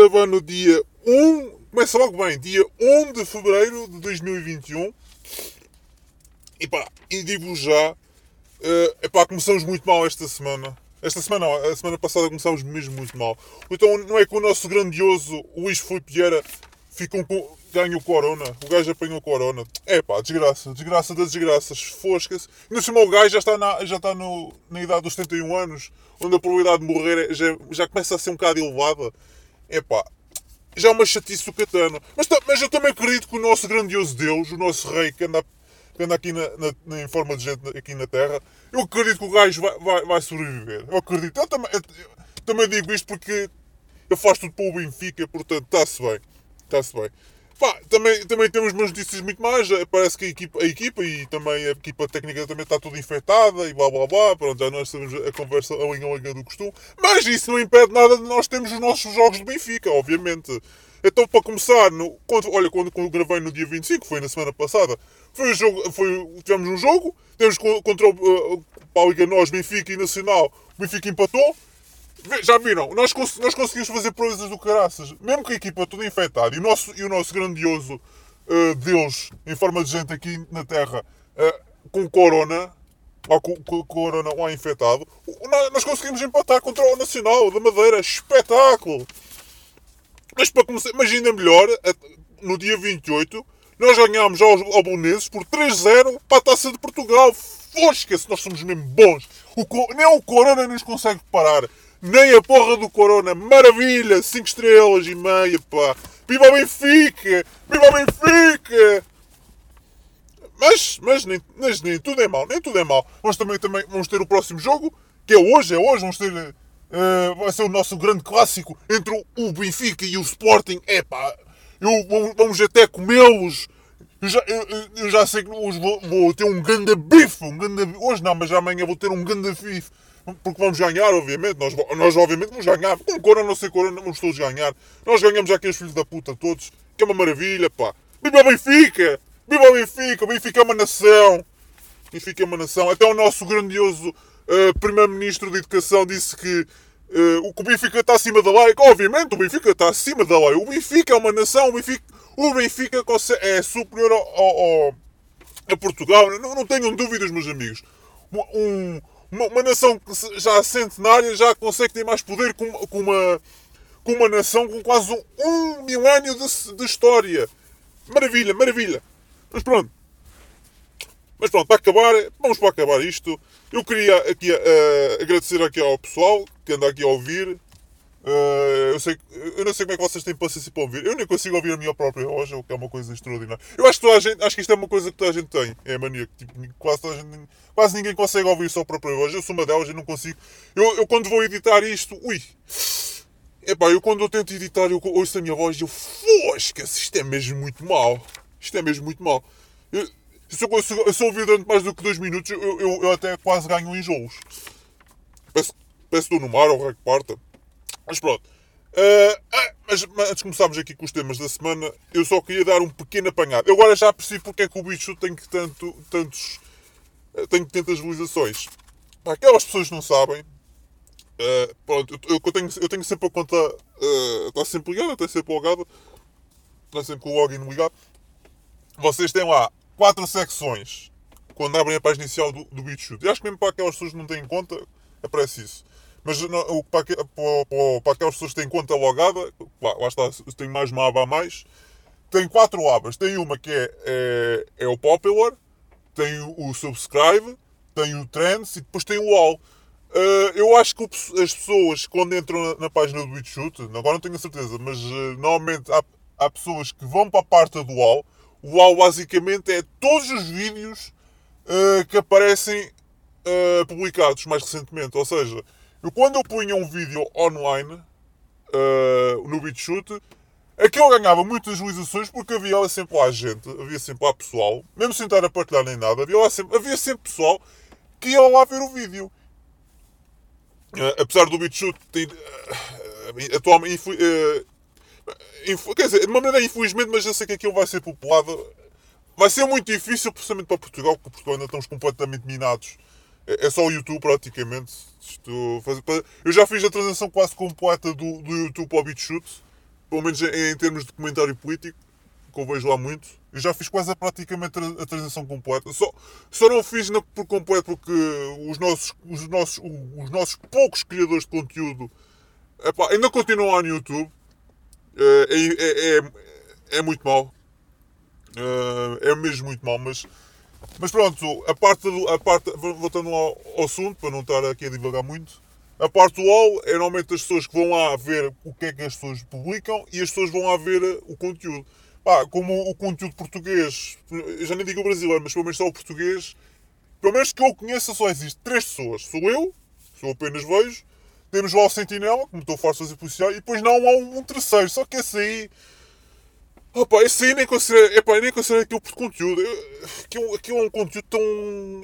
estou a gravar no dia 1, começa logo bem, dia 1 de fevereiro de 2021. E pá, e digo já, uh, epá, começamos muito mal esta semana. Esta semana não, a semana passada começámos mesmo muito mal. Então não é que o nosso grandioso Luís Filipe Vieira ficou com, ganhou corona. O gajo apanhou corona. É pá, desgraça, desgraça das desgraças. Fosca-se. Ainda cima o gajo já está, na, já está no, na idade dos 71 anos, onde a probabilidade de morrer é, já, já começa a ser um bocado elevada. É pá, já é uma chatice do catano. Mas, mas eu também acredito que o nosso grandioso Deus, o nosso rei que anda, que anda aqui na, na, em forma de gente aqui na Terra, eu acredito que o gajo vai, vai, vai sobreviver. Eu acredito. Eu também, eu também digo isto porque eu faço tudo para o Benfica, portanto está-se bem. Está-se bem. Pá, também, também temos umas notícias muito mais. Eh, parece que a equipa, a equipa e também a equipa técnica também está tudo infectada e blá blá blá. Pronto, já nós temos a conversa a linha a linha do costume. Mas isso não impede nada de nós termos os nossos jogos de Benfica, obviamente. Então, para começar, no, quando, olha, quando, quando gravei no dia 25, foi na semana passada, foi o jogo, foi, tivemos um jogo, temos contra o uh, Liga Nós, Benfica e Nacional, o Benfica empatou. Já viram? Nós, cons nós conseguimos fazer proezas do caraças. Mesmo com a equipa toda infectada e o nosso, e o nosso grandioso uh, Deus, em forma de gente aqui na Terra, uh, com corona, ou com, com corona lá infectado, nós conseguimos empatar contra o Nacional da Madeira. Espetáculo! Mas para começar, mas ainda melhor, no dia 28, nós ganhámos aos alboneses por 3-0 para a Taça de Portugal. Fosca-se, nós somos mesmo bons. O, nem o Corona nos consegue parar nem a porra do Corona. Maravilha! 5 estrelas e meia, pá! Viva o Benfica! Viva o Benfica! Mas, mas, nem, mas nem tudo é mau, nem tudo é mau. Vamos também, também vamos ter o próximo jogo, que é hoje, é hoje, vamos ter. Uh, vai ser o nosso grande clássico entre o Benfica e o Sporting. É pá, eu, vamos até comê-los. Eu já, eu, eu já sei que hoje vou, vou, ter um grande bife. Um hoje não, mas amanhã vou ter um grande bife. Porque vamos ganhar, obviamente. Nós, nós obviamente vamos ganhar. Com cor ou não sei cor, vamos todos ganhar. Nós ganhamos aqui os filhos da puta todos. Que é uma maravilha, pá. Viva Benfica! Viva Benfica! O Benfica é uma nação. Benfica é uma nação. Até o nosso grandioso uh, Primeiro-Ministro de Educação disse que uh, o Benfica está acima da lei. Obviamente, o Benfica está acima da lei. O Benfica é uma nação. O Benfica, o Benfica é superior ao, ao, a Portugal. Não, não tenham dúvidas, meus amigos. Um, uma, uma nação já centenária já consegue ter mais poder com, com, uma, com uma nação com quase um, um milénio de, de história. Maravilha, maravilha. Mas pronto. Mas pronto, para acabar, vamos para acabar isto. Eu queria aqui uh, agradecer aqui ao pessoal que anda aqui a ouvir. Uh, eu, sei, eu não sei como é que vocês têm paciência para ouvir. Eu nem consigo ouvir a minha própria voz, o que é uma coisa extraordinária. Eu acho que, toda a gente, acho que isto é uma coisa que toda a gente tem. É a mania que tipo, quase, gente, quase ninguém consegue ouvir a própria voz. Eu sou uma delas e não consigo. Eu, eu quando vou editar isto, ui. Epá, eu quando eu tento editar, eu ouço a minha voz e eu, fosca-se, isto é mesmo muito mal. Isto é mesmo muito mal. Eu, se, eu, se, eu, se eu ouvir durante mais do que dois minutos, eu, eu, eu até quase ganho enjoos. Peço, peço estou no mar ou rei que parta. Mas pronto. Uh, ah, mas, mas, antes de começarmos aqui com os temas da semana, eu só queria dar um pequeno apanhado. Eu agora já percebi porque é que o bicho tem que tanto, tantos. Eh, tem tantas visualizações. Para aquelas pessoas que não sabem, uh, pronto, eu, eu, tenho, eu tenho sempre a conta. Uh, está sempre ligada, está sempre logada. Está sempre com o login ligado. Vocês têm lá quatro secções quando abrem a página inicial do, do. Eu acho que mesmo para aquelas pessoas que não têm conta, aparece isso. Mas não, para, para, para, aquelas pessoas que têm conta logada, lá, lá está, tem mais uma aba a mais. Tem quatro abas. Tem uma que é, é, é o Popular, tem o, o, Subscribe, tem o Trends e depois tem o All. Uh, eu acho que as pessoas, quando entram na, na página do BitChute, agora não tenho a certeza, mas uh, normalmente há, há pessoas que vão para a parte do All. O All basicamente é todos os vídeos uh, que aparecem publicados mais recentemente. Ou seja, eu, quando eu punha um vídeo online uh, no BitChute, aquilo ganhava muitas visualizações porque havia lá sempre lá gente, havia sempre lá pessoal, mesmo sem estar a partilhar nem nada, havia, sempre, havia sempre pessoal que ia lá ver o vídeo. Uh, apesar do BitChute ter, uh, atualmente, uh, quer dizer, de uma maneira infelizmente, mas eu sei que aquilo vai ser populado. Vai ser muito difícil, principalmente para Portugal, porque Portugal ainda estamos completamente minados é, é só o YouTube praticamente. Isto, eu já fiz a transação quase completa do, do YouTube ao BitChute. pelo menos em, em termos de comentário político, que eu vejo lá muito. Eu já fiz quase praticamente a transição completa. Só, só não fiz na, por completo porque os nossos, os, nossos, os nossos poucos criadores de conteúdo epá, ainda continuam lá no YouTube. É, é, é, é muito mal. É mesmo muito mal, mas, mas pronto, a parte, a parte voltando ao, ao assunto, para não estar aqui a divagar muito, a parte do UOL é normalmente as pessoas que vão lá ver o que é que as pessoas publicam e as pessoas vão lá ver o conteúdo. Pá, como o conteúdo português, já nem digo o brasileiro, mas pelo menos só o português, pelo menos que eu conheça, só existe três pessoas. Sou eu, que eu apenas vejo, temos o Sentinela, como estou forte a fazer policial, e depois não há um, um, terceiro, só que esse aí. Opa, esse aí nem considero, epá, nem considero aquilo por conteúdo. Aquilo, aquilo é um conteúdo tão.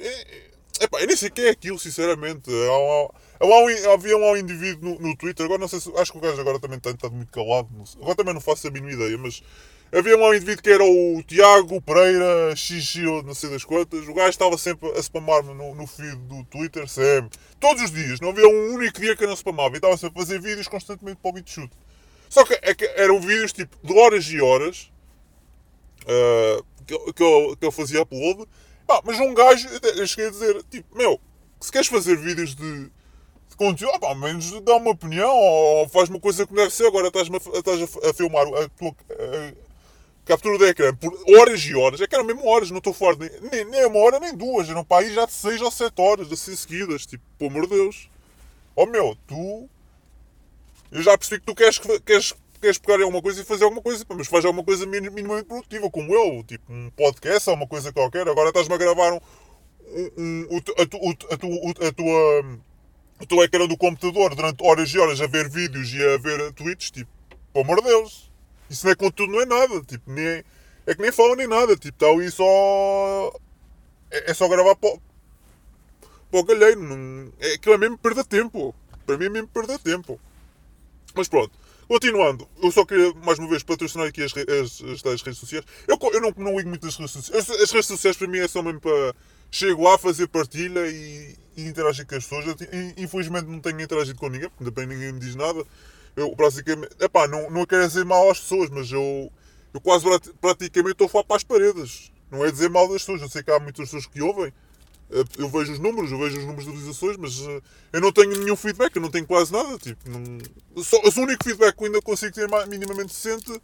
É, epá, eu nem sei quem é aquilo, sinceramente. Há, há, há, havia um indivíduo no, no, Twitter, agora não sei se. Acho que o gajo agora também está, está muito calado. Agora também não faço a mínima ideia, mas Havia um indivíduo que era o Tiago Pereira Xixi, não sei das quantas. O gajo estava sempre a spamar-me no, no feed do Twitter, sempre. Todos os dias. Não havia um único dia que eu não spamava. E estava sempre a fazer vídeos constantemente para o chute. Só que, é que eram vídeos tipo de horas e horas uh, que, que, eu, que eu fazia upload. Ah, mas um gajo, eu cheguei a dizer, tipo, meu, se queres fazer vídeos de, de conteúdo, ah, pá, ao menos dá uma opinião ou faz uma coisa que não deve ser. Agora estás, a, estás a, a filmar a captura de ecrã por horas e horas. É que eram mesmo horas, não estou fora nem, nem uma hora nem duas. Eram para aí já de 6 ou 7 horas, assim seguidas. Tipo, pelo amor de Deus. Oh meu, tu. Eu já percebi que tu queres, queres, queres pegar alguma coisa e fazer alguma coisa, mas faz alguma coisa minimamente produtiva, como eu, tipo um podcast ou uma coisa qualquer. Agora estás-me a gravar um, um, um, a, tu, a, tu, a tua. O ecrã do computador durante horas e horas a ver vídeos e a ver tweets, tipo, pelo amor de Deus. Isso não é conteúdo, não é nada. Tipo, nem, é que nem fala nem nada. Tipo, está ali só. É, é só gravar para, para o galheiro. Não, é, aquilo é mesmo perder tempo. Para mim é mesmo perder tempo. Mas pronto. Continuando, eu só queria mais uma vez patrocinar aqui as, as, as, as redes sociais. Eu, eu não, não ligo muito das redes sociais. As, as, redes sociais para mim é só mesmo para. Chego lá, fazer partilha e, e interagir com as pessoas. Eu, infelizmente não tenho interagido com ninguém, porque bem ninguém me diz nada eu praticamente. Epá, não, não quero dizer mal às pessoas, mas eu, eu quase praticamente estou a falar para as paredes. Não é dizer mal das pessoas. Eu sei que há muitas pessoas que ouvem. Eh, eu vejo os números, eu vejo os números de visualizações, mas eh, eu não tenho nenhum feedback, eu não tenho quase nada. Tipo, não... só, o único feedback que ainda consigo ter minimamente decente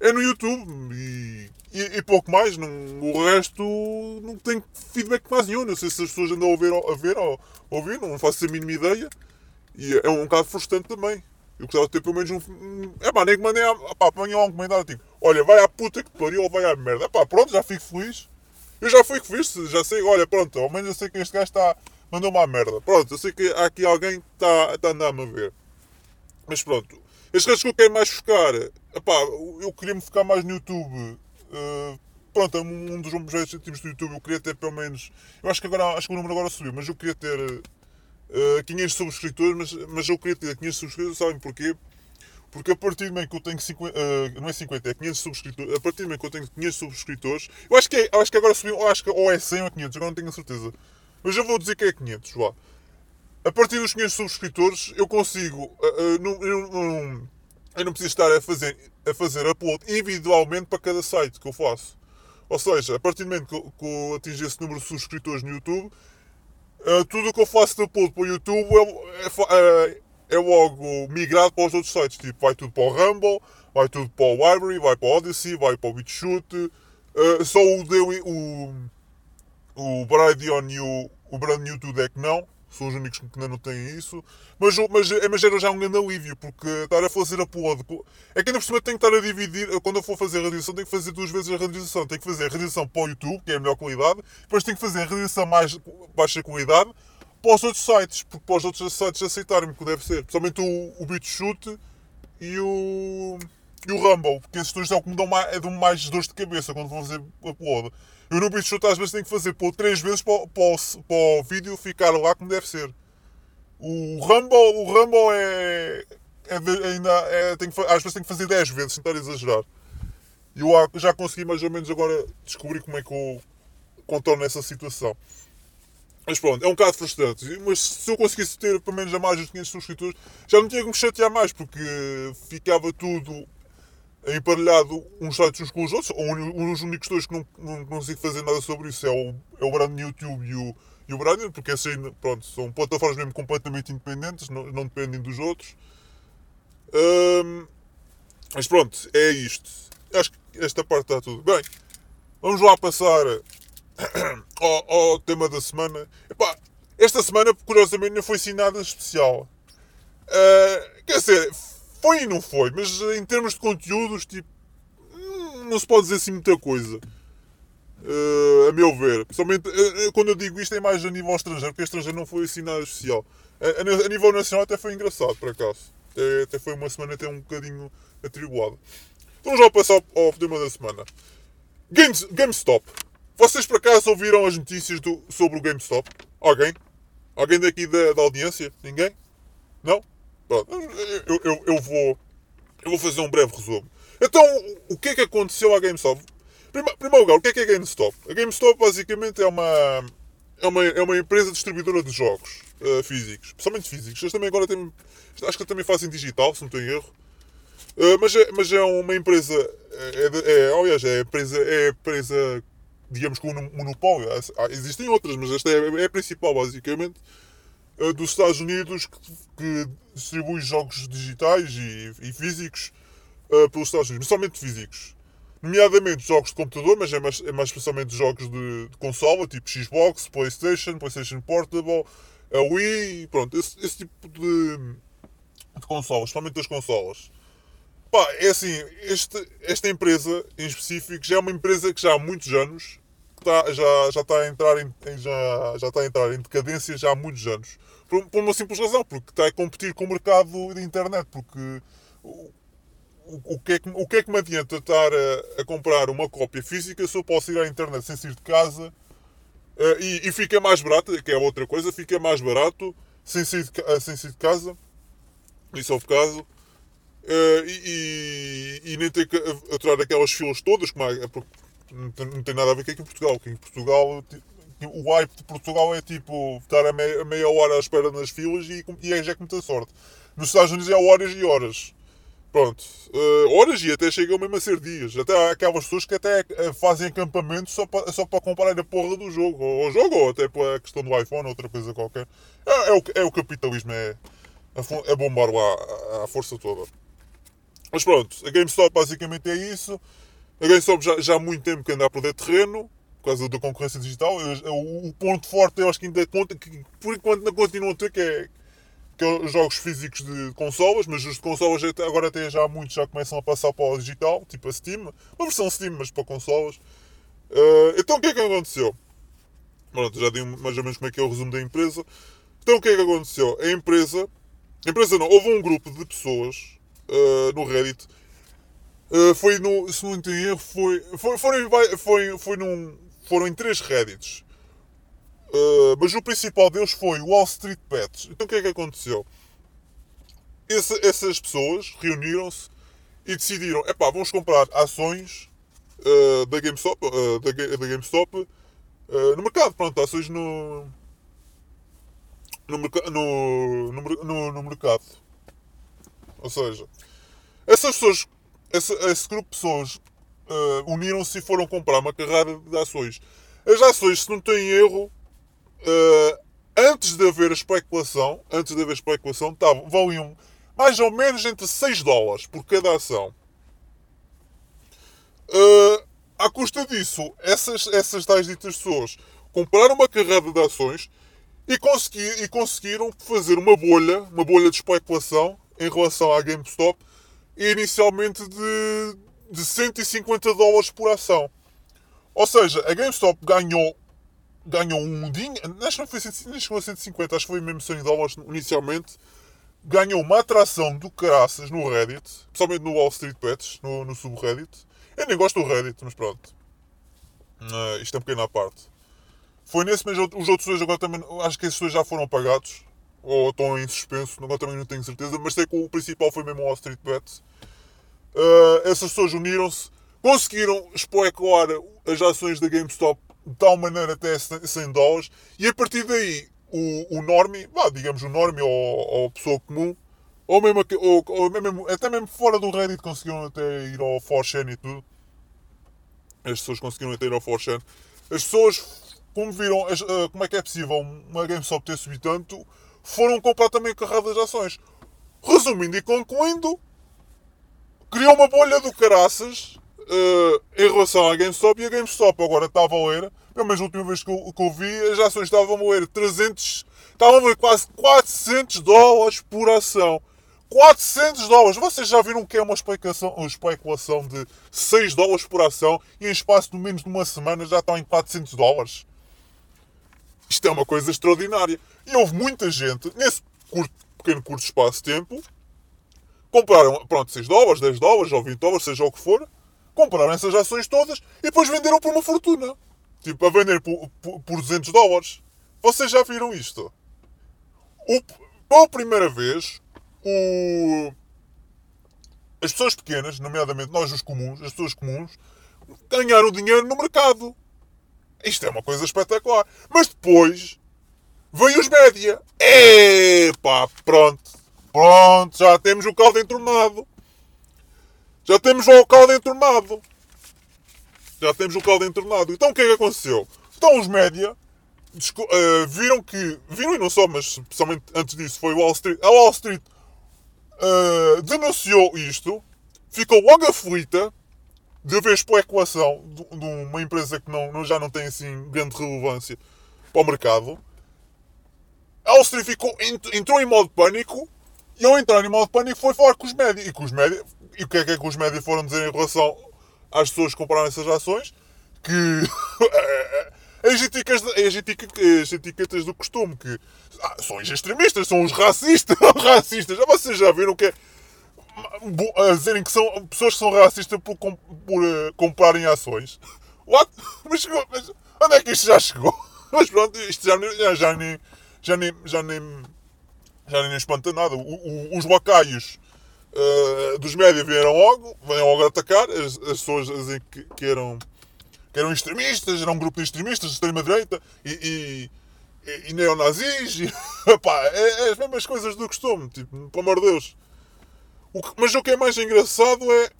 é no YouTube e, e, e, pouco mais. Não, o resto não tenho feedback quase nenhum. Não sei se as pessoas andam a ver, a ver ou a ouvir, não faço a mínima ideia. E é um bocado frustrante também. Eu gostava de ter pelo menos um. É pá, nem que mandei. Pá, lá um comentário tipo: Olha, vai à puta que pariu ou vai à merda. É pá, pronto, já fico feliz. Eu já fui que fiz, já sei. Olha, pronto, ao menos eu sei que este gajo está. Mandou-me à merda. Pronto, eu sei que há aqui alguém que está, está a andar-me a ver. Mas pronto. As redes que eu quero mais focar. Epá, eu queria me focar mais no YouTube. Uh, pronto, um dos objetivos do YouTube eu queria ter pelo menos. Eu acho que agora acho que o número agora subiu, mas eu queria ter uh, eh, 500 subscritores, mas, mas eu queria ter 500 subscritores, sabem porquê? Porque a partir do momento que eu tenho 50, uh, eh, não é 50, é 500 subscritores, a partir do momento que eu tenho 500 subscritores, eu acho que, é, eu acho que agora subiu, ou, acho que, ou é 100 ou 500, agora não tenho a certeza. Mas eu vou dizer que é 500, vá. A partir dos 500 subscritores, eu consigo, uh, uh, não, eu, não, eu não preciso estar a fazer, a fazer upload individualmente para cada site que eu faço. Ou seja, a partir do momento que eu, que eu atingir esse número de subscritores no YouTube, tudo o que eu faço de upload para o YouTube é, é, é, logo migrado para os outros sites. Tipo, vai tudo para o Rumble, vai tudo para o Library, vai para o Odyssey, vai para o BitChute. Uh, só o, o, o Bradion e o, o Brand New Tudo é que não são os únicos que ainda não têm isso. Mas, mas, mas era já um grande alívio, porque estar a fazer upload. É que ainda por cima tenho que estar a dividir. Quando eu for fazer a realização, tenho que fazer duas vezes a realização. Tenho que fazer a realização para o YouTube, que é a melhor qualidade, depois tenho que fazer a realização mais baixa qualidade para os outros sites, porque para os outros sites aceitarem-me que deve ser. Principalmente o, o BitChute e o, e o Rumble, porque esses dois é o que me dão mais, é dão mais dores de cabeça quando vou fazer upload. Eu no BitChute às vezes tenho que fazer por três vezes para, para, para o vídeo ficar lá como deve ser. O Rumble, o Rumble é, é ainda é, tenho, às vezes tenho que fazer 10 vezes, sem estar a exagerar. Eu já consegui mais ou menos agora descobrir como é que eu contorno essa situação. Mas pronto, é um bocado frustrante. Mas se eu conseguisse ter pelo menos a mais de 500 subscritores, já não tinha que me chatear mais, porque ficava tudo emparelhado uns sites uns com os outros. Ou os únicos dois que não, não consigo fazer nada sobre isso é o, é o Brand YouTube e o, e o Brandon, porque assim, pronto, são plataformas mesmo completamente independentes, não, não dependem dos outros. Mas pronto, é isto. Acho que esta parte está tudo bem. Vamos lá passar ao, ao tema da semana. Epá, esta semana, curiosamente, não foi assim nada especial. Uh, quer dizer, foi e não foi, mas em termos de conteúdos, tipo, hum, não se pode dizer assim muita coisa. Uh, a meu ver. Principalmente uh, quando eu digo isto é mais a nível estrangeiro, porque estrangeiro não foi assim nada especial. A, a, nível nacional até foi engraçado, por acaso. Até, até, foi uma semana até um bocadinho atribulada. Então já passar ao, ao tema da semana. Games, GameStop. Vocês por acaso ouviram as notícias do, sobre o GameStop? Alguém? Alguém daqui da, da audiência? Ninguém? Não? Pronto, eu, eu, eu, vou, eu vou fazer um breve resumo. Então, o que é que aconteceu à GameStop? Primeiro, primeiro lugar, o que é que é a GameStop? A GameStop basicamente é uma, é uma, é uma empresa distribuidora de jogos uh, físicos, principalmente físicos. Eles também agora têm, acho que também fazem digital, se não tenho erro. Uh, mas, é, mas é uma empresa, é, é, é, aliás, é empresa, é empresa, digamos, com um monopólio. Existem outras, mas esta é, é a principal, basicamente eh, dos Estados Unidos que, que distribui jogos digitais e, e físicos uh, pelos Estados Unidos, somente físicos. Nomeadamente jogos de computador, mas é mais, é mais especialmente jogos de, de consola, tipo Xbox, PlayStation, PlayStation Portable, a Wii, pronto, esse, esse tipo de, de consolas, especialmente das consolas. Pá, é assim, este, esta empresa em específico já é uma empresa que já há muitos anos está, já, já, está a entrar em, já, já está a entrar em decadência já há muitos anos. Por, por uma simples razão, porque está a competir com o mercado da internet. Porque o, o, que, é que, o que é que me adianta estar a, a, comprar uma cópia física se eu posso ir à internet sem sair de casa uh, e, e, fica mais barato, que é outra coisa, fica mais barato sem sair de, uh, sem sair de casa. Isso é o caso. Uh, e, e, e, nem ter que aturar aquelas filas todas, como é, não tem, nada a ver com aqui em Portugal. Que em Portugal, o hype de Portugal é tipo estar a meia, meia hora à espera nas filas e, e é já com muita sorte. Nos Estados Unidos é horas e horas. Pronto, uh, horas e até chegam mesmo a ser dias. Até há aquelas pessoas que até fazem acampamento só para, só a porra do jogo. Ou o jogo, ou até para a questão do iPhone, outra coisa qualquer. É, é, o, é o capitalismo, é, é bombar lá a, a força toda. Mas pronto, a GameStop basicamente é isso. A GameStop já, já há muito tempo que anda a perder terreno por causa da concorrência digital. O, o ponto forte eu acho que ainda conta, que por enquanto não continua a ter, que é, que é os jogos físicos de consolas, mas os de consolas agora até já muitos já começam a passar para o digital, tipo a Steam, uma versão Steam, mas para consolas. Uh, então o que é que aconteceu? Pronto, já dei mais ou menos como é que é o resumo da empresa. Então o que é que aconteceu? A empresa, a empresa não, houve um grupo de pessoas uh, no Reddit Uh, foi no. Se não tenho erro, foi. Foi, foram, foi, foi num, foram em três Reddits. Uh, mas o principal deles foi Wall Street Pets. Então o que é que aconteceu? Esse, essas pessoas reuniram-se e decidiram: epá, vamos comprar ações uh, da GameStop, da, da GameStop no mercado. Pronto, ações no. No, no, no, no mercado. Ou seja, essas pessoas esse, esse grupo de pessoas uh, uniram-se e foram comprar uma carrada de ações. As ações, se não têm erro, uh, antes de haver especulação, antes de haver especulação, estavam, valiam mais ou menos entre 6 dólares por cada ação. Uh, à custa disso, essas, essas tais ditas pessoas compraram uma carrada de ações e, consegui, e conseguiram fazer uma bolha, uma bolha de especulação em relação à GameStop inicialmente de, de 150 dólares por ação. Ou seja, a GameStop ganhou, ganhou um dinheiro. Acho que não foi 150, acho que foi mesmo 100 dólares inicialmente. Ganhou uma atração do caraças no Reddit, principalmente no Wall Street Pets, no, no subreddit. Eu nem gosto do Reddit, mas pronto. Uh, isto é um pequeno à parte. Foi nesse, mas os outros dois agora também. Acho que esses dois já foram apagados ou estão em suspenso, agora também não tenho certeza, mas sei que o principal foi mesmo o Wall Street Bets. Uh, essas pessoas uniram-se, conseguiram espoecoar as ações da GameStop de tal maneira até 100 dólares, e a partir daí o, o normie, bah, digamos o normie ou, ou a pessoa comum, Ou mesmo, ou, ou mesmo- até mesmo fora do Reddit conseguiram até ir ao 4chan e tudo. As pessoas conseguiram até ir ao 4chan. As pessoas, como viram as- ah, como é que é possível uma GameStop ter subido tanto, foram comprar também carradas de ações. Resumindo e concluindo, criou uma bolha do caraças eh, em relação à GameStop e a GameStop agora está a valer, pelo menos a última vez que eu, que eu vi, as ações estavam a valer 300, estavam a valer quase 400 dólares por ação. 400 dólares! Vocês já viram que é uma especulação, uma especulação de 6 dólares por ação e em espaço de menos de uma semana já estão em 400 dólares? Isto é uma coisa extraordinária. E houve muita gente, nesse curto, pequeno curto espaço de tempo, compraram, pronto, 6 dólares, 10 dólares ou 20 dólares, seja o que for, compraram essas ações todas e depois venderam por uma fortuna. Tipo, a vender por, por, por 200 dólares. Vocês já viram isto? O, pela primeira vez, o, as pessoas pequenas, nomeadamente nós os comuns, as pessoas comuns, ganharam dinheiro no mercado. Isto é uma coisa espetacular. Mas depois veio os média. Epá, pronto. Pronto, já temos o caldo entornado. Já temos o caldo entornado. Já temos o caldo entornado. Então o que é que aconteceu? Então os média eh, viram que. Viram e não só, mas especialmente antes disso foi Wall Street. A Wall Street eh, denunciou isto, ficou logo aflita de haver especulação de, de uma empresa que não, não- já não tem assim grande relevância para o mercado. A Street ficou, ent- entrou em modo pânico e ao entrar em modo pânico foi falar com os médias. E, com os médias, e o que é que, é que os médias foram dizer em relação às pessoas que compraram essas ações? Que as, etiquetas, as, etiquetas, as etiquetas do costume, que ah, são os extremistas, são os racistas, racistas. Já vocês já viram o que é a dizerem que são pessoas que são racistas por, por eh, comprarem ações. What? Mas, mas onde é que isto já chegou? Mas pronto, isto já, nem- já, já nem. Já nem. Já nem. Já nem espanta nada. O- o- os lacaios eh, dos médias vieram logo, vêm logo atacar. As, as pessoas a dizer que, que eram. que eram extremistas, era um grupo de extremistas de extrema-direita e, e, e, e neonazis. E, epá, é, é as mesmas coisas do costume, tipo, pelo amor de Deus. O que- mas o que é mais engraçado é.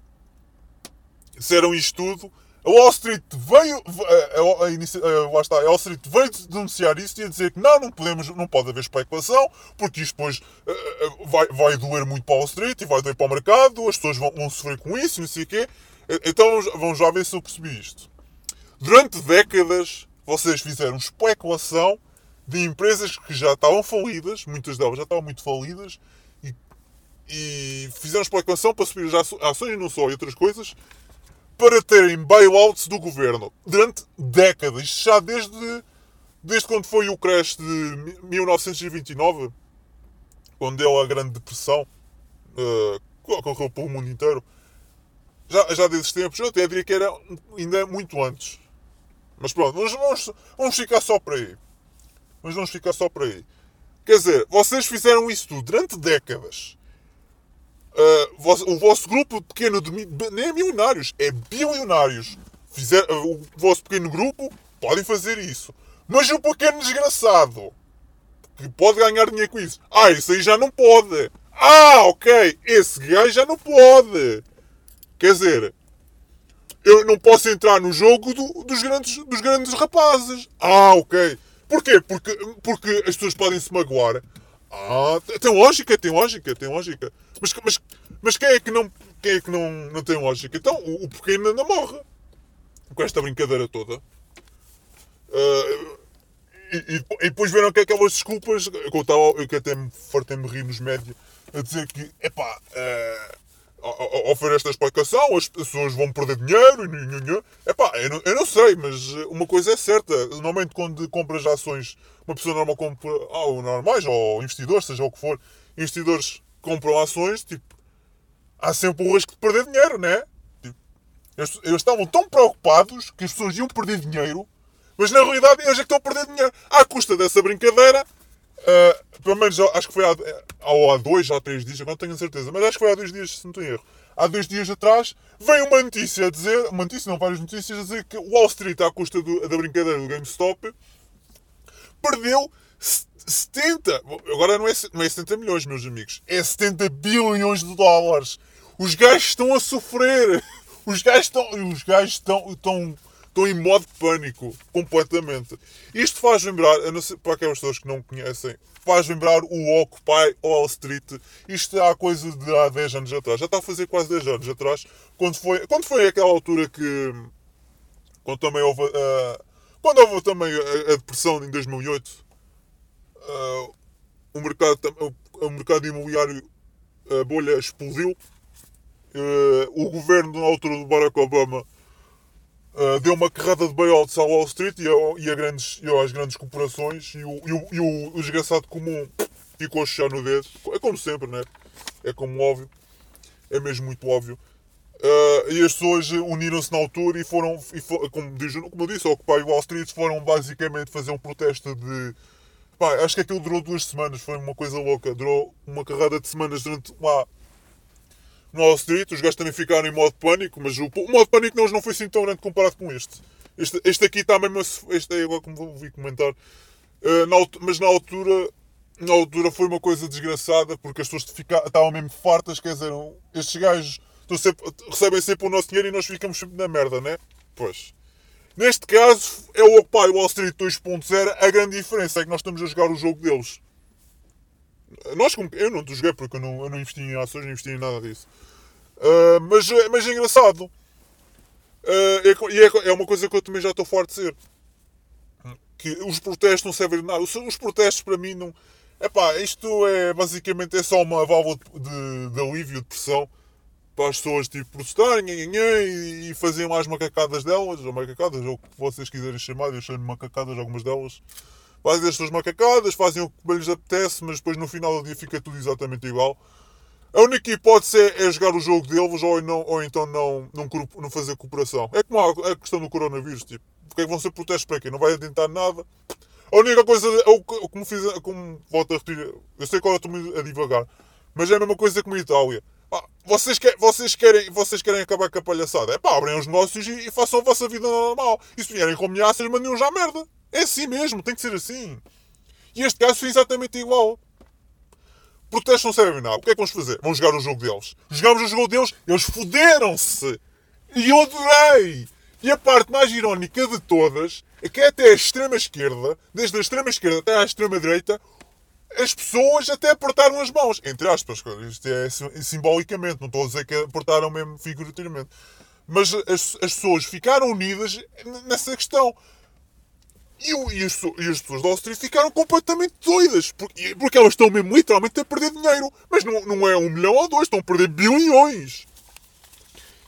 Disseram isto tudo. A Wall Street veio. A, a, a, lá está, a Wall Street veio denunciar isso e a dizer que não, não, podemos, não pode haver especulação, porque isto depois eh, eh, vai, vai doer muito para a Wall Street e vai doer para o mercado, as pessoas vão, vão sofrer com isso, não sei o quê. Então vamos- vamos já ver se eu percebi isto. Durante décadas, vocês fizeram especulação de empresas que já estavam falidas, muitas delas já estavam muito falidas, e, fizeram especulação para subir as ações, não só, e outras coisas, para terem bailouts do governo. Durante décadas, isto já desde, desde quando foi o crash de mi- 1929, quando deu a Grande Depressão, eh, que ocorreu pelo mundo inteiro. Já, já desses tempos, eu até diria que era ainda muito antes. Mas pronto, vamos, vamos, vamos ficar só por aí. Mas vamos ficar só por aí. Quer dizer, vocês fizeram isso tudo durante décadas. Uh, o vosso grupo pequeno de nem é milionários, é bilionários. Fizer, uh, o vosso pequeno grupo podem fazer isso. Mas o pequeno desgraçado que pode ganhar dinheiro com isso. Ah, isso aí já não pode. Ah, ok, esse gajo já não pode. Quer dizer, eu não posso entrar no jogo do- dos, grandes, dos grandes rapazes. Ah, ok. Porquê? Porque, porque as pessoas podem se magoar. Ah, tem lógica, tem lógica, tem lógica. Mas, mas, mas quem é que não, quem é que não, não tem lógica? Então, o, o pequeno ainda morre. Com esta brincadeira toda. Ah, e, e- e depois viram que aquelas desculpas que eu, estava, que até me fartei me rir nos médios a dizer que, epá, uh, ao fazer esta explicação as pessoas vão perder dinheiro e nho, epá, eu não, eu não sei, mas uma coisa é certa, normalmente quando compras ações, uma pessoa normal compra, ah, normais, ou investidores, seja o que for, investidores compram ações, tipo, há sempre o risco de perder dinheiro, né? Tipo, eles, eles estavam tão preocupados que as pessoas iam perder dinheiro, mas na realidade eles é que estão a perder dinheiro. À custa dessa brincadeira, ah, pelo menos acho que foi há, há, dois, há três dias, agora não tenho certeza, mas acho que foi há dois dias, se não em erro. Há dois dias atrás veio uma notícia a dizer, uma notícia, não, várias notícias a dizer que Wall Street, à custa do- da brincadeira do GameStop, perdeu 70, agora não é, não é 70 milhões, meus amigos, é 70 bilhões de dólares. Os gajos estão a sofrer. Os gajos estão, os gajos estão, estão, estão em modo pânico, completamente. Isto faz lembrar, sei, para aquelas pessoas que não conhecem, faz lembrar o Occupy Wall Street. Isto há coisa de há 10 anos atrás. Já está a fazer quase 10 anos atrás. Quando foi, quando foi aquela altura que. Quando também houve. Uh, quando houve também a, a depressão em 2008. Uh, o mercado, o mercado imobiliário, a bolha explodiu Uh, o governo, na altura do Barack Obama, uh, deu uma carrada de bailouts à Wall Street e, a, e, a grandes, e às grandes corporações e o, e o, e o, o desgraçado comum ficou a chuchar no dedo. É como sempre, né? É como óbvio. É mesmo muito óbvio. Uh, e as pessoas uniram-se na altura e foram, e for, como, diz, como eu disse, Occupy Wall Street foram basicamente fazer um protesto de. Pá, acho que aquilo durou duas semanas, foi uma coisa louca. Durou uma carrada de semanas durante lá no Wall Street, os gajos também ficaram em modo pânico, mas o, o modo pânico não, não foi assim tão grande comparado com este. Este, este aqui está mesmo. Este é agora como ouvi comentar. Uh, na, mas na altura. Na altura foi uma coisa desgraçada porque as pessoas ficavam, estavam mesmo fartas, quer dizer, estes gajos sempre, recebem sempre o nosso dinheiro e nós ficamos sempre na merda, né? Pois. Neste caso, é o Occupy Wall Street 2.0. A grande diferença é que nós estamos a jogar o jogo deles. Nós, eu não joguei porque eu não, eu não investi em ações, não investi em nada disso. Uh, mas, mas é engraçado. Uh, e é, é, uma coisa que eu também já estou forte de dizer. Que os protestos não servem de nada. Os, os protestos para mim não. Epá, isto é basicamente é só uma válvula de, de alívio, de pressão para as pessoas tipo, protestarem e, e fazerem mais macacadas delas, ou macacadas, ou o que vocês quiserem chamar, eu chamo macacadas algumas delas. Fazem as suas macacadas, fazem o que lhes apetece, mas depois no final do dia fica tudo exatamente igual. A única hipótese é, é jogar o jogo deles ou, não, ou então não, não, não, fazer cooperação. É como a, a, questão do coronavírus. Tipo, porque é que vão ser protestos para quê? Não vai adiantar nada. A única coisa, é como fiz, como volto a repetir, eu sei que eu estou a divagar, mas é a mesma coisa como a Itália. Vocês, quer, vocês, querem, vocês querem acabar com a palhaçada? É pá, abrem os negócios e, e, façam a vossa vida normal. E se vierem com ameaças, mandem já merda. É assim mesmo, tem que ser assim. E este caso foi exatamente igual. Protestos não servem nada. O que é que vamos fazer? Vamos jogar o jogo deles. Jogamos o jogo deles, eles fuderam-se. E eu adorei. E a parte mais irónica de todas é que até a extrema esquerda, desde a extrema esquerda até à extrema direita, as pessoas até apertaram as mãos. Entre aspas, isto é simbolicamente, não estou a dizer que apertaram mesmo figurativamente. Mas as, as pessoas ficaram unidas nessa questão. E, e, as, e as pessoas da Wall ficaram completamente doidas. Porque, porque elas estão mesmo literalmente a perder dinheiro. Mas não, não é um milhão ou dois, estão a perder bilhões.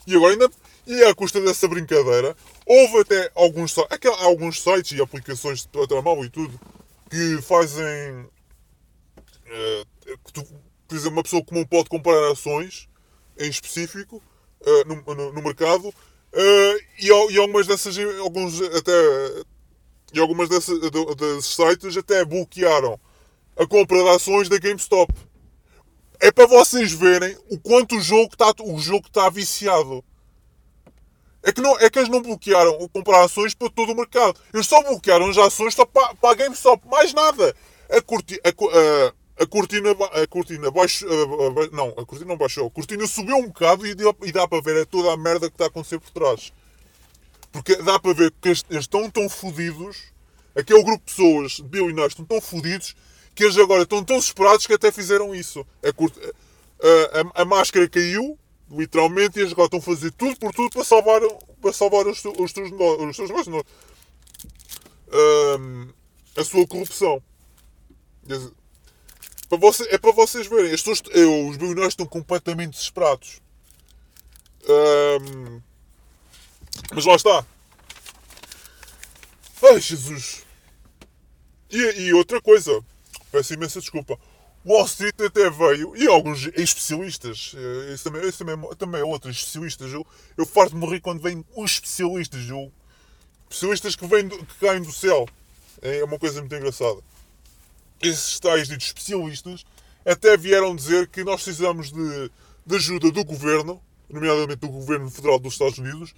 E agora ainda. E à custa dessa brincadeira, houve até alguns, alguns sites e aplicações de telemóvel e tudo que fazem. Tu, por exemplo, uma pessoa comum pode comprar ações em específico uh, no, no, no, mercado. Uh, e, e algumas dessas, alguns até e algumas desses sites até bloquearam a compra de ações da GameStop. É para vocês verem o quanto o jogo está, o jogo está viciado. É que, não, é que eles não bloquearam comprar ações para todo o mercado. Eles só bloquearam as ações só para, para a GameStop. Mais nada. A, corti, a, a, a cortina, a cortina baixou. Não, a cortina não baixou. A cortina subiu um bocado e dá, e dá para ver é toda a merda que está a acontecer por trás. Porque dá para ver que eles estão tão fodidos, aquele grupo de pessoas, bilionários, estão tão fodidos, que eles agora estão tão desesperados que até fizeram isso. A, a, a, a máscara caiu, literalmente, e eles agora estão a fazer tudo por tudo para salvar, para salvar os, os, negócios. Os seus um, a sua corrupção. Para você, é para vocês verem. As pessoas, os bilionários estão completamente desesperados. Um, mas lá está. Ai, Jesus. E, e outra coisa. Peço imensa desculpa. Wall Street até veio, e alguns especialistas, isso também, isso também, também outros especialistas, eu, eu farto de morrer quando vêm os especialistas, eu, especialistas que, vêm do, que caem do céu. É uma coisa muito engraçada. Esses tais ditos especialistas até vieram dizer que nós precisamos de, de ajuda do governo nomeadamente do governo federal dos Estados Unidos,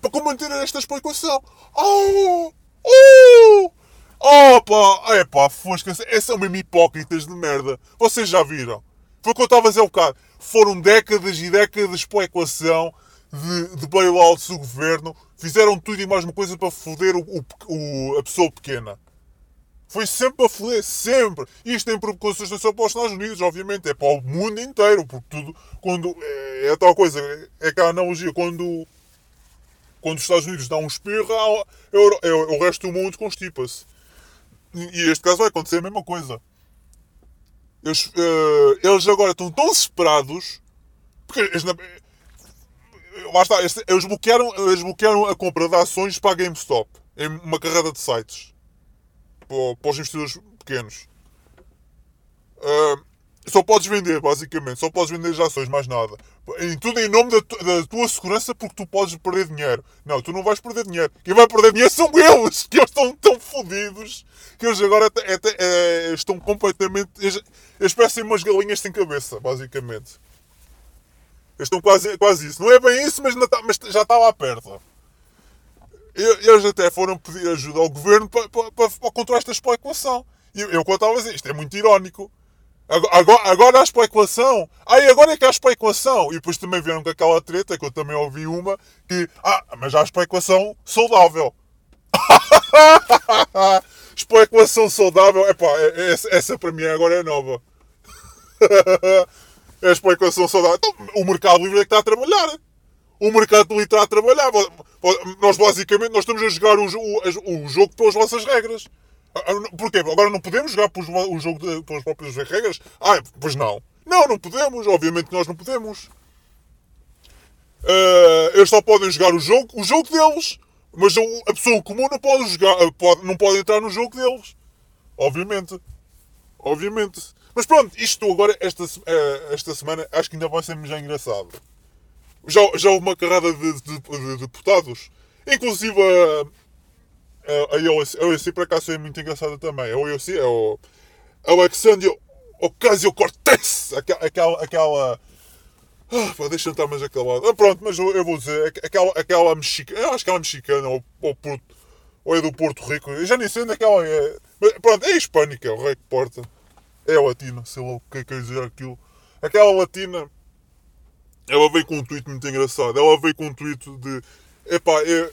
para combater esta especulação. Oh! Oh! Opa! É pá, fosca, essas são mesmo hipócritas de merda. Vocês já viram? Foi o que eu estava a dizer um bocado. Foram décadas e décadas para a equação de, de bailouts do governo. Fizeram tudo e mais uma coisa para foder o, o, a pessoa pequena. Foi sempre para foder, sempre. Isto tem repercussões não só para os Estados Unidos, obviamente, é para o mundo inteiro, porque tudo, quando, é, é tal coisa, é que a analogia, quando, quando os Estados Unidos dão um espirro, é, é, é, o resto do mundo constipa-se. E este caso vai acontecer a mesma coisa. Eles, uh, eles agora estão tão desesperados porque eles, lá está, eles bloquearam, eles bloquearam a compra de ações para a GameStop em uma carrada de sites para, para os investidores pequenos. Uh, só podes vender, basicamente, só podes vender as ações, mais nada. Em tudo em nome da, tu, da, tua segurança, porque tu podes perder dinheiro. Não, tu não vais perder dinheiro. Quem vai perder dinheiro são eles, que eles estão tão fodidos que eles agora até, até, é, estão completamente. Eles, eles parecem umas galinhas sem cabeça, basicamente. Eles estão quase, quase isso. Não é bem isso, mas, tá, mas já está lá perto. Eles até foram pedir ajuda ao governo para, para, para, para controlar esta especulação. E eu, eu contava assim, isto é muito irónico. Agora, agora há especulação. Ai, agora é que há especulação. E depois também vieram com aquela treta, que eu também ouvi uma, que, ah, mas há especulação saudável. especulação saudável, epá, é, essa, essa para mim agora é nova. é especulação saudável. Então, o mercado livre é que está a trabalhar. O mercado está a trabalhar. Nós basicamente nós estamos a jogar o, o, o jogo pelas vossas regras. Ah, ah, porquê? Agora não podemos jogar o jogo de, pelas próprias regras? Ah, pois não. Não, não podemos. Obviamente nós não podemos. Uh, eles só podem jogar o jogo, o jogo deles. Mas a pessoa comum não pode jogar, pode, não pode entrar no jogo deles. Obviamente. Obviamente. Mas pronto, isto agora, esta, esta semana, acho que ainda vai ser já engraçado. Já, já houve uma carrada de, de, de deputados. Inclusive a, a IOC, a IOC por acaso é muito engraçada também. A IOC é o Alexandre Ocasio-Cortez. Aquela, aquela, ah, pá, deixa-me estar mais acalmado. Ah, pronto, mas eu, eu, vou dizer, aquela, aquela mexicana, eu acho que ela é mexicana, ou, ou, Porto, ou é do Porto Rico, eu já nem sei onde é que ela é. Mas, pronto, é hispânica, o rei que porta. É latina, sei lá o que é que quer dizer aquilo. Aquela latina ela veio com um tweet muito engraçado. Ela veio com um tweet de epá, eu,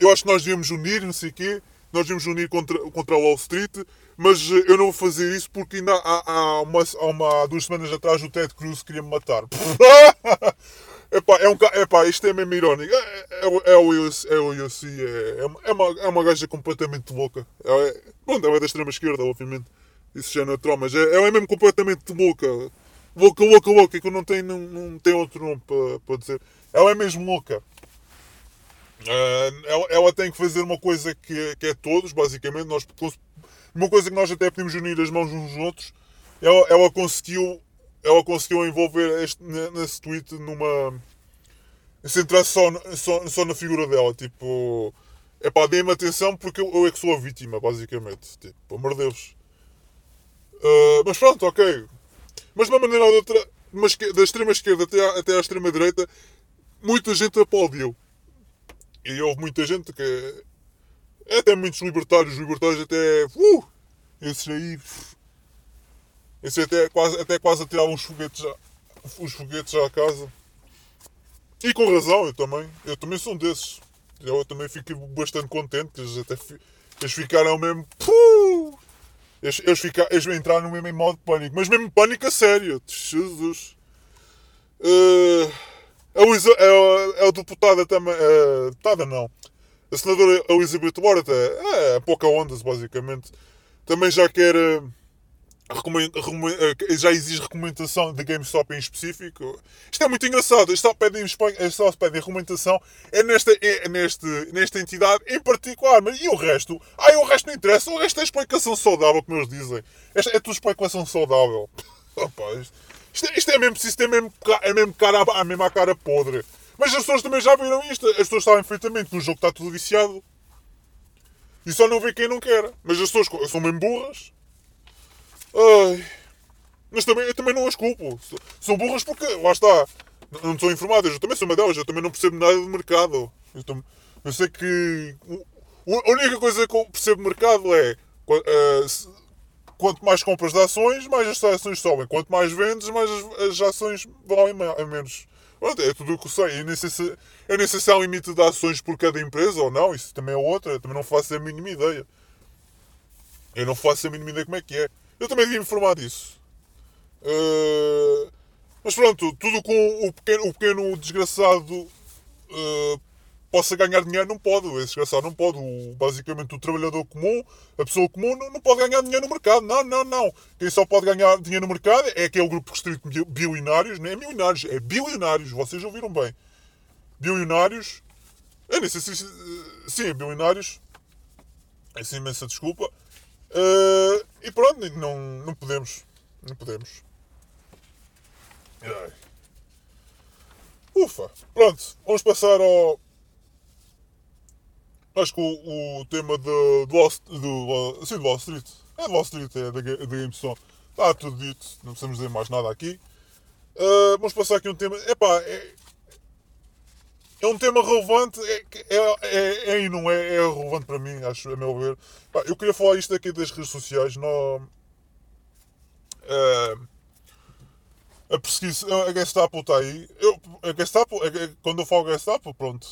eu acho que nós devíamos unir, não sei o quê, nós devíamos unir contra, contra a Wall Street, mas eh, eu não vou fazer isso porque ainda há, há, uma, há, uma, duas semanas atrás o Ted Cruz queria me matar. epá, é um, epá, isto é mesmo irónico. É, é, é, o UFC, é, o UFC, é, é, uma, é uma gaja completamente louca. É, pronto, ela é da extrema esquerda, obviamente. Isso já é natural, mas é, ela é mesmo completamente louca louca, louca, louca, que eu não tenho, não, não tenho outro nome para, para dizer. Ela é mesmo louca. Uh, ela, ela, tem que fazer uma coisa que, que é todos, basicamente. Nós, uma coisa que nós até podemos unir as mãos uns nos outros. Ela, ela conseguiu ela conseguiu envolver este, nesse tweet numa. centrar só, só, só na figura dela. Tipo. É pá, dê-me atenção porque eu, eu, é que sou a vítima, basicamente. Tipo, amor de Deus. Uh, mas pronto, ok. Mas de uma maneira ou de outra, da extrema esquerda até à, até à extrema direita, muita gente aplaudiu. E houve muita gente que. Até muitos libertários, libertários até. Uh, esses aí. Esses até quase, até quase atiravam os foguetes, já, os foguetes já à casa. E com razão, eu também. Eu também sou um desses. Eu também fiquei bastante contente. Eles até eles ficaram mesmo. Puh, eles, eles, ficaram, eles entraram mesmo em modo pânico. Mas mesmo pânico a sério. Jesus. Uh, a, a, a, a deputada também. Deputada não. A senadora Elizabeth Warren é, é pouca ondas, basicamente. Também já quer. Uh, já exige recomendação de GameStop em específico. Isto é muito engraçado. Só pedem, só pedem recomendação é nesta, é neste, nesta entidade em particular. Mas e o resto? Ah, o resto não interessa. O resto é explicação saudável, como eles dizem. Esta é tudo explicação saudável. Opa, isto, isto, é mesmo, isto é mesmo, é mesmo cara, a mesma cara podre. Mas as pessoas também já viram isto. As pessoas sabem perfeitamente que o jogo está tudo viciado. E só não vê quem não quer. Mas as pessoas são mesmo burras. Ai. Mas também, eu também não as culpo. São burras porque, lá está, não são informadas. Eu também sou uma delas, eu também não percebo nada do mercado. Eu, tam, eu sei que A única coisa que eu percebo no mercado é uh, se, quanto mais compras de ações, mais as ações sobem. Quanto mais vendes, mais as, as ações valem a menos. É tudo o que eu sei. Eu nem, sei se, eu nem sei se há um limite de ações por cada empresa ou não. Isso também é outra. Eu também não faço a mínima ideia. Eu não faço a mínima ideia como é que é. Eu também devia informar disso. Uh, mas pronto, tudo com o pequeno, o pequeno desgraçado uh, possa ganhar dinheiro, não pode. Esse desgraçado não pode. O, basicamente, o trabalhador comum, a pessoa comum, não, não, pode ganhar dinheiro no mercado. Não, não, não. Quem só pode ganhar dinheiro no mercado é aquele grupo restrito de bilionários. Não é milionários, é bilionários. Vocês ouviram bem. Bilionários. Eu nem. Sim, é bilionários. Essa imensa desculpa. Uh, e pronto, não, não podemos. Não podemos. Ai. Ufa. Pronto, vamos passar ao Acho que o, o tema do, do, Wall, do, sim, do Wall Street, é do Wall Street, é da, da GameStop, está tudo dito, não precisamos dizer mais nada aqui. Uh, vamos passar aqui um tema, epá, é, é um tema relevante, é, é, é, é não é, é relevante para mim, acho, a meu ver. Eu queria falar isto aqui das redes sociais, no, uh, a perseguição, a Gestapo está aí. Eu, a Gestapo, quando eu falo Gestapo, pronto,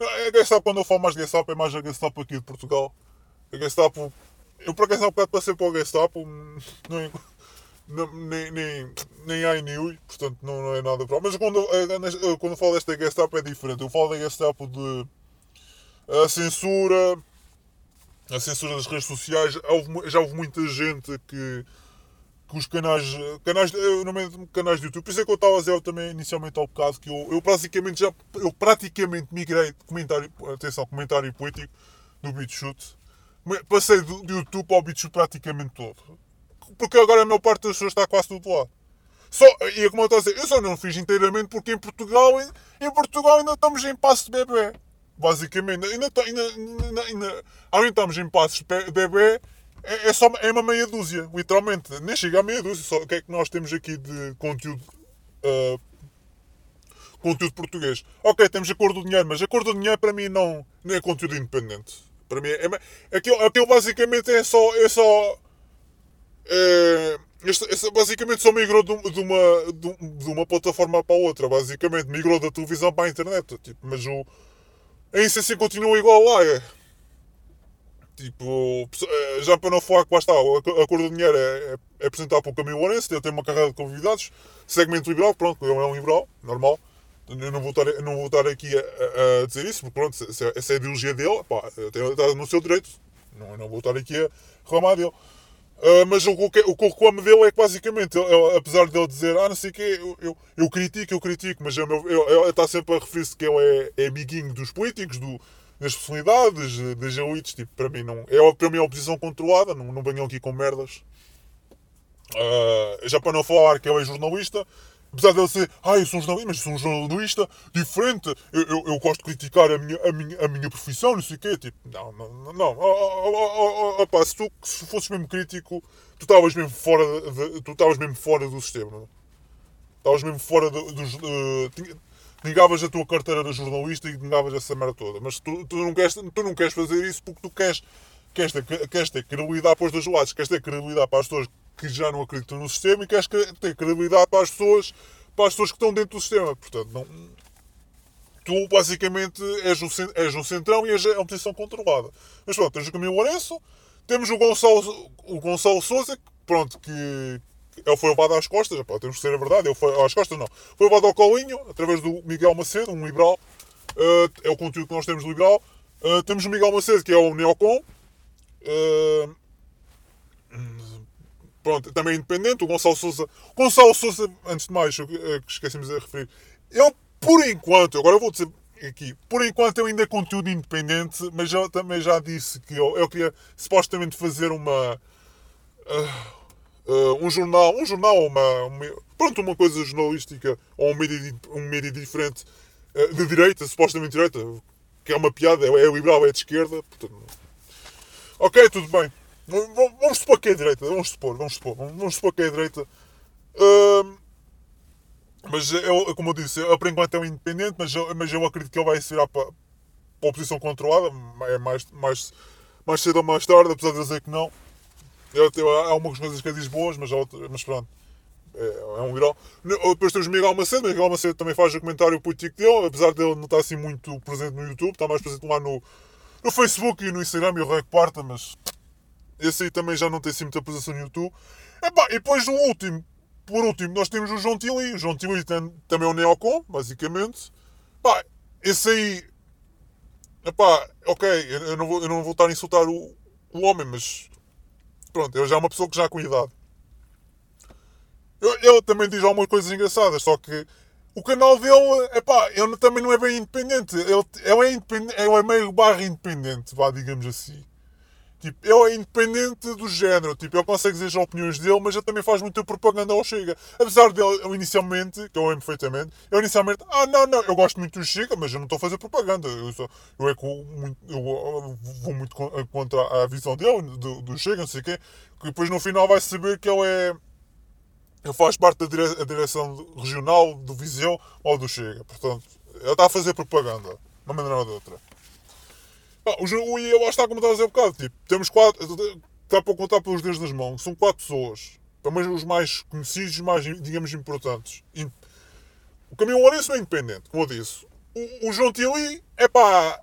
a Gestapo, quando eu falo mais Gestapo, é mais a Gestapo aqui de Portugal. A Gestapo. Eu por acaso há um bocado passei para o Gestapo, nem, nem, nem, nem há New, portanto não, não é nada para. Mas quando, quando eu falo desta Gestapo é diferente. Eu falo da Gestapo de. A censura. A censura das redes sociais. já houve muita gente que que os canais, canais, não canais de YouTube, por isso é que eu estava a dizer também inicialmente ao bocado que eu, eu praticamente já, eu praticamente migrei de comentário, atenção, comentário político do BitChute, passei do, do YouTube ao BitChute praticamente todo, porque agora a maior parte das pessoas está quase tudo lá. Só, e é como eu estou a dizer, eu só não fiz inteiramente porque em Portugal, em, Portugal ainda estamos em passo de bebê. Basicamente, ainda, ainda, ainda, ainda, ainda estamos em passos de bebê é, é, só, é uma meia dúzia, literalmente. Nem chega a meia dúzia. Só o que é que nós temos aqui de conteúdo. Uh, conteúdo português. Ok, temos a cor do dinheiro, mas a cor do dinheiro para mim não, não é conteúdo independente. Para mim é. é aquilo, aquilo basicamente é só. É só este, este, basicamente só migrou de, de, uma, de, uma plataforma para outra. Basicamente migrou da televisão para a internet. Tipo, mas o. A essência continua igual lá. É Tipo, eh, já para não falar que lá a cor do dinheiro é, é apresentado pelo Camilo Lourenço, ele tem uma carreira de convidados, segmento liberal, pronto, ele é um liberal, normal. Eu não vou estar, não vou estar aqui a, a dizer isso, porque pronto, essa, essa é a ideologia dele, pá, está no seu direito, não, não vou estar aqui a reclamar dele. Uh, mas o, o, o que eu reclamo dele é que basicamente, ele, apesar de ele dizer, ah, não sei o quê, eu, eu, eu, critico, eu critico, mas ele, ele está sempre a referir-se que ele é, é amiguinho dos políticos, do, das personalidades, das elites, tipo, para mim não. É para mim oposição controlada, não, não venham aqui com merdas. Uh, já para não falar que ele é jornalista, apesar de ele ser, ah, eu sou um jornalista, mas sou um jornalista diferente, eu, eu, eu, gosto de criticar a minha, a, minha, a minha profissão, não sei o quê, tipo, não, não, não, oh, oh, oh, opa, se tu se fosses mesmo crítico, tu estavas mesmo fora, de, tu estavas mesmo fora do sistema, estavas mesmo fora dos. Uh, negavas a tua carteira de jornalista e negavas essa merda toda. Mas tu, tu, não, queres, tu não queres fazer isso porque tu queres, queres, ter, queres ter credibilidade para os dois lados, queres ter credibilidade para as pessoas que já não acreditam no sistema e queres ter credibilidade para as pessoas, para as pessoas que estão dentro do sistema. Portanto, não, tu basicamente és um, és um centrão e és a oposição controlada. Mas pronto, tens o Camilo Lourenço, temos o Gonçalo, o Gonçalo Souza, pronto, que, ele foi levado às costas, pá, temos que ser a verdade, ele foi às costas não. Foi levado ao colinho, através do Miguel Macedo, um liberal. Uh, é o conteúdo que nós temos do liberal. Uh, temos o Miguel Macedo, que é o Neocon. Uh, pronto, também independente. O Gonçalo Souza. Gonçalo Souza, antes de mais, esquecemos de referir. Ele, por enquanto, agora eu vou dizer aqui, por enquanto eu ainda conteúdo independente, mas eu também já disse que eu, eu queria supostamente fazer uma. Uh, uh, um jornal, um jornal uma, uma, pronto, uma coisa jornalística ou um média, um média diferente uh, de direita, supostamente direita, que é uma piada, é, é liberal, é de esquerda. Portanto, ok, tudo bem. Vamos supor que é direita, vamos supor, vamos supor, vamos supor que é direita. Uh, mas eu, como eu disse, eu, por enquanto é um independente, mas eu, mas eu acredito que ele vai se virar para, para a oposição controlada, é mais, mais, mais cedo ou mais tarde, apesar de dizer que não. Há algumas coisas que ele diz boas, mas, mas pronto. É, é um grau. Depois temos Miguel Macedo, Miguel Macedo também faz o comentário político dele, apesar dele não estar assim muito presente no YouTube, está mais presente lá no, no Facebook e no Instagram e o Rei Quarta, mas esse aí também já não tem assim muita presença no YouTube. Epá, e depois o último, por último, nós temos o João Tili. O João tem, também é um neocon, basicamente. Epá, esse aí, epá, ok, eu não vou, eu não vou estar a insultar o, o homem, mas pronto, ele já é uma pessoa que já com idade. Ele também diz algumas coisas engraçadas, só que o canal dele, epá, ele também não é bem independente. Ele, ele, é, independente, ele é meio barra independente, vá, digamos assim. Tipo, ele é independente do género, tipo, ele consegue dizer as opiniões dele, mas ele também faz muita propaganda ao Chega. Apesar dele, eu inicialmente, que eu lembro perfeitamente, eu inicialmente, ah, não, não, eu gosto muito do Chega, mas eu não estou a fazer propaganda. Eu, eu, é vou muito contra a visão dele, do, do Chega, não sei o quê, que depois no final vai saber que ele é ele faz parte da dire direção regional do Viseu ou do Chega. Portanto, ele está a fazer propaganda, de uma maneira ou de outra. Ah, o, o lá está como estava a dizer um bocado. Tipo, temos quatro. Está para contar pelos dedos das mãos. São quatro pessoas. Também os mais conhecidos, mais, digamos, importantes. O Caminhão Lourenço é independente, como eu disse. O, o João Tili é pá.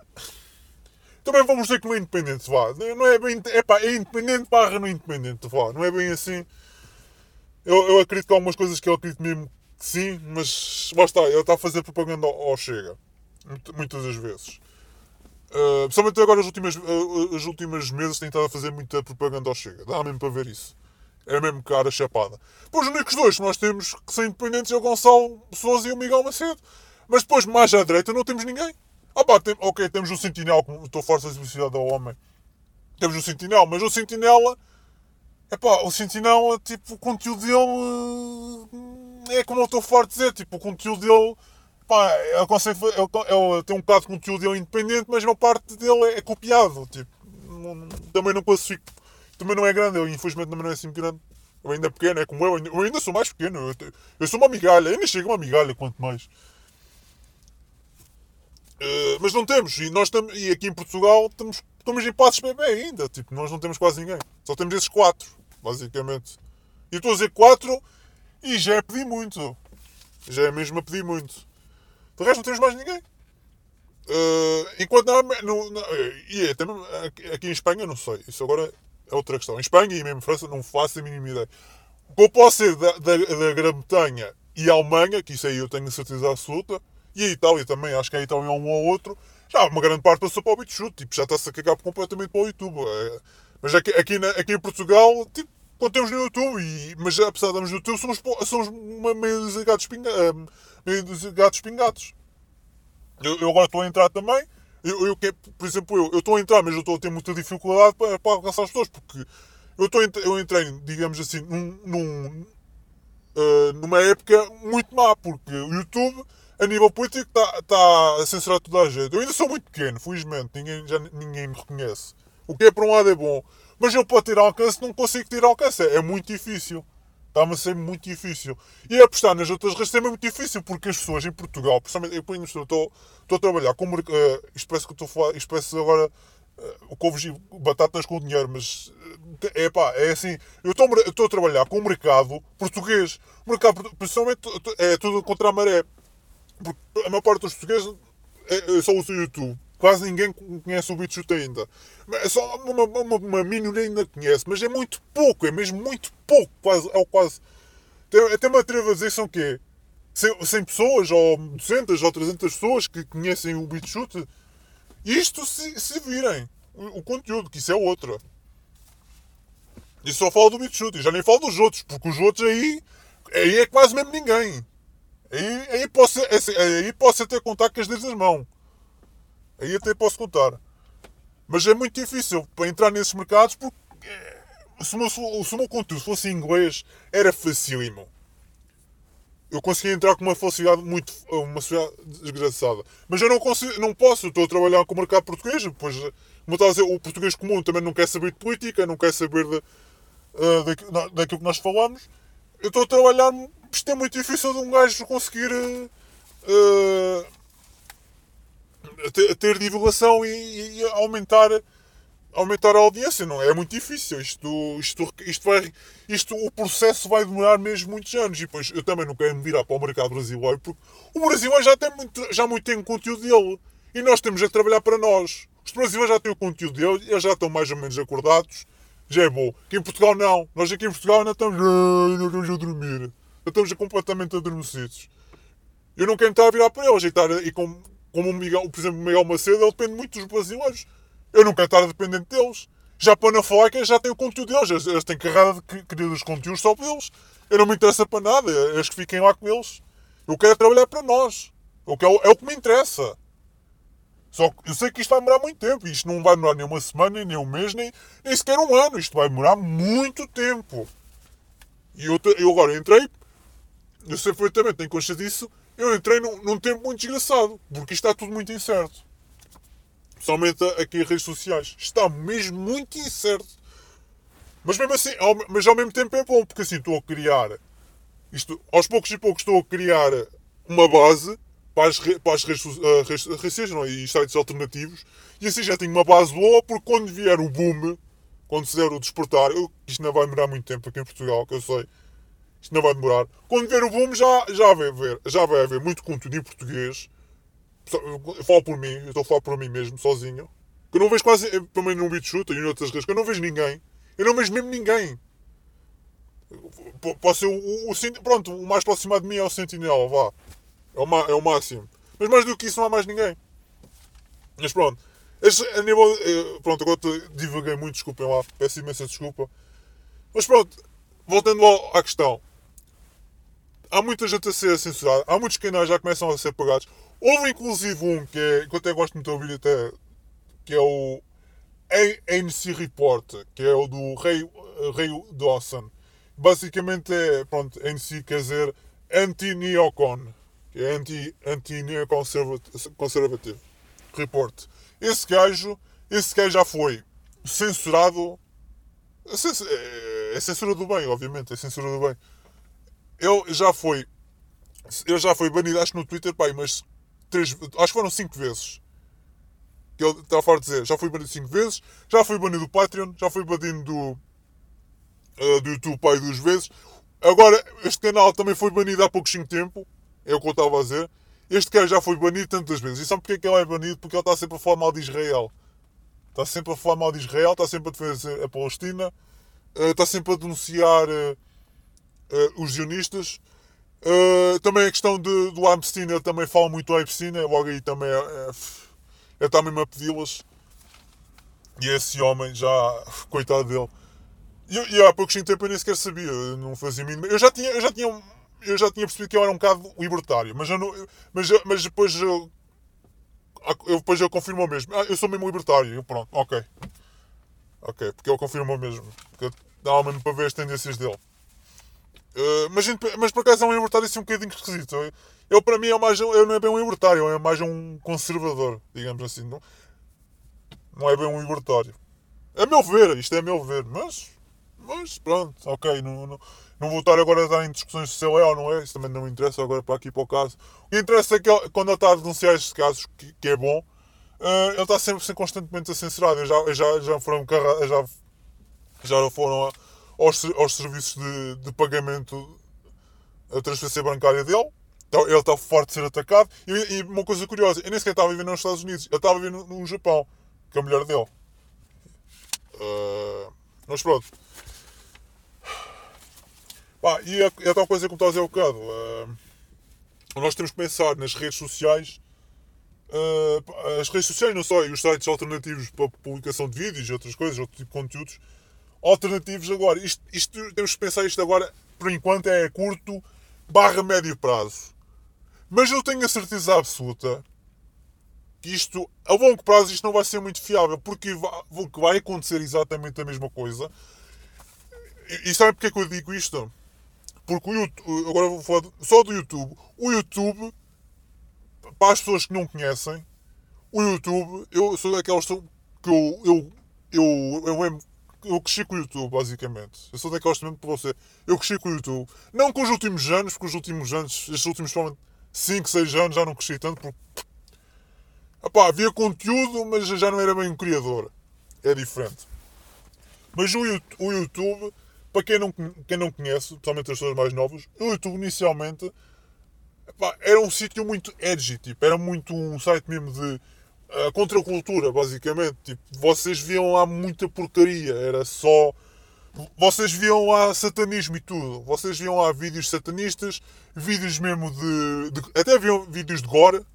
Também vamos dizer que não é independente, vá. Não é bem. É pá, é independente barra não é independente, vá. Não é bem assim. Eu, eu acredito que há algumas coisas que eu acredito mesmo que sim, mas lá está, ele está a fazer propaganda ao, ao Chega. Muitas das vezes. Uh, principalmente agora, as últimas, uh, as últimas meses, tem estado a fazer muita propaganda ao Chega. Dá mesmo para ver isso. É mesmo cara chapada. Pois os únicos dois que nós temos que ser independentes é o Gonçalo Souza e o Miguel Macedo. Mas depois, mais à direita, não temos ninguém. Ah pá, tem, ok, temos o Sentinel, como estou forte a sensibilidade ao homem. Temos o Sentinel, mas o Sentinela Epá, o Sentinela, tipo, o conteúdo dele é como eu estou forte a dizer, tipo, o conteúdo dele, pá, ele, consegue, ele, ele tem um bocado de conteúdo dele independente, mas uma parte dele é, é copiado, tipo, não, também não classifico, também não é grande, ele infelizmente também não é assim grande, eu ainda pequeno, é como eu, eu ainda sou mais pequeno, eu, eu sou uma migalha, ainda chego uma migalha, quanto mais. Uh, mas não temos, e nós estamos, e aqui em Portugal estamos, estamos em passos bebê ainda, tipo, nós não temos quase ninguém, só temos esses quatro basicamente. E estou a dizer 4 e já é pedir muito. Já é mesmo a pedir muito. De resto não temos mais ninguém. Uh, enquanto na, no, na, e é, também, aqui em Espanha não sei. Isso agora é outra questão. Em Espanha e mesmo em França não faço a mínima ideia. O que eu posso ser da, da, da Grã-Bretanha e Alemanha, que isso aí eu tenho certeza absoluta, e a Itália também, acho que a Itália é um ou outro, já uma grande parte passou para o BitChute, tipo, já está-se a cagar completamente para o YouTube. É, mas aqui, aqui, na, aqui em Portugal, tipo, contemos no YouTube, e, mas apesar de estarmos no YouTube, somos, somos meio de gatos, pinga, eh, meio de gatos pingados. Eu, eu, agora estou a entrar também. Eu, eu, por exemplo, eu, estou a entrar, mas eu estou a ter muita dificuldade para, para alcançar as pessoas, porque eu, estou, eu entrei, digamos assim, num, num uh, numa época muito má, porque o YouTube, a nível político, está tá a censurar toda a gente. Eu ainda sou muito pequeno, felizmente, ninguém, já, ninguém me reconhece. O que é por um lado é bom. Mas eu para ter alcance não consigo ter alcance. É muito difícil. Está-me a ser muito difícil. E apostar nas outras redes também é muito difícil, porque as pessoas em Portugal, principalmente eu estou, estou, estou a trabalhar com. Uh, isto parece que estou a falar, isto parece agora uh, couves e batatas com dinheiro, mas é pá, é assim. Eu estou, estou a trabalhar com o mercado português. O mercado, principalmente, é tudo contra a maré. Porque a maior parte dos portugueses é, é só usa o YouTube. Quase ninguém conhece o BitChute ainda. É só uma, uma, uma minoria ainda conhece, mas é muito pouco, é mesmo muito pouco. Quase, é quase. Até me atrevo a dizer são o quê? 100 pessoas, ou 200 ou 300 pessoas que conhecem o BitChute. Isto se, se virem. O, o conteúdo, que isso é outra. E só falo do BitChute, já nem falo dos outros, porque os outros aí, aí é quase mesmo ninguém. Aí, aí, posso, aí posso até contar com as dedos das mãos. Aí até posso contar. Mas é muito difícil para entrar nesses mercados porque eh, se o meu, se o meu conteúdo fosse em inglês era facílimo. Eu conseguia entrar com uma facilidade muito uma facilidade desgraçada. Mas eu não consigo, não posso, estou a trabalhar com o mercado português, pois como estava a dizer, o português comum também não quer saber de política, não quer saber de, uh, daquilo que nós falamos. Eu estou a trabalhar, isto é muito difícil de um gajo conseguir uh, ter, ter divulgação e, e, aumentar, aumentar a audiência. Não é? muito difícil. Isto, isto, isto, vai, isto, o processo vai demorar mesmo muitos anos. E depois eu também não quero me virar para o mercado brasileiro porque o brasileiro já tem muito, já muito tem conteúdo dele. E nós temos a trabalhar para nós. Os brasileiros já têm o conteúdo deles, eles já estão mais ou menos acordados. Já é bom. Aqui em Portugal não. Nós aqui em Portugal ainda estamos, ainda estamos a dormir. Ainda estamos completamente adormecidos. Eu não quero estar a virar para eles e, estar, e como, como o Miguel, por exemplo, Miguel Macedo, ele depende muito dos brasileiros. Eu não quero estar dependente deles. Já para na que já têm o conteúdo deles. Eles, eles têm carrada de criar os conteúdos só para eles. Eu não me interessa para nada. Eles que fiquem lá com eles. Eu quero trabalhar para nós. O que é, é o que me interessa. Só que eu sei que isto vai demorar muito tempo. Isto não vai demorar nem uma semana, nem um mês, nem, nem sequer um ano. Isto vai demorar muito tempo. E eu, eu agora entrei, eu sei perfeitamente, tenho consciência disso, eu entrei num, num tempo muito desgraçado. Porque isto está tudo muito incerto. Principalmente aqui em redes sociais. Está mesmo muito incerto. Mas mesmo assim, ao, mas ao mesmo tempo é bom, porque assim estou a criar. Isto, aos poucos e poucos estou a criar uma base para as, para as redes, uh, redes, redes não, e sites alternativos. E assim já tenho uma base boa, porque quando vier o boom, quando se der o despertar, eu, isto não vai demorar muito tempo aqui em Portugal, que eu sei. Isto não vai demorar. Quando vier o boom, já, já, vai, haver, já vai haver muito conteúdo em português. Eu falo por mim, eu estou a falar por mim mesmo, sozinho. Que eu não vejo quase, também no BitChute e em outras redes, que eu não vejo ninguém. Eu não vejo mesmo ninguém. Posso ser o, o, o, pronto, o mais próximo de mim é o Sentinela, vá. É o, é o máximo. Mas mais do que isso não há mais ninguém. Mas pronto. Este, a nível, eh, pronto, agora divaguei muito, desculpem lá. Peço imensa desculpa. Mas pronto, voltando à questão. Há muita gente a ser censurada. Há muitos canais já começam a ser pagados. Houve inclusive um que, é, que eu até gosto muito de ouvir até, que é o ANC Report, que é o do Rei, Rei Dawson. Basicamente é, pronto, ANC quer dizer anti-neocon que é anti-conservative anti report. Esse gajo, esse gajo já foi censurado. É, é censura do bem, obviamente, é censura do bem. Ele já foi. Ele já foi banido, acho no Twitter, pai, mas três, acho que foram cinco vezes. Que ele está a de dizer, já foi banido cinco vezes, já foi banido do Patreon, já foi banido do, uh, do YouTube, pai, duas vezes. Agora, este canal também foi banido há pouquinho tempo. É o que eu estava a dizer. Este cara já foi banido tantas vezes. E sabe porque é que ele é banido? Porque ele está sempre a falar mal de Israel. Está sempre a falar mal de Israel, está sempre a defender a Palestina, eh, está sempre a denunciar uh, os sionistas. Uh, também a questão de, do Amstein, ele também fala muito do Epstein, logo aí também é, é, é está mesmo a pedi-las. E esse homem já, coitado dele. E, e há pouco tempo eu nem sequer sabia, não fazia mínimo. Eu já tinha, eu já tinha eu já tinha percebido que eu era um bocado libertário, mas, não, mas, mas depois eu, eu, depois eu confirmo mesmo. Ah, eu sou mesmo libertário. Eu, pronto, ok. Ok, porque ele confirma mesmo. Porque dá mesmo para ver as tendências dele. Uh, mas, mas por acaso é um libertário assim um bocadinho esquisito. Ele para mim é mais. Ele não é bem um libertário, é mais um conservador, digamos assim. Não, não é bem um libertário. É meu ver, isto é meu ver, mas. Mas pronto, ok. Não, não, não vou estar agora a dar em discussões se ele é ou não é, isso também não me interessa agora para aqui para o caso. O que interessa é que ele, quando ele está a denunciar estes casos, que, que é bom, uh, ele está sempre, sempre constantemente a censurado. Já, já, já foram, já, já foram aos, aos serviços de, de pagamento a transferência bancária dele. Então, ele está forte de ser atacado. E, e, uma coisa curiosa, eu nem sequer estava a viver nos Estados Unidos, ele estava a viver no, no Japão, que é a mulher dele. Uh, mas pronto. E é, é tal coisa como estás a dizer um bocado. Uh, nós temos que pensar nas redes sociais. Uh, as redes sociais, não só, e os sites alternativos para publicação de vídeos e outras coisas, outro tipo de conteúdos alternativos agora. Isto, isto, temos que pensar isto agora, por enquanto, é curto barra médio prazo. Mas eu tenho a certeza absoluta que isto, a longo prazo, isto não vai ser muito fiável, porque vai, vai acontecer exatamente a mesma coisa. E, e sabe porque é que eu digo isto? Porque o YouTube, agora vou falar só do YouTube. O YouTube, para as pessoas que não conhecem, o YouTube, eu sou daquelas que eu, eu, eu, eu, eu, eu cresci com o YouTube, basicamente. Eu sou daquelas também para você. Eu cresci com o YouTube. Não com os últimos anos, porque os últimos anos, estes últimos 5, 6 anos já não cresci tanto, porque Epá, havia conteúdo, mas já não era bem um criador. É diferente. Mas o YouTube, para quem não, quem não conhece, principalmente as pessoas mais novas, o YouTube inicialmente epá, era um sítio muito edgy, tipo, era muito um site mesmo de uh, contracultura, basicamente. Tipo, vocês viam lá muita porcaria, era só. Vocês viam lá satanismo e tudo. Vocês viam lá vídeos satanistas, vídeos mesmo de. de até viam vídeos de gore.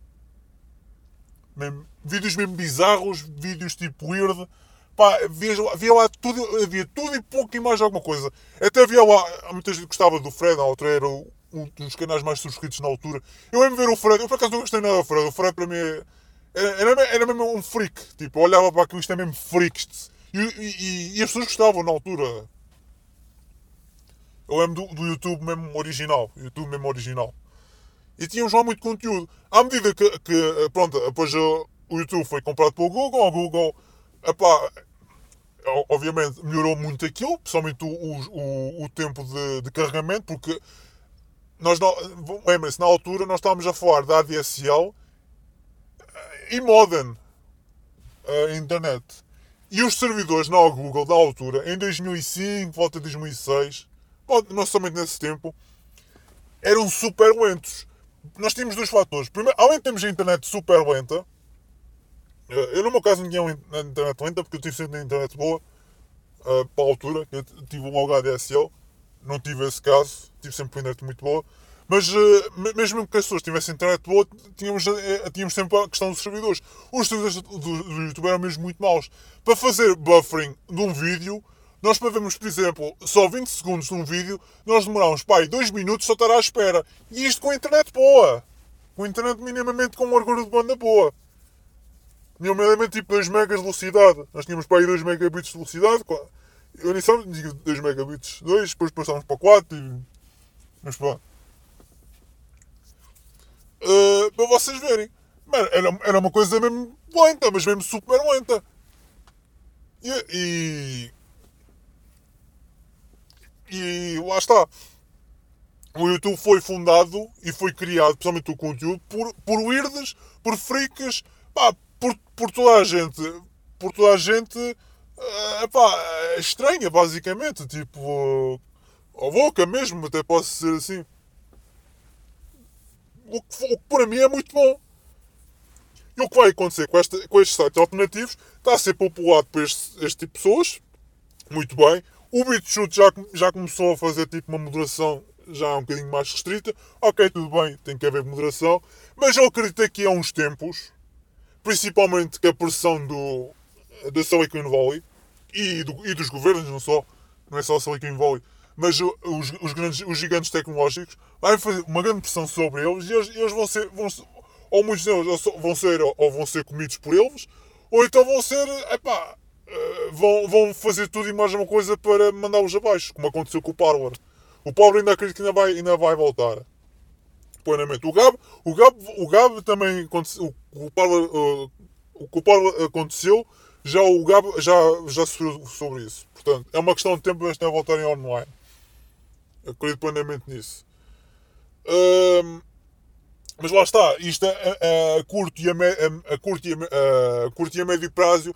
Mesmo, vídeos mesmo bizarros, vídeos tipo weird. Pá, havia lá tudo, havia tudo e pouco e mais alguma coisa. Até havia lá, muita gente gostava do Fred, na altura era um dos canais mais subscritos na altura. Eu lembro ver o Fred, eu por acaso não gostei nada do Fred, o Fred para mim é, era, era, mesmo um freak, tipo, eu olhava para aquilo, isto é mesmo freaks. E, e, e, as pessoas gostavam na altura. Eu lembro do, do YouTube mesmo original, YouTube mesmo original. E tínhamos lá muito conteúdo. À medida que, que pronto, depois o YouTube foi comprado pelo Google, o Google Epá, obviamente melhorou muito aquilo, principalmente o, o, o tempo de, de, carregamento, porque nós. Lembrem-se, na altura nós estávamos a falar da ADSL e modem a internet. E os servidores na Google da altura, em 2005, volta de 2006, não somente nesse tempo, eram super lentos. Nós tínhamos dois fatores. Primeiro, além de termos a internet super lenta, eu, no meu caso, não tinha internet lenta porque eu tive sempre uma internet boa uh, para a altura. Eu tive um HDSL, não tive esse caso, tive sempre uma internet muito boa. Mas uh, mesmo que as pessoas tivessem internet boa, tínhamos, uh, tínhamos sempre a questão dos servidores. Os servidores do, do YouTube eram mesmo muito maus. Para fazer buffering de um vídeo, nós para vermos, por exemplo, só 20 segundos de um vídeo, nós demoramos, pai, 2 minutos só estar à espera. E isto com a internet boa. Com a internet minimamente com uma largura de banda boa. Nomeadamente tipo 2 megas de velocidade. Nós tínhamos para aí 2 megabits de velocidade. Eu nem só digo 2 megabits, 2, depois passámos para 4 e... Mas pronto. Uh, para vocês verem. Mano, era, era uma coisa mesmo lenta, mas mesmo super lenta. E, e, e lá está. O YouTube foi fundado e foi criado, principalmente o conteúdo, por, por weirds, por freaks, pá, por, por toda a gente, por toda a gente uh, epá, é estranha, basicamente. Tipo, a boca mesmo, até posso dizer assim. O que, para mim é muito bom. E o que vai acontecer com, esta, com estes sites alternativos está a ser populado por este, este tipo de pessoas. Muito bem. O BitChute já, já começou a fazer tipo uma moderação já um bocadinho mais restrita. Ok, tudo bem, tem que haver moderação. Mas eu acredito que há uns tempos, principalmente com a pressão do, da Silicon Valley e, do, e dos governos, não só, não é só Silicon Valley, mas os, os, grandes, os gigantes tecnológicos, vai fazer uma grande pressão sobre eles e eles, eles vão ser, vão, ou muitos deles vão ser, ou vão ser comidos por eles, ou então vão ser, epá, eh, vão, vão fazer tudo e mais uma coisa para mandá-los abaixo, como aconteceu com o Parler. O Power ainda acredito que ainda vai, ainda vai voltar plenamente. O Gab, o Gab, o Gab também o, o, uh, o que o Paulo aconteceu, já o Gab já, já sofreu sobre isso. Portanto, é uma questão de tempo eles voltarem online. Acredito plenamente nisso. Um, mas lá está, isto a, a, a curto, e a, me, a, curto, e curto e a médio prazo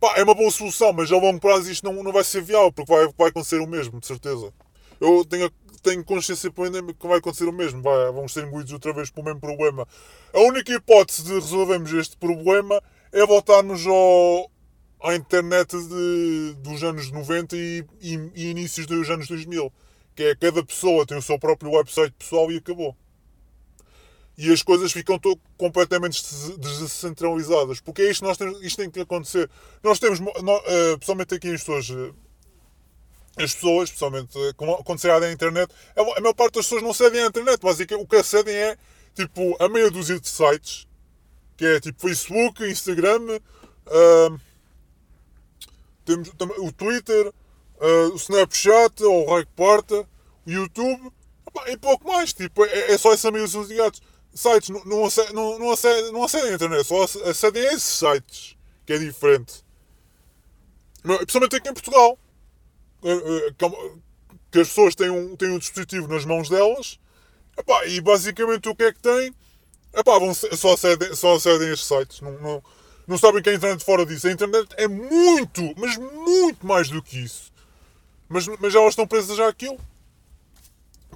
pá, é uma boa solução, mas a longo prazo isto não, não vai ser viável, porque vai, vai acontecer o mesmo, de certeza. Eu tenho tenho consciência que vai acontecer o mesmo. Vai, vamos ser engolidos outra vez pelo mesmo problema. A única hipótese de resolvermos este problema é voltarmos ao, à internet de, dos anos 90 e, e, e, inícios dos anos 2000. Que é cada pessoa tem o seu próprio website pessoal e acabou. E as coisas ficam completamente descentralizadas. Porque é isto nós temos, isto tem que acontecer. Nós temos, nós, uh, pessoalmente aqui em Estores, as pessoas, especialmente quando se adem à internet, a maior parte das pessoas não cedem à internet. Basicamente, o que acedem é tipo a meia dúzia de sites, que é tipo Facebook, Instagram, uh, temos o Twitter, uh, o Snapchat, ou o Porta, o YouTube, e pouco mais. Tipo, é, é só essa meia de gatos. Sites não, não, acedem, não, não, acedem, não acedem à internet, só acedem a esses sites, que é diferente. Principalmente aqui em Portugal eh, eh, que as pessoas têm um, têm um dispositivo nas mãos delas e basicamente o que é que têm? Epá, vão, só, acedem, só acedem a estes sites. Não, não, não sabem que a internet fora disso. A internet é muito, mas muito mais do que isso. Mas, mas elas estão presas já àquilo.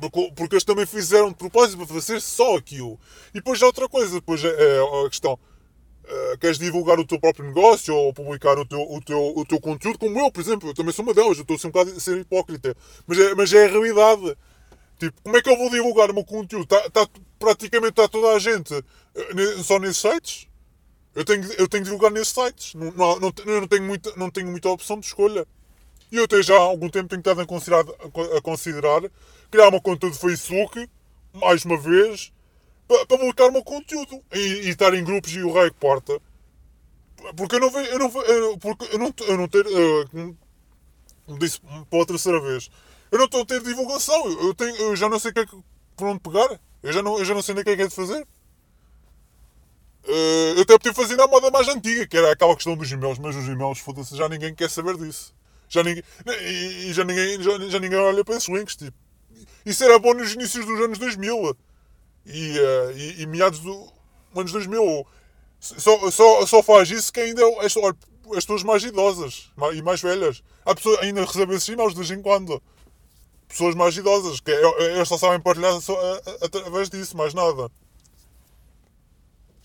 Porque, porque eles também fizeram de propósito para fazer só aquilo. E depois já outra coisa, depois é, é a questão. Uh, queres divulgar o teu próprio negócio ou publicar o teu, o, teu, o teu conteúdo, como eu, por exemplo, eu também sou uma delas, eu estou ser um a ser hipócrita, mas é, mas é a realidade. Tipo, como é que eu vou divulgar o meu conteúdo? Tá, tá, praticamente está toda a gente uh, só nesses sites. Eu tenho, eu tenho que divulgar nesses sites. Não, não, não, eu não tenho, muita, não tenho muita opção de escolha. E eu até já há algum tempo tenho estado a considerar, a considerar criar uma conta de Facebook, mais uma vez, para, para o meu conteúdo e, e, estar em grupos e o raio que porta. Porque eu não vejo, eu não, eu, porque eu não, eu não ter, uh, disse pela terceira vez, eu não estou a ter divulgação, eu, tenho, eu já não sei que é que, por onde pegar, eu já não, eu já não sei nem o que é que é de fazer. Uh, eu até podia fazer na moda mais antiga, que era aquela questão dos e-mails, mas os e-mails, foda-se, já ninguém quer saber disso. Já ninguém, e já ninguém, já, já ninguém olha para esses links, tipo. Isso era bom nos inícios dos anos 2000 e, uh, e, e meados dos anos 2000. Só, só, só faz isso quem ainda é as, as pessoas mais idosas e mais velhas. Há pessoas ainda recebem esses e-mails de vez em quando. Pessoas mais idosas, que é, é, eles só sabem partilhar só, através disso, mais nada.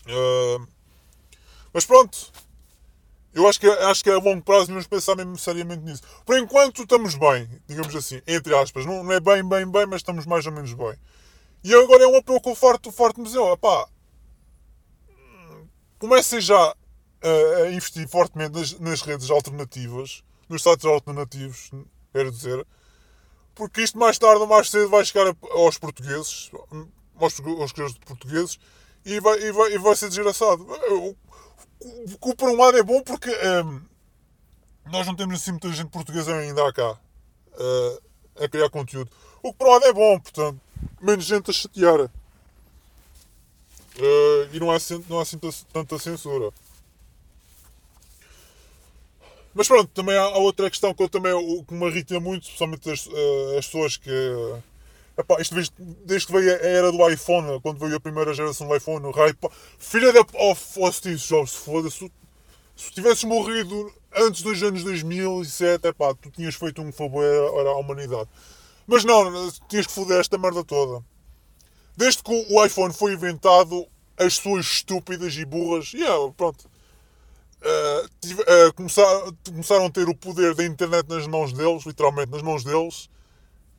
Uh, mas pronto. Eu acho que, acho que a longo prazo devemos pensar mesmo seriamente nisso. Por enquanto estamos bem, digamos assim, entre aspas. Não, não é bem, bem, bem, mas estamos mais ou menos bem. E agora é um apelo que eu farto, farto me dizer, opá, comecem já a, a investir fortemente nas, nas, redes alternativas, nos sites alternativos, quero dizer, porque isto mais tarde ou mais cedo vai chegar aos portugueses, aos, aos portugueses, e vai, e, vai, e vai ser desgraçado. O que por um lado é bom porque um, nós não temos assim muita gente portuguesa ainda cá uh, a criar conteúdo. O que por um lado é bom, portanto, menos gente a chatear. Uh, e não há, não há assim tanta censura. Mas pronto, também há outra questão que, eu também, que me irrita muito, especialmente as, uh, as pessoas que. Epá, isto desde, que veio a era do iPhone, quando veio a primeira geração do iPhone, hype, filha da. Oh, Steve Jobs, foda-se. Se tivesses morrido antes dos anos 2007, epá, tu tinhas feito um favor à humanidade. Mas não, tinhas que foder esta merda toda. Desde que o iPhone foi inventado, as pessoas estúpidas e burras, yeah, pronto, uh, tive, uh, começaram, começaram a ter o poder da internet nas mãos deles, literalmente nas mãos deles,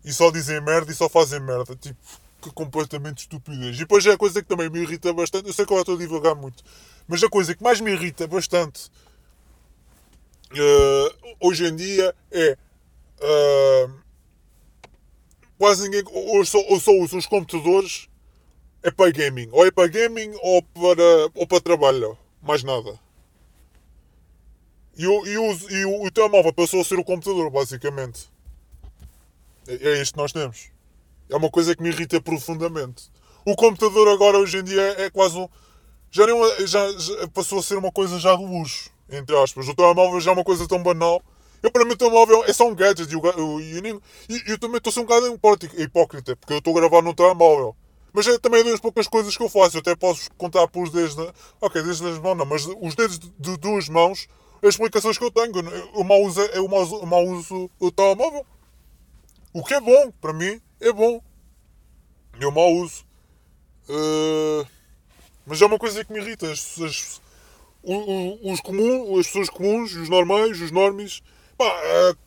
e só dizem merda e só fazem merda. Tipo, que completamente estupidez. E depois é a coisa que também me irrita bastante. Eu sei que eu estou a divulgar muito, mas a coisa que mais me irrita bastante uh, hoje em dia é. Uh, quase ninguém. Ou só, ou só usa os computadores é para gaming. Ou é para gaming ou para, ou para trabalho. Mais nada. E, o, e, o, e o, o telemóvel passou a ser o computador, basicamente. É, é isto que nós temos. É uma coisa que me irrita profundamente. O computador agora, hoje em dia, é quase um. Já, nem, já, já passou a ser uma coisa já de luxo, entre aspas. O telemóvel já é uma coisa tão banal eu, para mim, o telemóvel é só um gadget. E eu, eu, eu, eu também estou a ser um bocado hipócrita, porque eu estou a gravar no telemóvel. Mas é também das poucas coisas que eu faço. Eu até posso contar pelos dedos. Da... Ok, dedos das mãos não, mas os dedos de duas mãos, as explicações que eu tenho. Eu mal uso, eu mal, eu mal uso o telemóvel. O que é bom, para mim, é bom. Eu mal uso. Uh... Mas é uma coisa que me irrita. As, as, os, os comuns, as pessoas comuns, os normais, os normes, pá, uh,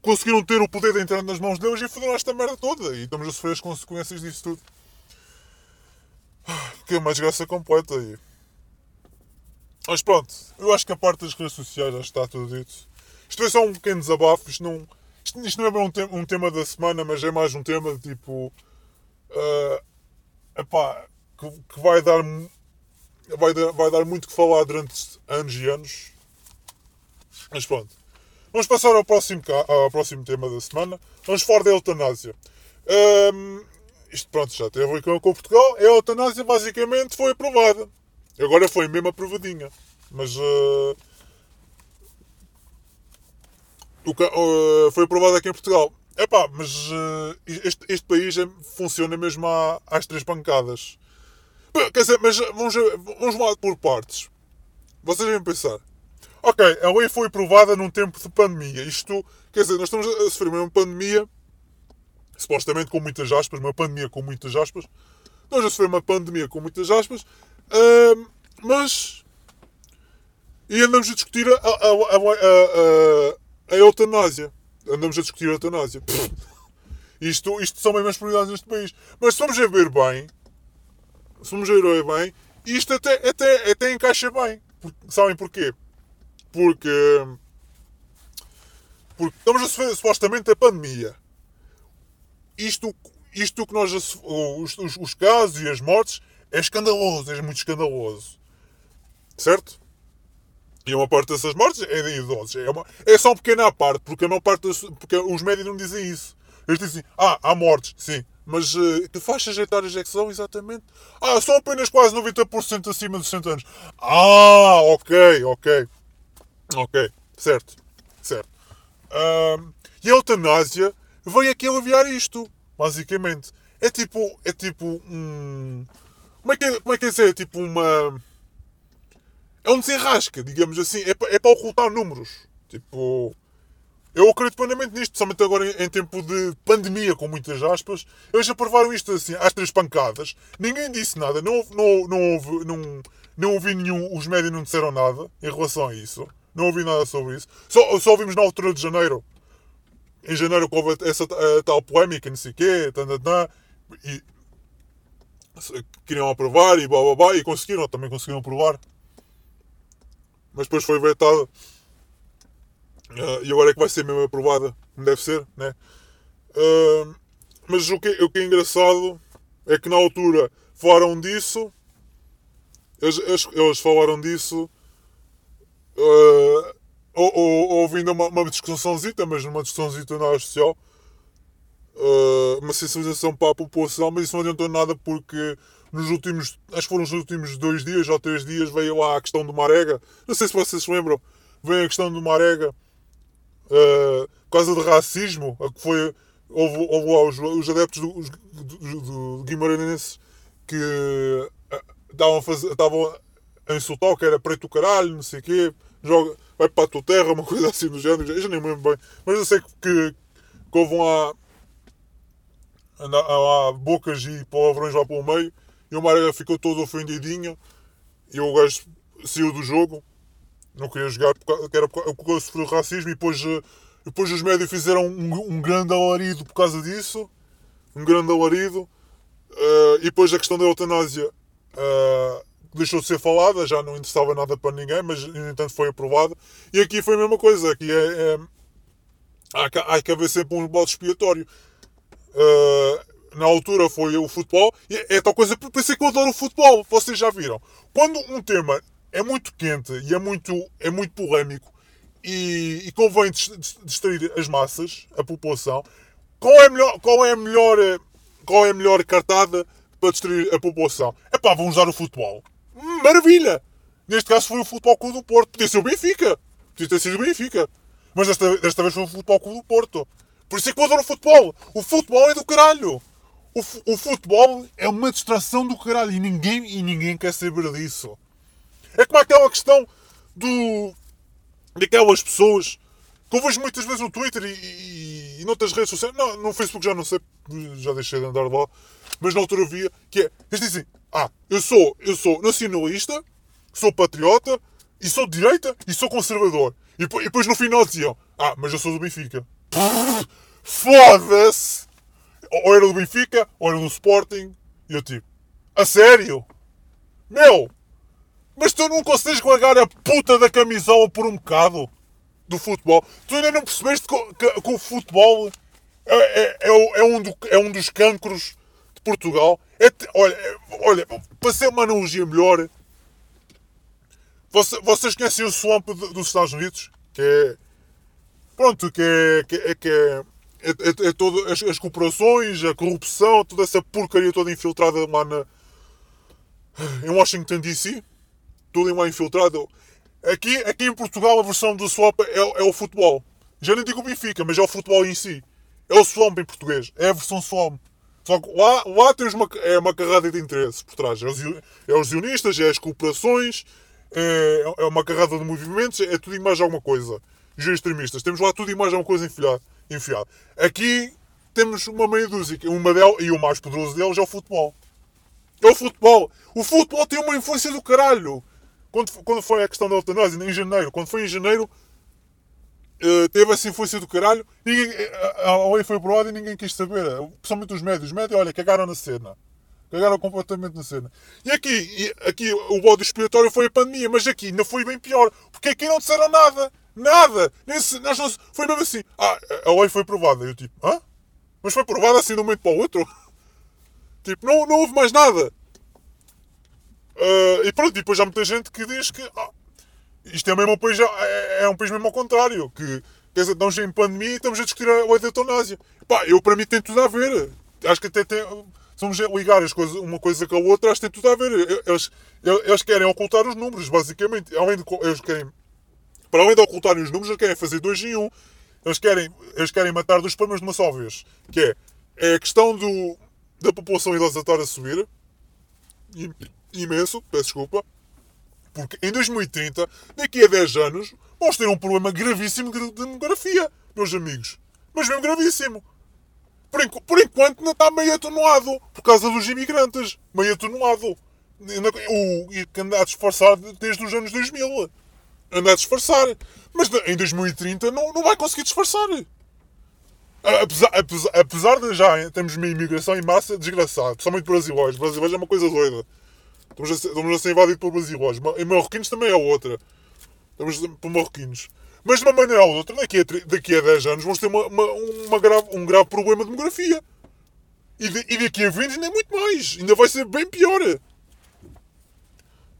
conseguiram ter o poder de entrar nas mãos deles e foderam esta merda toda. E estamos a sofrer as consequências disso tudo. Que é uma desgraça completa aí. Mas pronto, eu acho que a parte das redes sociais já está tudo dito. Isto é só um pequeno desabafo. Isto não, isto, isto não é um, te um tema da semana, mas é mais um tema de tipo. Uh, epá, que, que vai dar. Vai dar, vai dar muito que falar durante anos e anos. Mas pronto. Vamos passar ao próximo, ao próximo tema da semana. Vamos falar da eutanásia. Um, isto pronto, já teve a com Portugal. A eutanásia basicamente foi aprovada. Agora foi mesmo aprovadinha. Mas uh, o, uh, foi aprovada aqui em Portugal. Epá, mas uh, este, este país é, funciona mesmo à, às três pancadas. Quer dizer, mas vamos, vamos lá por partes. Vocês vêm pensar. Ok, a lei foi aprovada num tempo de pandemia. Isto, quer dizer, nós estamos a sofrer uma pandemia, supostamente com muitas aspas, uma pandemia com muitas aspas. Estamos a sofrer uma pandemia com muitas aspas, uh, mas. E andamos a discutir a, a, a, a, eutanásia. Andamos a discutir a eutanásia. Isto, isto são as prioridades neste país. Mas se vamos a ver bem, se vamos a ver bem, isto até, até, até encaixa bem. Sabem porquê? Porque, porque estamos a sofrer supostamente a pandemia. Isto, isto que nós, os, os casos e as mortes, é escandaloso, é muito escandaloso. Certo? E uma parte dessas mortes é de idosos. É, uma, é só uma pequena parte, porque, a parte das, porque os médicos não dizem isso. Eles dizem, ah, há mortes, sim. Mas uh, que faixas etárias é que são, exatamente? Ah, são apenas quase 90% acima dos 60 anos. Ah, ok, ok. Ok, certo, certo. Um, e a eutanásia veio aqui aliviar isto, basicamente. É tipo, é tipo um... Como é que é, como é, que é dizer? É tipo uma... É um desenrasca, digamos assim. É, é para ocultar números. Tipo... Eu acredito plenamente nisto, principalmente agora em tempo de pandemia, com muitas aspas. Eles já provaram isto assim, às três pancadas. Ninguém disse nada, não, não, não, houve, não, não ouvi nenhum, os médios não disseram nada em relação a isso. Não ouvi nada sobre isso. Só, só ouvimos na altura de janeiro. Em janeiro houve essa tal polémica, não sei o quê, tã, e queriam aprovar e blá blá blá, e conseguiram, também conseguiram aprovar. Mas depois foi vetado. Uh, e agora é que vai ser mesmo aprovada, como deve ser, né? Uh, mas o que, o que é engraçado é que na altura falaram disso, eles, eles, eles falaram disso uh, ou, ou, ouvindo uma, uma discussãozita, mas uma discussãozita na área social, uh, uma sensibilização para a população, mas isso não adiantou nada porque nos últimos, acho que foram nos últimos dois dias ou três dias, veio lá a questão do Marega. Não sei se vocês se lembram, veio a questão do Marega uh, por causa de racismo, que foi, houve, houve lá os, os adeptos do, do, do Guimarães que estavam a, a insultar que era preto caralho, não sei o quê, joga, vai para a tua terra, uma coisa assim do género, eu já nem me lembro bem, mas eu sei que, que, que houve lá, lá bocas e palavrões lá pelo meio, e o Marega ficou todo ofendidinho, e o gajo saiu do jogo, não queria jogar porque era porque sofreu racismo e depois, eh, depois os médios fizeram um, um grande alarido por causa disso. Um grande alarido. Uh, e depois a questão da eutanásia uh, deixou de ser falada, já não interessava nada para ninguém, mas no entanto foi aprovada. E aqui foi a mesma coisa, aqui é, é há, há que haver sempre um bode expiatório. Uh, na altura foi o futebol, e é, é tal coisa, pensei que eu adoro o futebol, vocês já viram. Quando um tema é muito quente e é muito, é muito polémico e, e convém distrair as massas, a população. Qual é a melhor, qual é a melhor, qual é a melhor cartada para distrair a população? É pá, vão usar o futebol. Maravilha! Neste caso foi o Futebol Clube do Porto. Podia ser o Benfica. Podia ter sido o Benfica. Mas desta, desta vez foi o Futebol Clube do Porto. Por isso é que eu adoro o futebol. O futebol é do caralho. O, o futebol é uma distração do caralho e ninguém, e ninguém quer saber disso. É como aquela questão do. daquelas pessoas que eu vejo muitas vezes no Twitter e, e, e noutras redes sociais. Não, no Facebook já não sei, já deixei de andar lá. Mas na altura via que é. Eles dizem: Ah, eu sou, eu sou nacionalista, sou patriota, e sou de direita e sou conservador. E, e depois no final diziam: Ah, mas eu sou do Benfica. Foda-se! Ou era do Benfica, ou era do Sporting. E eu tipo: A sério? Meu! Mas tu não consegues largar a puta da camisola por um bocado do futebol. Tu ainda não percebeste que, que, que o futebol é, é, é, é, um do, é um dos cancros de Portugal. É, olha, é, olha, para ser uma analogia melhor, você, vocês conhecem o swamp dos Estados Unidos? Que é. Pronto, que é. Que é, que é, é, é, é todo, as, as corporações, a corrupção, toda essa porcaria toda infiltrada lá na, em Washington DC tudo lá infiltrado. Aqui, aqui em Portugal a versão do swap é, é o futebol. Já nem digo o Benfica, mas é o futebol em si. É o swamp em português. É a versão swamp. Só que lá, lá tens uma, é uma carrada de interesses por trás. É os, é os é as cooperações, é, é uma carrada de movimentos, é tudo e mais alguma coisa. Os extremistas. Temos lá tudo e mais alguma coisa enfiado. Enfiado. Aqui temos uma meia dúzia. Uma delas, e o mais poderoso deles é o futebol. É o futebol. O futebol tem uma influência do caralho. Quando, quando foi a questão da eutanásia, em janeiro, quando foi em janeiro, Uh, teve essa influência do caralho. Ninguém, a, a lei foi aprovada e ninguém quis saber. Principalmente os médios. Os médios, olha, cagaram na cena. Cagaram completamente na cena. E aqui, e aqui o bode expiatório foi a pandemia, mas aqui ainda foi bem pior. Porque aqui não disseram nada. Nada. Nesse, nós foi mesmo assim. Ah, a lei foi aprovada. Eu tipo, hã? Mas foi aprovada assim de um momento para o outro? tipo, não, não houve mais nada. Uh, e pronto, e depois há muita gente que diz que ah, isto é, mesmo um país, é, é um país mesmo ao contrário. Que, quer dizer, estamos em pandemia e estamos a discutir a lei da eutanásia. Pá, eu para mim tem tudo a ver. Acho que até tem, vamos ligar as coisas, uma coisa com a outra, acho que tem tudo a ver. Eles, eles querem ocultar os números, basicamente. Além de, eles querem, para além de ocultarem os números, eles querem fazer dois em um. Eles querem, eles querem matar dois problemas de uma só vez. Que é, é a questão do, da população idosa estar a subir. Imenso, peço desculpa porque em 2030, daqui a 10 anos, vamos ter um problema gravíssimo de demografia, meus amigos. Mas mesmo gravíssimo. Por, enqu por enquanto não está meio atenuado, por causa dos imigrantes. Meio atenuado. O que anda a disfarçar desde os anos 2000. Anda a disfarçar. Mas em 2030 não, não vai conseguir disfarçar. Apesar, apesar, apesar de já termos uma imigração em massa desgraçada, principalmente brasileiros. Brasileiros é uma coisa doida. Estamos a ser, estamos a ser invadidos por brasileiros. E marroquinos também é outra. Estamos por marroquinos. Mas de uma maneira ou outra, daqui a, daqui a 10 anos vamos ter uma, uma, uma grave, um grave problema de demografia. E, de, e daqui a 20 ainda é muito mais. Ainda vai ser bem pior.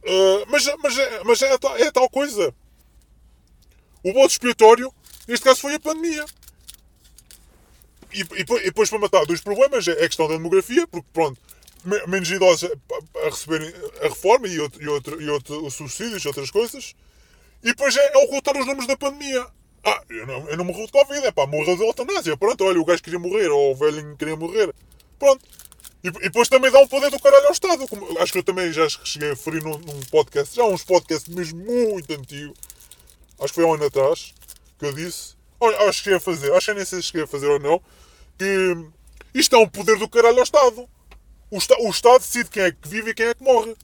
Uh, mas mas, é, mas é, é, tal coisa. O bode expiatório, neste caso, foi a pandemia. E, e, e depois, para matar dois problemas, é a questão da demografia, porque pronto, menos idosos a receberem a reforma e, outro, e, outro, e outro, os subsídios e outras coisas. E depois é, é ocultar os números da pandemia. Ah, eu não, eu não morro de Covid, é pá, morreu de eutanásia. Pronto, olha, o gajo queria morrer, ou o velhinho queria morrer. Pronto. E, e depois também dá um poder do caralho ao Estado. Como, acho que eu também já cheguei a referir num, num podcast, já uns podcasts mesmo muito antigo. Acho que foi há um ano atrás que eu disse. Olha, acho que cheguei a fazer, acho que nem sei se cheguei a fazer ou não. Que isto é um poder do caralho ao Estado. O, o Estado decide quem é que vive e quem é que morre.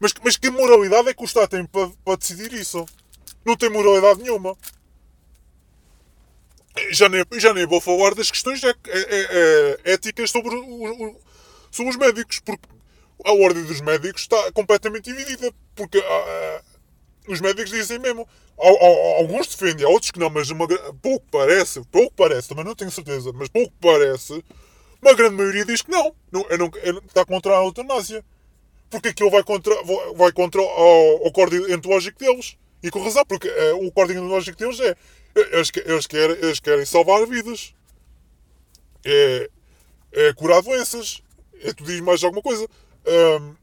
Mas, mas que moralidade é que o Estado tem para, para decidir isso? Não tem moralidade nenhuma. Já nem, já nem vou falar das questões é, é, é, éticas sobre, o, sobre os médicos, porque a ordem dos médicos está completamente dividida. Porque uh, os médicos dizem mesmo. Alguns defendem, outros que não, mas uma, pouco parece, pouco parece, também não tenho certeza, mas pouco parece uma grande maioria diz que não. não, não, está contra a eutanásia. Porque aquilo vai contra, vai contra o, o código ontológico deles. E com razão, porque é, o código ontológico deles é. Eles, eles, querem, eles querem salvar vidas. É, é curar doenças. É tu diz mais alguma coisa. Um,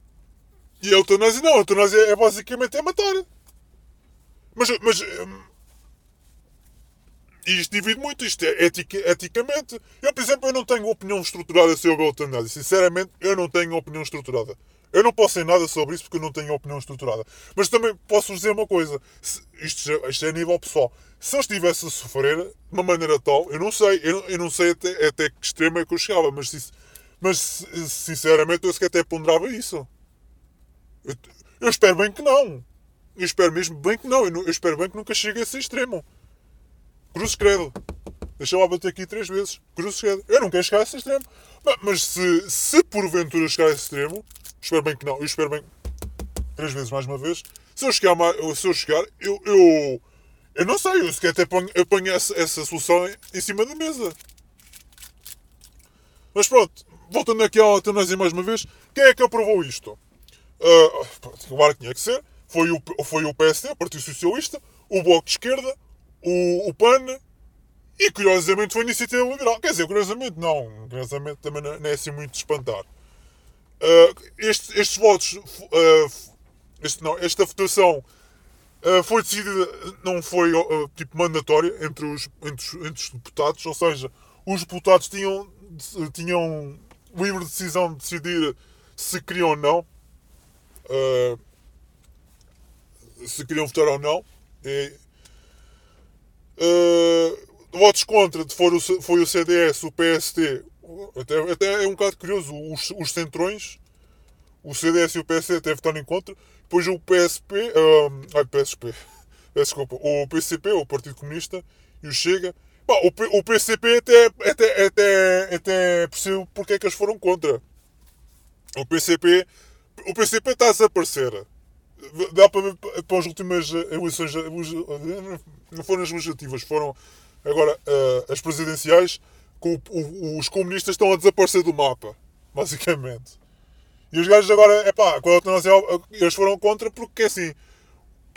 e a eutanásia não. A eutanásia é basicamente é matar. Mas, mas e isto divide muito, isto é etica, eticamente. Eu, por exemplo, eu não tenho opinião estruturada sobre a eutanásia. Sinceramente, eu não tenho opinião estruturada. Eu não posso dizer nada sobre isso porque eu não tenho opinião estruturada. Mas também posso dizer uma coisa. Isto, isto é a nível pessoal. Se eu estivesse a sofrer de uma maneira tal, eu não sei. Eu, eu não sei até, até que extremo é que eu chegava. Mas, mas sinceramente, eu sequer até ponderava isso. Eu, eu espero bem que não. Eu espero mesmo bem que não. Eu, eu espero bem que nunca chegue a esse extremo. Cruz credo. Deixa lá bater aqui três vezes. Cruz credo. Eu não quero chegar a esse extremo. Mas se, se porventura chegar a esse extremo, espero bem que não. Eu espero bem. Três vezes mais uma vez. Se eu chegar, se eu, chegar eu, eu, eu não sei. Eu sequer até ponho, eu ponho essa, essa solução em cima da mesa. Mas pronto. Voltando aqui à eutanásia mais uma vez. Quem é que aprovou isto? Uh, claro que tinha que ser. Foi o, foi o PSD, o Partido Socialista, o Bloco de Esquerda, o, o PAN e curiosamente foi a iniciativa liberal. Quer dizer, curiosamente não, curiosamente também não é assim muito de espantar. Uh, estes, estes votos, uh, este, não, esta votação uh, foi decidida, não foi tipo mandatória entre os, entre, os, entre os deputados, ou seja, os deputados tinham, tinham livre decisão de decidir se queriam ou não. Uh, se queriam votar ou não. E, uh, votos contra o, foi o CDS, o PST. Até, até é um bocado curioso. Os, os centrões, o CDS e o PST até votaram em contra. Depois o PSP. Uh, ai, PSP. Desculpa. O PCP, o Partido Comunista, e o Chega. Bom, o, o PCP até, até, até, até percebo porque é que eles foram contra. O PCP. O PCP está a desaparecer dá para ver para as últimas eleições, não foram as legislativas, foram agora uh, as presidenciais, o, os comunistas estão a desaparecer do mapa, basicamente. E os gajos agora, é pá, eles foram contra porque assim,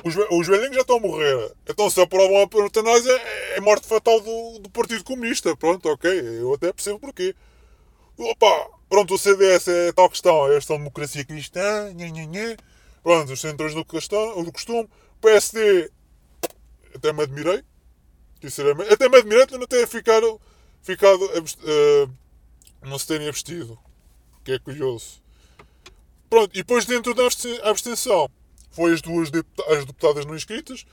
os, os velhinhos já estão a morrer. Então se aprovam a eutanásia, é morte fatal do, do Partido Comunista. Pronto, ok, eu até percebo porquê. Opa, pronto, o CDS é tal questão, é esta democracia cristã, nha, nha, nha. Pronto, os centros do, questão, do costume. PSD, até me admirei. Sinceramente, até me admirei de não ter ficado, ficado uh, não se terem abstido. Que é curioso. Pronto, e depois dentro da abstenção, foi as duas deputadas, as deputadas não inscritas.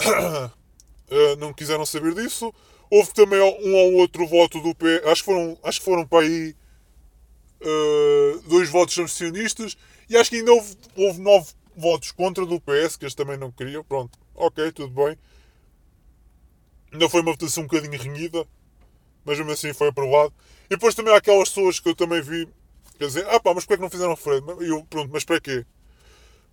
uh, não quiseram saber disso. Houve também um ou outro voto do P. Acho que foram, acho que foram para aí uh, dois votos abstencionistas e acho que ainda houve, houve nove votos contra do PS, que eles também não queriam. Pronto, ok, tudo bem. Ainda foi uma votação um bocadinho renhida, mas mesmo assim foi aprovado. E depois também há aquelas pessoas que eu também vi, quer dizer, ah pá, mas porquê é que não fizeram referendo? Eu, pronto, mas para quê?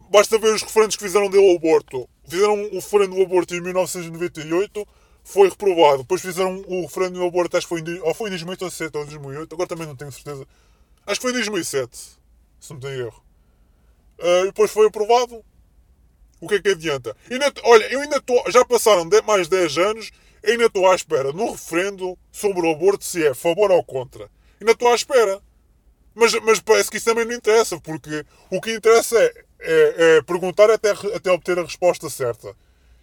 Basta ver os referendos que fizeram dele ao aborto. Fizeram o referendo do aborto em 1998, foi reprovado. Depois fizeram o referendo do aborto, acho que foi em, ou foi em 2007 ou 2008, agora também não tenho certeza. Acho que foi em 2007, se não tenho erro. Uh, depois foi aprovado. O que é que adianta? Ainda, olha, eu ainda estou. Já passaram de, mais 10 anos, ainda estou à espera no referendo sobre o aborto se é favor ou contra. Ainda estou à espera. Mas, mas parece que isso também não interessa, porque o que interessa é, é, é perguntar até, até obter a resposta certa.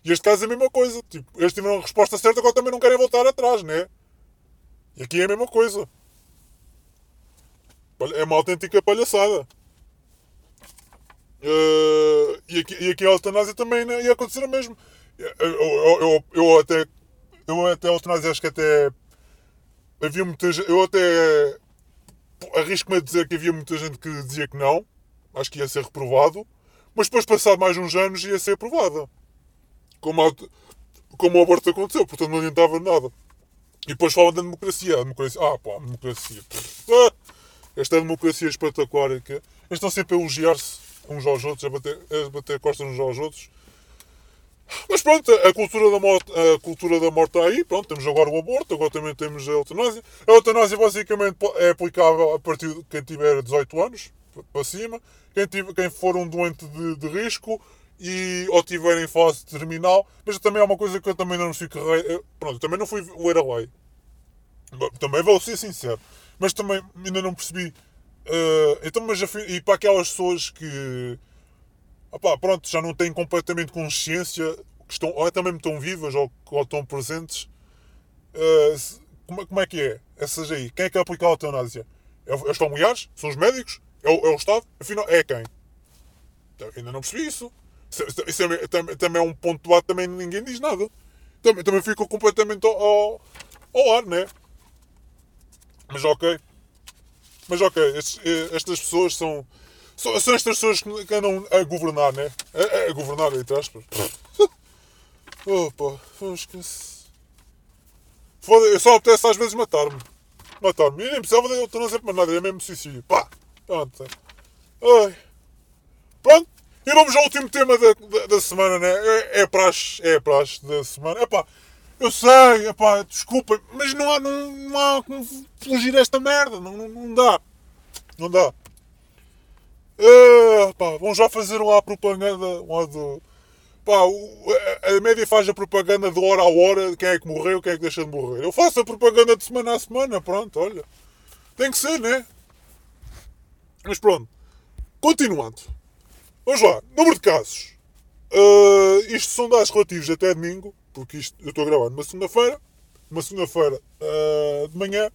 E este caso é a mesma coisa. Tipo, eles tiveram a resposta certa, agora também não querem voltar atrás, né? E aqui é a mesma coisa. É uma autêntica palhaçada. Uh, e, aqui, e aqui a eutanásia também né, ia acontecer o mesmo. Eu, eu, eu, eu, até. Eu até a eutanásia acho que até. Havia muita gente. Eu até. Arrisco-me a dizer que havia muita gente que dizia que não. Acho que ia ser reprovado. Mas depois, passado mais uns anos, ia ser aprovada. Como, a, como o aborto aconteceu. Portanto, não adiantava nada. E depois falam da democracia. A democracia. Ah, pá, a democracia. Ah, esta democracia espetacular. Que, estão sempre a elogiar-se uns aos outros, a bater, a bater costas uns aos outros. Mas pronto, a cultura da morte, a cultura da morte está aí. Pronto, temos agora o aborto, agora também temos a eutanásia. A eutanásia basicamente é aplicável a partir de quem tiver 18 anos para cima, quem, quem for um doente de, de risco e ou tiver em fase terminal. Mas também é uma coisa que eu também não fico. Pronto, também não fui ler a lei. Também vou ser sincero. Mas também ainda não percebi Uh, então, mas e para aquelas pessoas que opá, pronto, já não têm completamente consciência, que estão, ou também estão vivas ou, ou estão presentes, uh, como, como, é que é? Essas aí, quem é que aplica a eutanásia? É, é familiares? São os médicos? É o, é o Estado? Afinal, é quem? Então, ainda não percebi isso. Isso, isso é, também, também é um ponto de debate, também ninguém diz nada. Também, também fico completamente ao, ao, ao ar, né? Mas ok. Mas ok, estes, eh, estas pessoas são, são. São estas pessoas que andam a governar, né? A, a governar, entre aspas. Opa, esquece. Foda eu só apetece às vezes matar-me. Matar-me. E nem precisava de eutanásia para nada, é mesmo suicídio. Pá! Pronto. Ai. Pronto. E vamos ao último tema da, da, da semana, né? É, é praxe, é praxe da semana. É pá. Eu sei, epá, desculpa, mas não há, não, não há como fugir esta merda. Não, não, não dá. Não dá. Uh, pá, vão já fazer lá a propaganda lá do. Pá, a média faz a propaganda de hora a hora de quem é que morreu, quem é que deixa de morrer. Eu faço a propaganda de semana a semana, pronto, olha. Tem que ser, né? Mas pronto. Continuando. Vamos lá. Número de casos. Uh, isto são dados relativos até domingo porque isto, eu estou a gravar numa segunda-feira, uma segunda-feira uh, de manhã.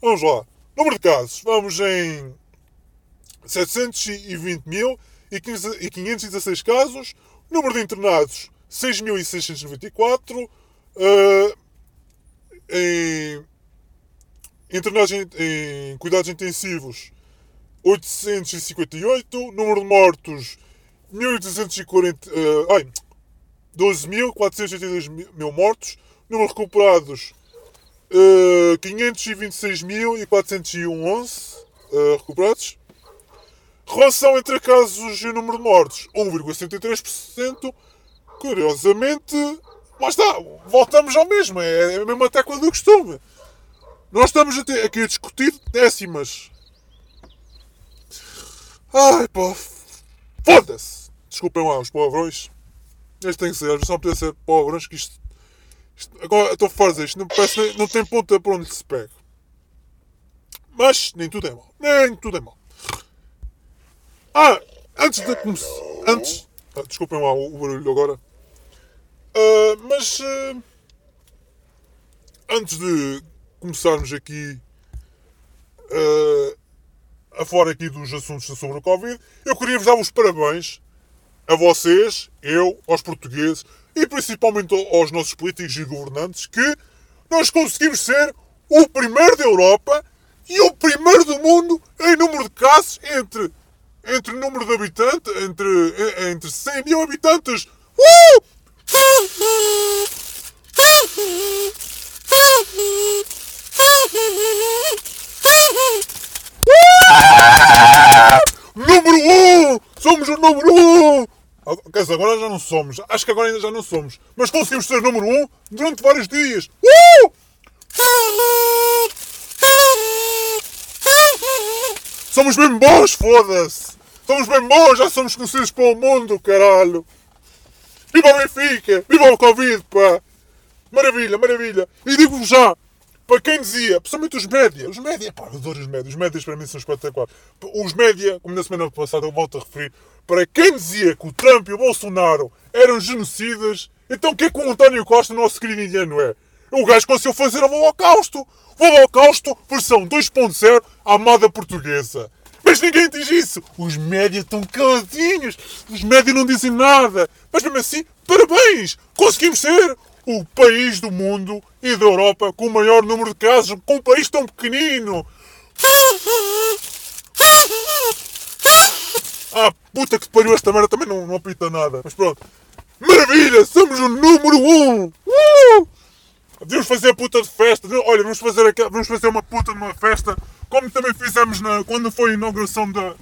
Vamos lá. Número de casos, vamos em 720 mil e 516 casos. Número de internados, 6.694. Uh, em internados em, em, cuidados intensivos, 858. Número de mortos, 1.840. Uh, ai, 12.482 mil mortos. Número de recuperados, uh, 526.411 uh, recuperados. Relação entre casos e número de mortes, 1,73%. Curiosamente, lá está, voltamos ao mesmo, é a mesma tecla do costume. Nós estamos aqui a discutir décimas. Ai pá, foda-se! Desculpem lá os palavrões. Este tem que ser, só podia ser palavrões que isto, isto. agora estou a fazer isto, não, parece, não tem ponta para onde se pega. Mas nem tudo é mal. Nem tudo é mal. Ah, antes de começar. Antes. Ah, desculpem lá o, barulho agora. Uh, mas. Uh, antes de começarmos aqui. Uh, a falar aqui dos assuntos sobre o Covid, eu queria vos dar os parabéns a vocês, eu, aos portugueses e principalmente aos nossos políticos e governantes que nós conseguimos ser o primeiro da Europa e o primeiro do mundo em número de casos entre entre número de habitantes, entre, entre 100 mil habitantes. Uh! Número 1! Um! Somos o número 1! Um! Quer dizer, agora já não somos. Acho que agora ainda já não somos. Mas conseguimos ser número 1 um durante vários dias. Uh! Somos bem bons, foda-se! Somos bem bons, já somos conhecidos pelo mundo, caralho! Viva o Benfica! Viva o Covid, pá! Maravilha, maravilha! E digo-vos já, para quem dizia, principalmente os média, os média, pá, adoro os média, os médias para mim são espetaculares. Os média, como na semana passada eu volto a referir, para quem dizia que o Trump e o Bolsonaro eram genocidas, então o que é que o António Costa, nosso querido indiano, é? O gajo conseguiu fazer o Holocausto! O Holocausto, versão 2.0, à moda portuguesa. Mas ninguém diz isso! Os médias estão caladinhos! Os médias não dizem nada! Mas mesmo assim, parabéns! Conseguimos ser o país do mundo e da Europa com o maior número de casos, com um país tão pequenino! Ah, puta que pariu, esta merda também não, não apita nada. Mas pronto. Maravilha! Somos o número 1! Um. Uh! Fazer a puta de festa. Olha, vamos fazer, aqui, vamos fazer uma puta de uma festa, como também fizemos na, quando foi a inauguração da,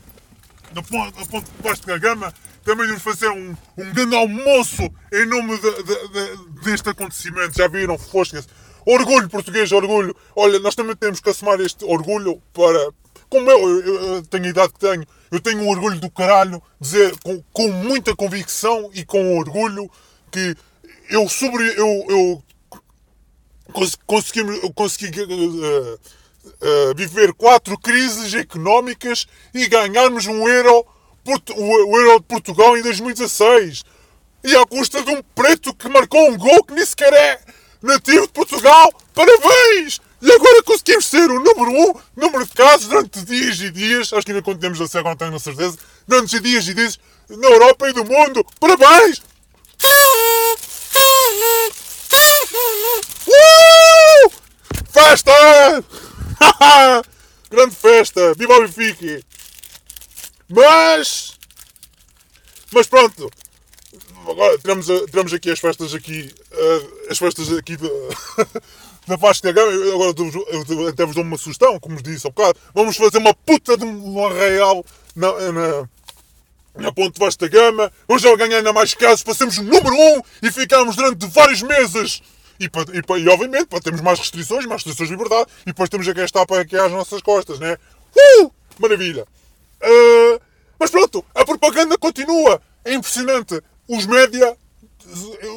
da, ponte, de Vasco da Gama. Também vamos fazer um, um grande almoço em nome de, de, de, deste acontecimento. Já viram? Foscas. Orgulho português, orgulho. Olha, nós também temos que assumir este orgulho para. Como eu, eu, eu tenho a idade que tenho, eu tenho um orgulho do caralho, dizer com, com muita convicção e com orgulho que eu, sobre, eu, eu conseguimos, consegui uh, uh, viver quatro crises económicas e ganharmos um euro, o euro de Portugal em 2016. E à custa de um preto que marcou um gol que nem sequer é nativo de Portugal. Parabéns! E agora conseguimos ser o número um número de casos durante dias e dias, acho que ainda continuamos a ser, agora não tenho certeza, durante dias e dias na Europa e do mundo. Parabéns! Uh! Festa! Grande festa! Viva o Benfica! Mas... Mas pronto. Agora tiramos, tiramos aqui as festas aqui... Uh, as festas aqui de, da Vasco da Gama. Agora eu até vos dou uma sugestão, como vos disse há bocado. Vamos fazer uma puta de um arraial na, na, na ponte Vasco da Gama. Vamos ganhar ainda mais casos o número 1 um, e ficarmos durante vários meses e, e, e, obviamente, para termos mais restrições, mais restrições de liberdade, e depois temos a gastar para aqui às nossas costas, né? Uh! Maravilha! Uh, mas pronto, a propaganda continua. É impressionante. Os média.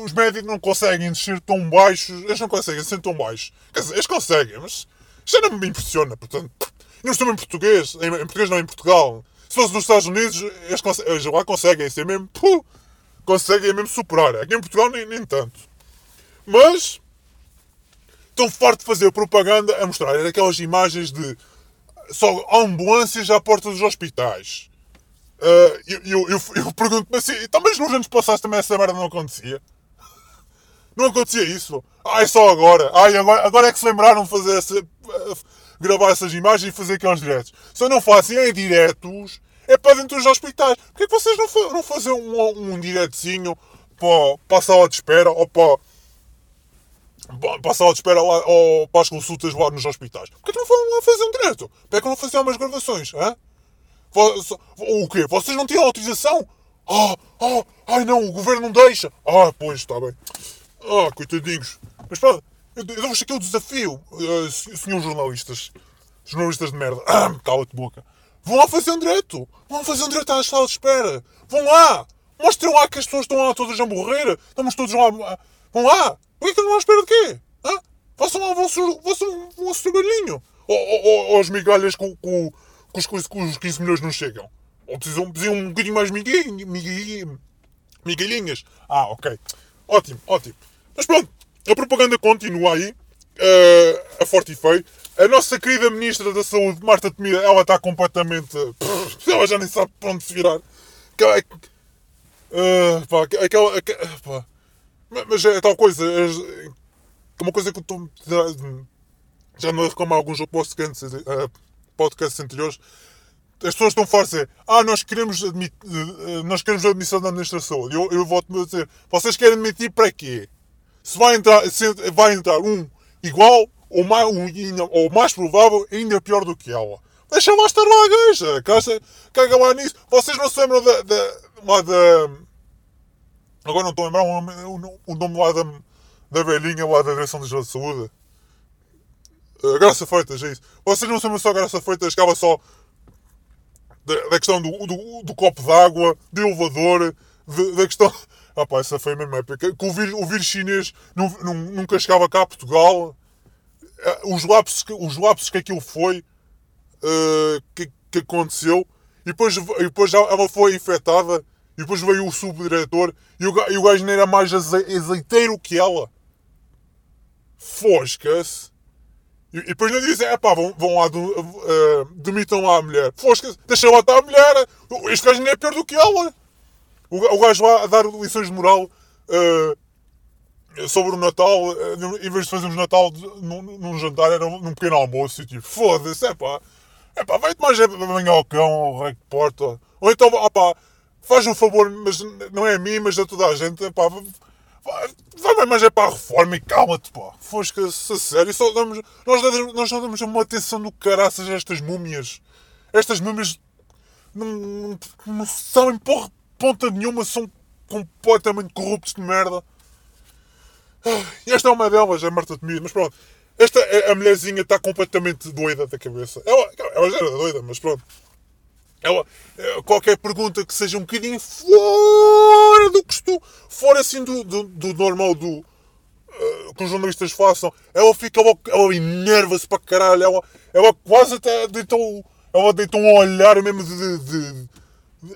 Os média não conseguem descer tão baixos. Eles não conseguem ser tão baixos. Quer dizer, eles conseguem, mas já não me impressiona. Portanto, não estou em português. Em, em, português não, em Portugal. Se fosse nos Estados Unidos, eles, eles lá conseguem ser mesmo. Puh, conseguem mesmo superar. Aqui em Portugal nem, nem tanto. Mas estão farto de fazer propaganda a mostrar aquelas imagens de só ambulâncias à porta dos hospitais. Uh, eu, eu, eu, eu pergunto-me assim, então, mas nos anos passados também essa merda não acontecia? Não acontecia isso? Ai, só agora. Ai, agora, agora é que se lembraram de fazer essa, gravar essas imagens e fazer aqueles diretos. Eu não faço em diretos, é para dentro dos hospitais. Porquê é que vocês não, não fazem um, um diretozinho para, para a sala de espera ou para, para a sala de espera lá, ou para as consultas lá nos hospitais? Porquê que não foram lá fazer um direto? Porquê que não faziam umas gravações? Hã? O quê? Vocês não tinham autorização? Ah, ah, ai não, o governo não deixa. Ah, pois, está bem. Ah, coitadinhos. Mas pá, eu dou-vos aqui o desafio, uh, senhores jornalistas. Jornalistas de merda. Ah, cala-te boca. Vão lá fazer um direto. Vão fazer um direto à sala de espera. Vão lá. Mostrem lá que as pessoas estão lá todas a morrer. Estamos todos lá. Vão lá. Por que vão à espera de quê? Hã? Façam lá o vosso, vosso, vosso trabalhinho. Ou, ou, ou as migalhas com, com, com, os, com os 15 milhões não chegam. Ou precisam, precisam um bocadinho mais migalhinhas. Ah, ok. Ótimo, ótimo. Mas pronto, a propaganda continua aí. Uh, a forte e feio. A nossa querida Ministra da Saúde, Marta Temida, ela está completamente. Pff, ela já nem sabe para onde se virar. Aquela. Uh, pá, aquela. Pá. Mas é tal coisa. É uma coisa que eu estou. Já não reclamo alguns podcasts, uh, podcasts anteriores. As pessoas estão fortes a dizer, ah, nós queremos, admit, uh, nós queremos admissão da Ministra da Saúde. Eu, eu volto-me a dizer, vocês querem admitir para quê? Se vai entrar, se vai entrar um igual ou mais, ou mais provável, ainda pior do que ela. Deixa lá estar lá a gaja. Caga lá nisso. Vocês não se lembram da. da, lá da agora não estou a lembrar o nome, o, nome lá da, da velhinha lá da Direção de Saúde. Uh, Graça Feitas, é isso. Vocês não lembram só Graça Feitas, ficava só da, da questão do, do, do copo d'água, do elevador, de, da questão. Ah pá, essa foi a mesma época. Que o vírus, o vírus chinês nunca chegava cá a Portugal. Eh, os lapsos, os lapsos que aquilo foi, uh, que, que aconteceu. E depois, e depois ela foi infectada. E depois veio o subdiretor. E o, e o gajo nem era mais azeiteiro que ela. Fosca-se. E, e depois não dizem, é pá, vão, vão lá, uh, demitam lá a mulher. Fosca-se, deixa lá estar a mulher. Este gajo nem é pior do que ela. O, o gajo lá a dar lições de moral uh, sobre o Natal, uh, em vez de fazermos Natal num, num jantar, era num pequeno almoço. E tipo, foda-se, é pá, é pá, vai-te mais amanhã ao cão, ao rei de porta. Ou então, opá, faz um favor, mas não é a mim, mas a toda a gente, pá, vai mais é para a reforma e calma-te, pá. Fosca-se a sério. Só damos, nós, nós só damos uma atenção do caraças a estas múmias. Estas múmias não, não, não sabem porra ponta nenhuma, são completamente corruptos de merda. E esta é uma delas, a Marta Temido, mas pronto. Esta, a mulherzinha está completamente doida da cabeça. Ela, ela já era doida, mas pronto. Ela, eh, qualquer pergunta que seja um bocadinho fora do costume, fora assim do, do, do normal do, uh, que os jornalistas façam, ela fica, ela, ela enerva-se para caralho, ela, ela quase até deitou, ela deitou um olhar mesmo de, de, de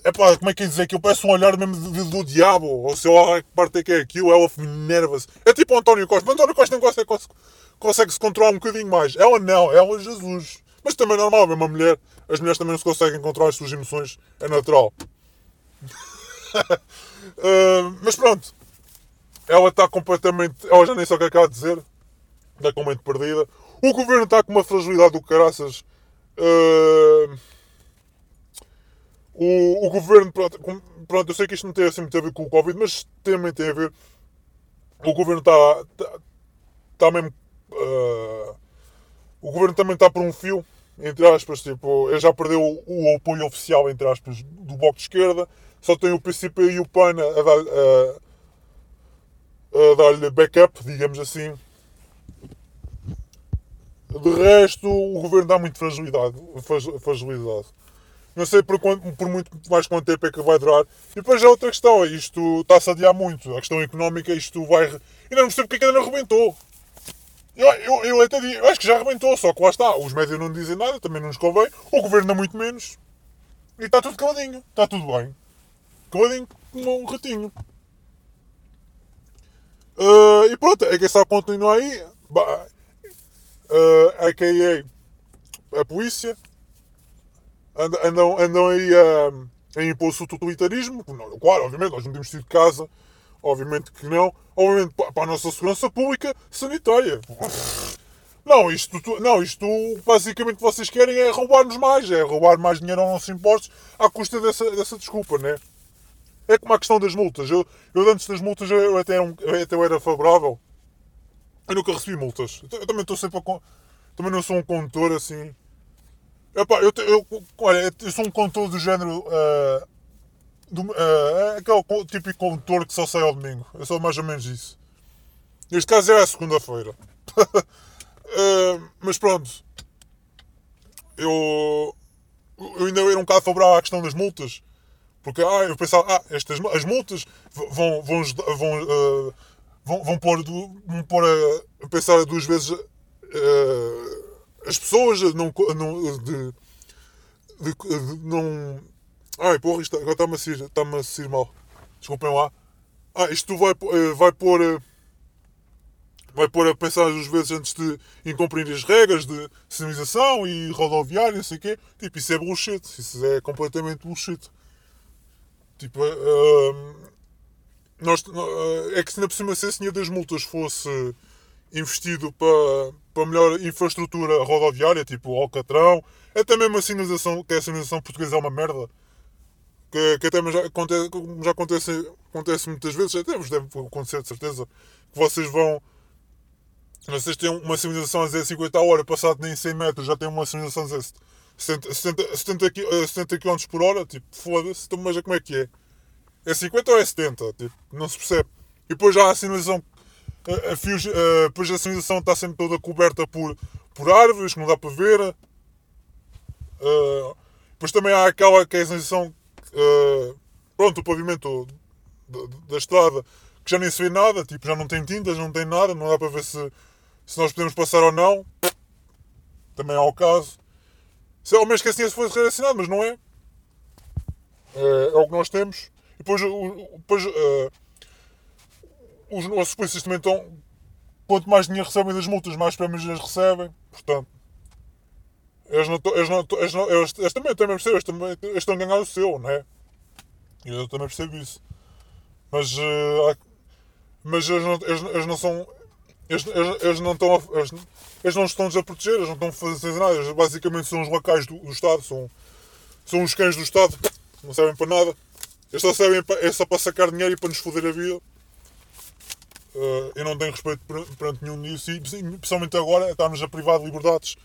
é pá, como é que é dizer que eu peço um olhar mesmo de, do diabo, ou se eu que parte é que é aquilo, ela nerva-se. É tipo o António Costa, o António Costa não consegue, consegue se controlar um bocadinho mais. Ela não, ela é Jesus. Mas também é normal, é uma mulher. As mulheres também não se conseguem controlar as suas emoções, é natural. uh, mas pronto, ela está completamente. Ela já nem sabe o que acaba de dizer, está completamente perdida. O governo está com uma fragilidade do caraças. Uh, o, o governo, pronto, pronto, eu sei que isto não tem assim muito a ver com o Covid, mas também tem a ver. O governo está. Está, está mesmo. Uh, o governo também está por um fio, entre aspas, tipo, ele já perdeu o, apoio oficial, entre aspas, do Bloco de Esquerda, só tem o PCP e o PAN a, dar, a, dar-lhe backup, digamos assim. De resto, o governo dá muito fragilidade. fragilidade. Não sei por, quanto, por muito mais quanto tempo é que vai durar. E depois é outra questão. Isto está-se a adiar muito. A questão económica, isto vai. Ainda não percebo porque é que ainda não arrebentou. Eu, eu, eu até digo, acho que já arrebentou, só que lá está. Os médios não dizem nada, também não nos convém. O governo dá muito menos. E está tudo caladinho. Está tudo bem. Caladinho como um ratinho. Uh, e pronto, é que só continua aí. Uh, a.k.a. a polícia andam, andam, aí a, a impor o totalitarismo. Claro, obviamente, nós não temos tido de casa. Obviamente que não. Obviamente para a nossa segurança pública sanitária. Não, isto, não, isto basicamente vocês querem é roubar-nos mais, é roubar mais dinheiro aos nossos impostos à custa dessa, dessa desculpa, né? É como a questão das multas. Eu, eu antes das multas eu até, eu até era favorável. Eu nunca recebi multas. Eu também estou sempre a. Também não sou um condutor assim. Epá, eu, eu, olha, eu sou um condutor do género. Uh, do, uh, aquele típico condutor que só sai ao domingo. Eu sou mais ou menos isso. Neste caso é a segunda-feira. uh, mas pronto. Eu, eu ainda era um bocado favorável à questão das multas. Porque ah, eu pensava, ah, estas, as multas vão, vão, vão, uh, vão, vão, pôr, vão pôr a, a pensar duas vezes uh, as pessoas não, não, de, de, de, não Ai, porra, isto agora está-me a sair, está a mal. Desculpem lá. Ah, isto vai, eh, vai pôr. Eh, vai pôr a pensar duas vezes antes de incumprir as regras de sinalização e rodoviária, não sei o quê. Tipo, isso é bullshit. Isso é completamente bullshit. Tipo, uh, nós, uh, é que se na por cima se esse dinheiro das multas fosse investido para, para melhor infraestrutura rodoviária, tipo Alcatrão, até mesmo a sinalização, que a sinalização portuguesa é uma merda que, que até já acontece, já acontece, acontece muitas vezes, até vos deve acontecer de certeza, que vocês vão. Vocês têm uma civilização a dizer 50 a hora, passado nem 100 metros, já tem uma civilização a dizer 70, 70, 70, 70 km por hora, tipo, foda-se, então, mas como é que é? É 50 ou é 70? Tipo, não se percebe. E depois já a civilização, a, a fios, a, depois a civilização está sempre toda coberta por, por árvores que não dá para ver. Uh, depois também há aquela que é a civilização uh, pronto, o pavimento da, da, estrada que já nem se vê nada, tipo, já não tem tintas, não tem nada, não dá para ver se, se nós podemos passar ou não. Também há o caso. Se, ao menos que assim se fosse reacionado, mas não é. é. É o que nós temos. E depois, depois uh, os nossos polícias também estão. Quanto mais dinheiro recebem das multas, mais prémios eles recebem. Portanto, eles, não, eles, não, eles, não, eles, eles também, também percebem, eles, também, eles estão a ganhar o seu, não é? Eu também percebo isso. Mas, uh, mas eles, não, eles, eles não são. Eles, eles, eles não estão a, eles, eles não estão a proteger, eles não estão a fazer nada. Eles basicamente são os lacais do, do Estado, são, são os cães do Estado, não servem para nada. Eles só servem para, é só para sacar dinheiro e para nos foder a vida. Uh, eu não tenho respeito perante nenhum disso e, principalmente agora, estamos a privar de liberdades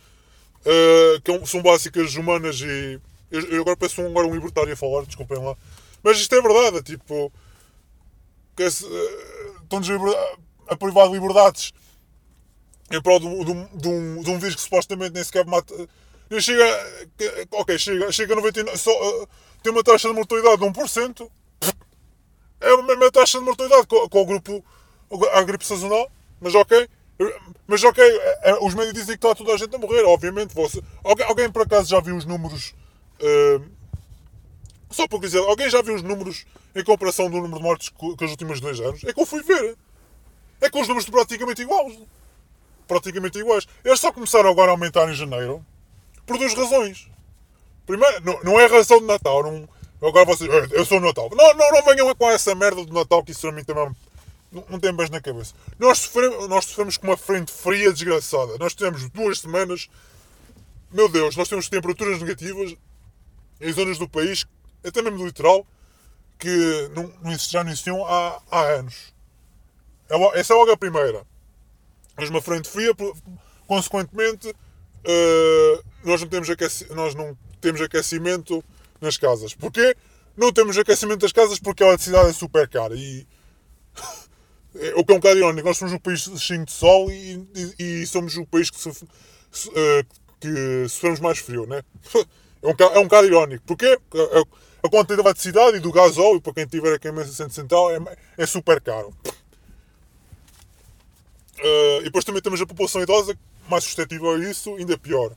uh, que são básicas humanas e. Eu, agora peço agora um libertário a falar, desculpem lá. Mas isto é verdade, tipo. Que uh, estão-nos a, a privar de liberdades em prol de, de, de, um, de um vírus que supostamente nem sequer mata. Chega. Ok, chega, chega a 99. Só, uh, tem uma taxa de mortalidade de 1%. É a mesma taxa de mortalidade com, com o grupo. a gripe sazonal. Mas ok. Mas ok, é, é, os médicos dizem que está toda a gente a morrer, obviamente. Você, alguém, alguém por acaso já viu os números. Uh, só por dizer, alguém já viu os números em comparação do número de mortes com, os últimos dois anos? É que eu fui ver. É que os números estão praticamente iguais. Praticamente iguais. Eles só começaram agora a aumentar em janeiro por duas razões. Primeiro, não, não é razão de Natal. Não, agora vocês. Eu sou Natal. Não, não, não venham com essa merda do Natal que isso para mim também não, tem bem na cabeça. Nós sofremos, nós sofremos com uma frente fria desgraçada. Nós tivemos duas semanas. Meu Deus, nós temos temperaturas negativas em zonas do país, até mesmo do litoral, que não, não já não existiam há, há anos. É essa é logo a primeira. Mas uma frente fria, consequentemente, uh, nós, não temos nós não temos aquecimento nas casas. Porquê? Não temos aquecimento das casas porque a eletricidade é super cara. E é, o que é um bocado irónico, nós somos um país cheio de sol e, e, e somos o país que, sofre, uh, que sofremos mais frio, né? É um, é um bocado irónico. Porque a, a quantidade de eletricidade e do gás óleo, para quem tiver aqui em Mesa Centro Central, é, é super caro. Uh, e depois também temos a população idosa mais suscetível a isso, ainda pior.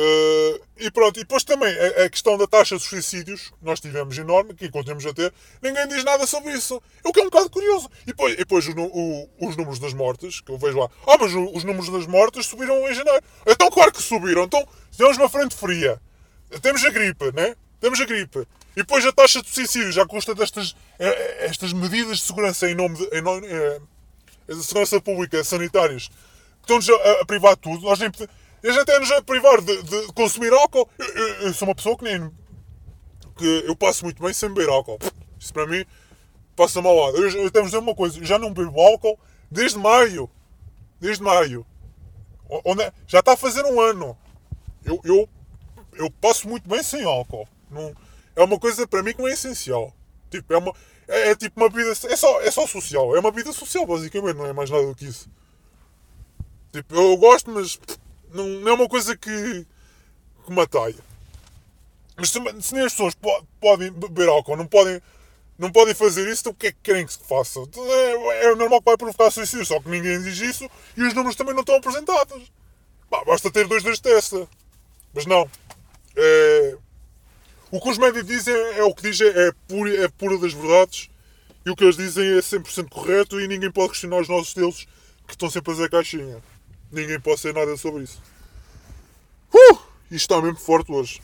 Uh, e pronto, e depois também a, a, questão da taxa de suicídios, nós tivemos enorme, que continuamos a ter, ninguém diz nada sobre isso. O que é um bocado curioso. E depois, e depois o, o, os números das mortes, que eu vejo lá, ah, mas o, os números das mortes subiram em janeiro. Então, claro que subiram. Então, temos uma frente fria, temos a gripe, né? Temos a gripe. E depois a taxa de suicídio já custa destas eh, eh, estas medidas de segurança em nome de, em nome, é, de segurança pública, sanitárias, que estão-nos a, a privar tudo. Nós nem eles até nos a privar de, de consumir álcool. Eu, eu, eu, sou uma pessoa que nem. que eu passo muito bem sem beber álcool. Isso para mim passa mal. Eu, eu temos dizer uma coisa, já não bebo álcool desde maio. Desde maio. Onde, é, já está a fazer um ano. Eu, eu, eu passo muito bem sem álcool. Não, é uma coisa para mim que não é essencial. Tipo, é, uma, é, é tipo uma vida. É só, é só social. É uma vida social, basicamente, não é mais nada do que isso. Tipo, eu gosto, mas não, não é uma coisa que, que me. Mas se, se nem as pessoas podem beber álcool, não podem, não podem fazer isso, então o que é que querem que se faça? É, é normal que vai provocar suicídio, só que ninguém diz isso e os números também não estão apresentados. Bah, basta ter dois das testa. Mas não. É, o que os médicos dizem é o que dizem, é pura, é pura das verdades. E o que eles dizem é 100% correto e ninguém pode questionar os nossos deuses que estão sempre a fazer caixinha. Ninguém pode ser nada sobre isso. Uh! Isto está mesmo forte hoje.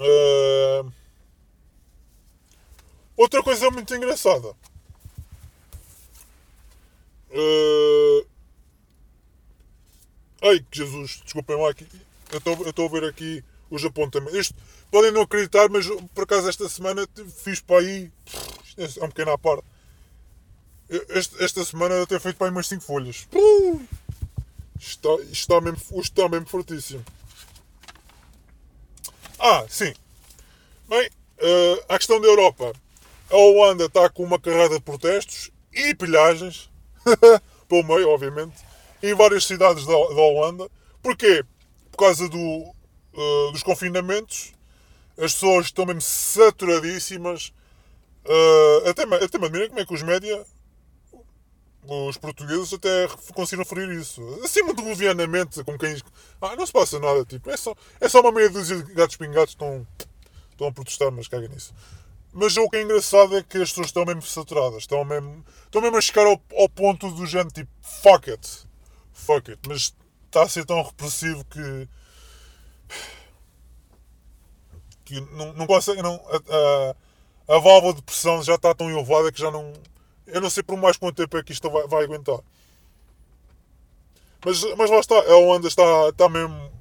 Uh... Outra coisa muito engraçada. Uh... Ai, Jesus, desculpem lá aqui. Eu estou a ver aqui os apontamentos. Isto, podem não acreditar, mas por acaso esta semana fiz para aí. É um pequeno à parte este, esta semana eu tenho feito para aí umas 5 folhas. Está, está, mesmo, está mesmo fortíssimo. Ah, sim. Bem, uh, a questão da Europa. A Holanda está com uma carrada de protestos e pilhagens, pelo meio, obviamente, em várias cidades da, da Holanda. Porquê? Por causa do, uh, dos confinamentos. As pessoas estão mesmo saturadíssimas. Uh, até, até me admira como é que os média os portugueses até conseguiram referir isso. Assim, muito levianamente, como quem Ah, não se passa nada, tipo, é só, é só uma meia dúzia de gatos pingados estão, estão a protestar, mas caga nisso. Mas o que é engraçado é que as pessoas estão mesmo saturadas, estão mesmo, estão mesmo a chegar ao, ao ponto do género tipo, fuck it, fuck it. Mas está a ser tão repressivo que. que não, não consegue. Não, a, a, a válvula de pressão já está tão elevada que já não eu não sei por mais quanto tempo é que isto vai, vai aguentar. Mas, mas lá está, a Holanda está, está mesmo.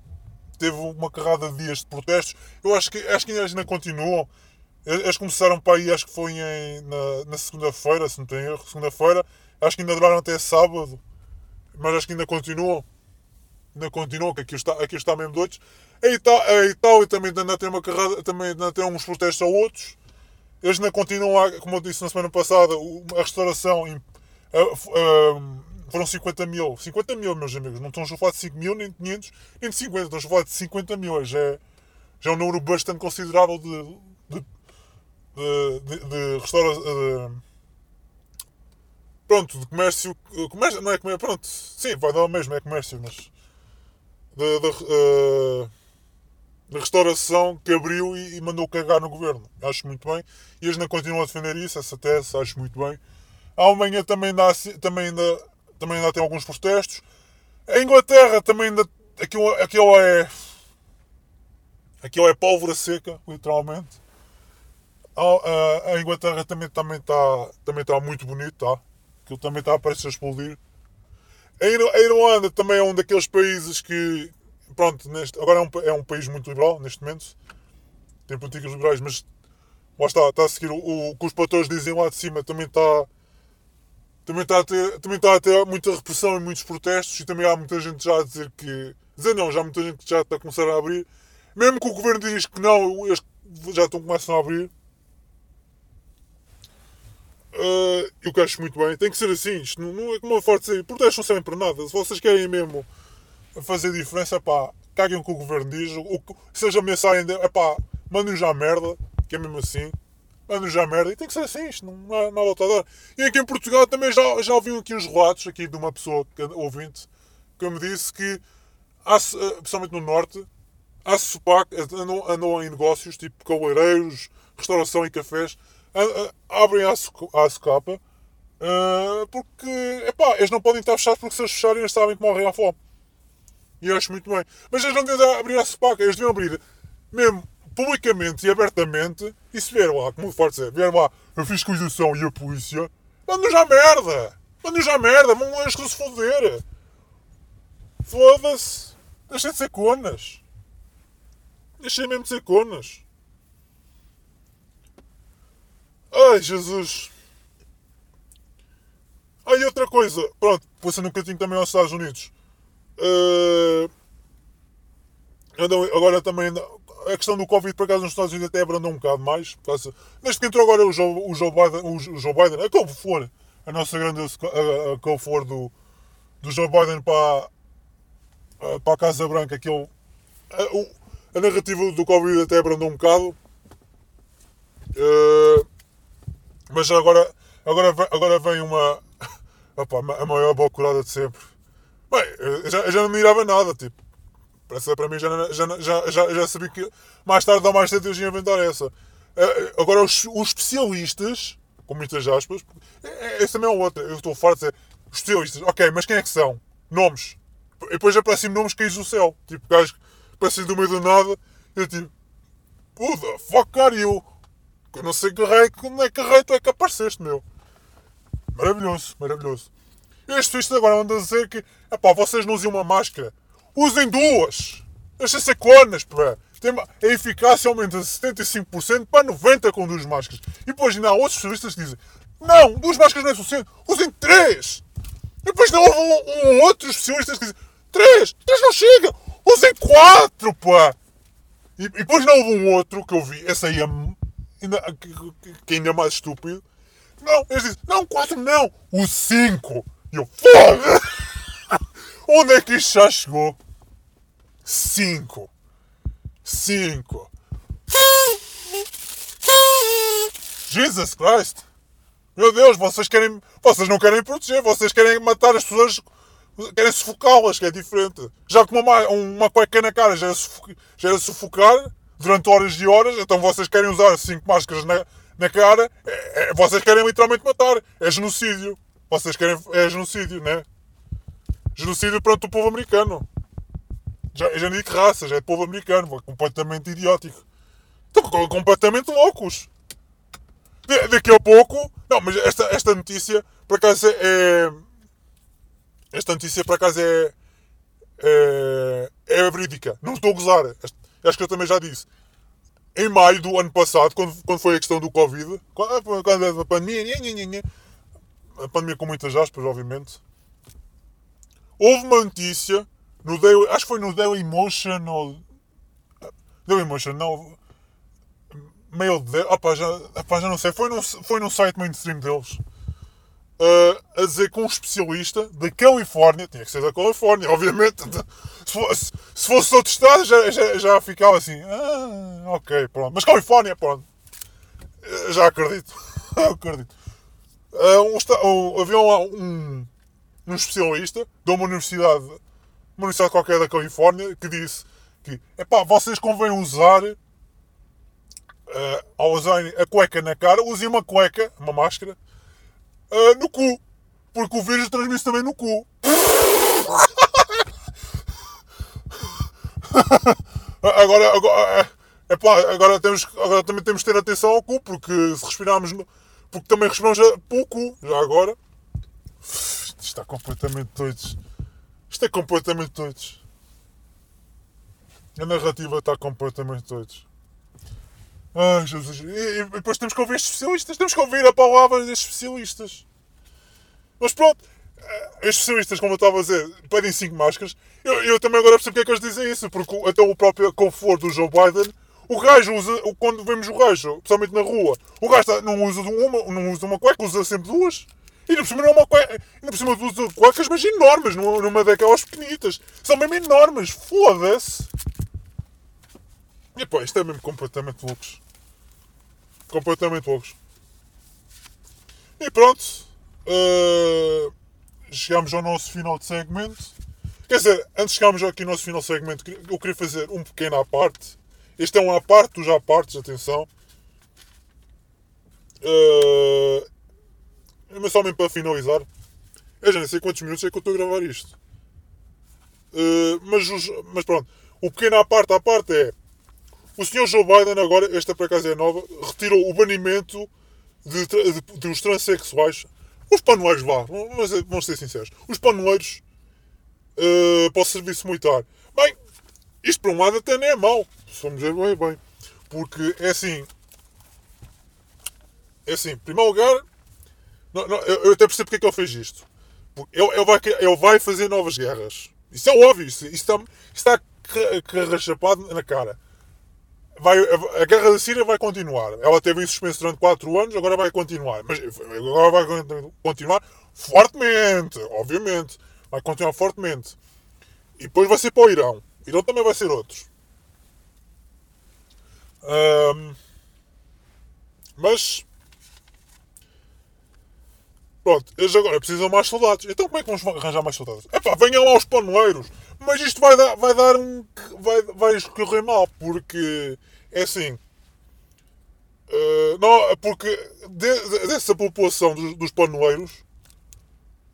Teve uma carrada de dias de protestos. Eu acho que, acho que ainda continuam. Eles começaram para aí, acho que foi em, na, na segunda-feira, se não tenho erro, segunda-feira. Acho que ainda duraram até sábado. Mas acho que ainda continuam. Ainda continuam, que aqui está, aqui está mesmo doidos. A Itália, a Itália também ainda tem uma carrada, também ainda tem uns protestos a outros. Eles ainda continuam, como eu disse na semana passada, a restauração foram 50 mil. 50 mil, meus amigos. Não estão a falar de 5 mil, nem de 500, nem de 50. Estão a falar de 50 mil. Já é, já é um número bastante considerável de, de, de, de, de restauração. Pronto, de comércio, comércio. Não é comércio. Pronto, sim, vai dar o mesmo, é comércio, mas. De, de, uh, de restauração que abriu e, e, mandou cagar no governo. Acho muito bem. E eles não continuam a defender isso, essa tese, acho muito bem. A Alemanha também, dá, também, ainda, também ainda tem alguns protestos. A Inglaterra também ainda. Aquilo, aquilo é. Aquilo é pólvora seca, literalmente. A, a, a Inglaterra também está também tá, também tá muito bonito, tá? Aquilo também está a explodir. A Irlanda também é um daqueles países que, pronto, neste, agora é um, é um país muito liberal neste momento, tem políticas liberais, mas lá está, está a seguir o, o que os patrões dizem lá de cima, também está, também está, a ter, também está a ter muita repressão e muitos protestos, e também há muita gente já a dizer que. Dizer não, já há muita gente que já está a começar a abrir, mesmo que o governo diz que não, eles já estão começam a abrir. Uh, eu que acho muito bem, tem que ser assim, isto não, não é como uma forte sair. Protestos não servem para nada. Se vocês querem mesmo fazer diferença, pá, caguem que o governo diz, o, seja a mensagem de, pá, mandem já merda, que é mesmo assim, mandem já merda, e tem que ser assim, isto não há nada a dar. E aqui em Portugal também já, já ouvi aqui uns relatos aqui de uma pessoa, ouvinte, que me disse que, há, eh, principalmente no Norte, a SUPAC andam, andam em negócios tipo cabeleireiros, restauração e cafés, abrem a, a SUCAPA uh, porque epá, eles não podem estar fechados porque se eles fecharem eles sabem que morrem à fome. E acho muito bem. Mas eles não deviam abrir a SUPAC, eles deviam abrir mesmo publicamente e abertamente e se vier lá, como forte dizer, vier lá a fiscalização e a polícia, manda-nos à merda! Manda-nos à merda! Vamos se foder! Foda-se! Deixem de ser conas! Deixei mesmo de ser conas. Ai, Jesus. Ai, outra coisa. Pronto, passando um bocadinho também aos Estados Unidos. Uh, agora também a questão do Covid, por acaso, nos Estados Unidos até abrandou um bocado mais. Causa, desde que entrou agora o Joe, o Joe Biden, o, Joe Biden, a qual for, a nossa grande, a, a for do, do Joe Biden para, para a Casa Branca, que ele, a, o, a narrativa do Covid até abrandou um bocado. Uh, mas agora, agora, agora vem uma. Opa, a maior bocurada de sempre. Bem, eu já, já não mirava nada, tipo. Essa para mim já, já, já, já, já sabia que mais tarde ou mais cedo eu ia inventar essa. Uh, agora, os, os, especialistas, com muitas aspas, esse também é outra. Eu estou farto de dizer especialistas, ok, mas quem é que são? Nomes. E depois aparecem nomes caídos do céu. Tipo, gajos aparecem do meio do nada. Eu tipo, who the fuck are you? Eu não sei que rei, como é que rei tu é que apareceste, meu. Maravilhoso, maravilhoso. Estes agora andam a dizer que, epá, vocês não usem uma máscara. Usem duas. Deixem ser conas, pá. A eficácia aumenta de 75% para 90% com duas máscaras. E depois ainda há outros turistas que dizem, não, duas máscaras não é suficiente, usem três. E depois ainda houve um, um, outros especialistas que dizem, três, três não chega, usem quatro, pá. E, e depois não houve um outro que eu vi, esse aí é ainda, que, que ainda é mais estúpido. Não, eles dizem, não, quatro não, o cinco. E eu, foda! Onde é que isto já chegou? Cinco. Cinco. Jesus Christ! Meu Deus, vocês querem. Vocês não querem proteger, vocês querem matar as pessoas querem sufocá-las, que é diferente. Já que uma, uma cueca na cara já era, sufocar, já era sufocar durante horas e horas, então vocês querem usar cinco máscaras na, na cara, é, é, vocês querem literalmente matar. É genocídio. Vocês querem. É genocídio, né? Genocídio perante o povo americano. Já, já nem digo raça, já é povo americano, completamente idiótico. Estão completamente loucos. Daqui a pouco. Não, mas esta, esta notícia, por acaso, é esta notícia, por acaso, é, é, é verídica. Não estou a gozar. Acho que eu também já disse. Em maio do ano passado, quando, quando foi a questão do Covid, quando a pandemia, a pandemia com muitas aspas, obviamente, houve uma notícia no Daily, acho que foi no Daily Motion ou. Daily Motion, não. Mail de. Opa, já, opa, já não sei. Foi num, foi num site mainstream deles uh, a dizer que um especialista da Califórnia, tinha que ser da Califórnia, obviamente, se fosse, se fosse outro estado já, já, já ficava assim, ah, ok, pronto. Mas Califórnia, pronto, já acredito, acredito. Uh, um, um, havia um, um especialista de uma universidade, uma universidade qualquer da Califórnia, que disse que, epá, vocês convém usar uh, ao usarem a cueca na cara, usem uma cueca, uma máscara, uh, no cu. Porque o vírus transmite também no cu. agora, agora, é pá, agora, temos, agora também temos de ter atenção ao cu, porque se respirarmos. No, porque também respiramos cu, já agora. Isto está completamente doido. Isto é completamente doido. A narrativa está completamente doido. Ai, Jesus. E, e, depois temos que ouvir especialistas. Temos que ouvir a palavra destes especialistas. Mas pronto, eh, estes especialistas, como eu estava a dizer, pedem 5 máscaras. Eu, eu, também agora percebo porque é que eles dizem isso. Porque até o próprio conforto do Joe Biden, o gajo usa, quando vemos o gajo, principalmente na rua, o gajo não usa uma, não usa uma cueca, usa sempre duas. E por cima não é uma cueca, ainda por cima usa cuecas, mas enormes, numa daquelas pequenitas. São mesmo enormes, foda-se. E pá, isto é mesmo completamente loucos completamente loucos. E pronto, uh, chegamos ao nosso final de segmento. Quer dizer, antes de chegarmos aqui ao nosso final segmento, eu queria fazer um pequeno à parte. Este é um à parte dos à partes, atenção. Uh, mas só mesmo para finalizar. Eu já nem sei quantos minutos é que eu estou a gravar isto. Uh, mas, mas pronto. O pequeno à parte à parte é. O senhor Joe Biden, agora, esta por acaso é nova, retirou o banimento de, de, de os transexuais. Os panoeiros, vá, vamos, vamos ser sinceros. Os panoeiros uh, para o serviço militar. Bem, isto por um lado até nem é mau. Ver bem, bem. Porque é assim. É assim, em primeiro lugar, não, não, eu, até percebo porque é que ele fez isto. Ele, ele, vai, ele vai fazer novas guerras. Isso é óbvio, isso, isso está, está carrachapado na cara. Vai, a guerra da Síria vai continuar. Ela teve em suspenso durante 4 anos, agora vai continuar. Mas agora vai continuar fortemente, obviamente. Vai continuar fortemente. E depois vai ser para o Irão. O Irão também vai ser outros. Um, mas Pronto, eles agora precisam mais soldados. Então como é que vamos arranjar mais soldados? É pá, venham lá os panoeiros. Mas isto vai dar, vai dar um. Vai, vai escorrer mal, porque é assim. Uh, não, porque de, dessa população dos, dos panoeiros,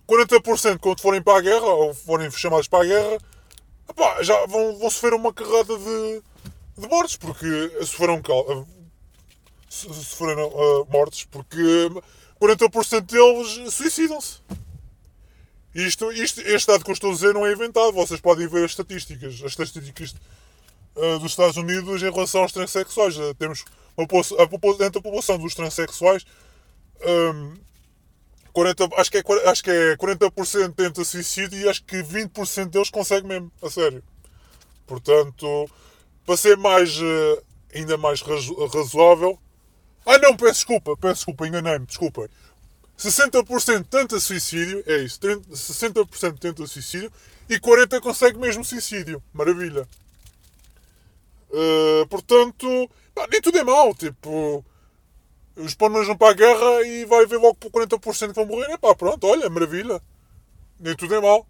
40% quando forem para a guerra, ou forem chamados para a guerra, epá, já vão, vão sofrer uma carrada de, de mortes, porque sofreram, sofreram uh, mortes, porque 40% deles suicidam-se. Isto, isto, este dado que eu estou a dizer não é inventado. Vocês podem ver as estatísticas. As estatísticas uh, dos Estados Unidos em relação aos transexuais. Uh, temos uma, a, dentro da população dos transexuais, um, 40, acho, que é, acho que é 40% tenta suicídio e acho que 20% deles consegue mesmo, a sério. Portanto, para ser mais, uh, ainda mais razoável, ah não, peço desculpa, peço desculpa, enganei-me, desculpa. 60% tenta suicídio, é isso, 60% tenta suicídio e 40% consegue mesmo suicídio. Maravilha. Uh, portanto, pá, nem tudo é mau, tipo, os panos vão para a guerra e vai haver logo por 40% que vão morrer. É pá, pronto, olha, maravilha. Nem tudo é mau.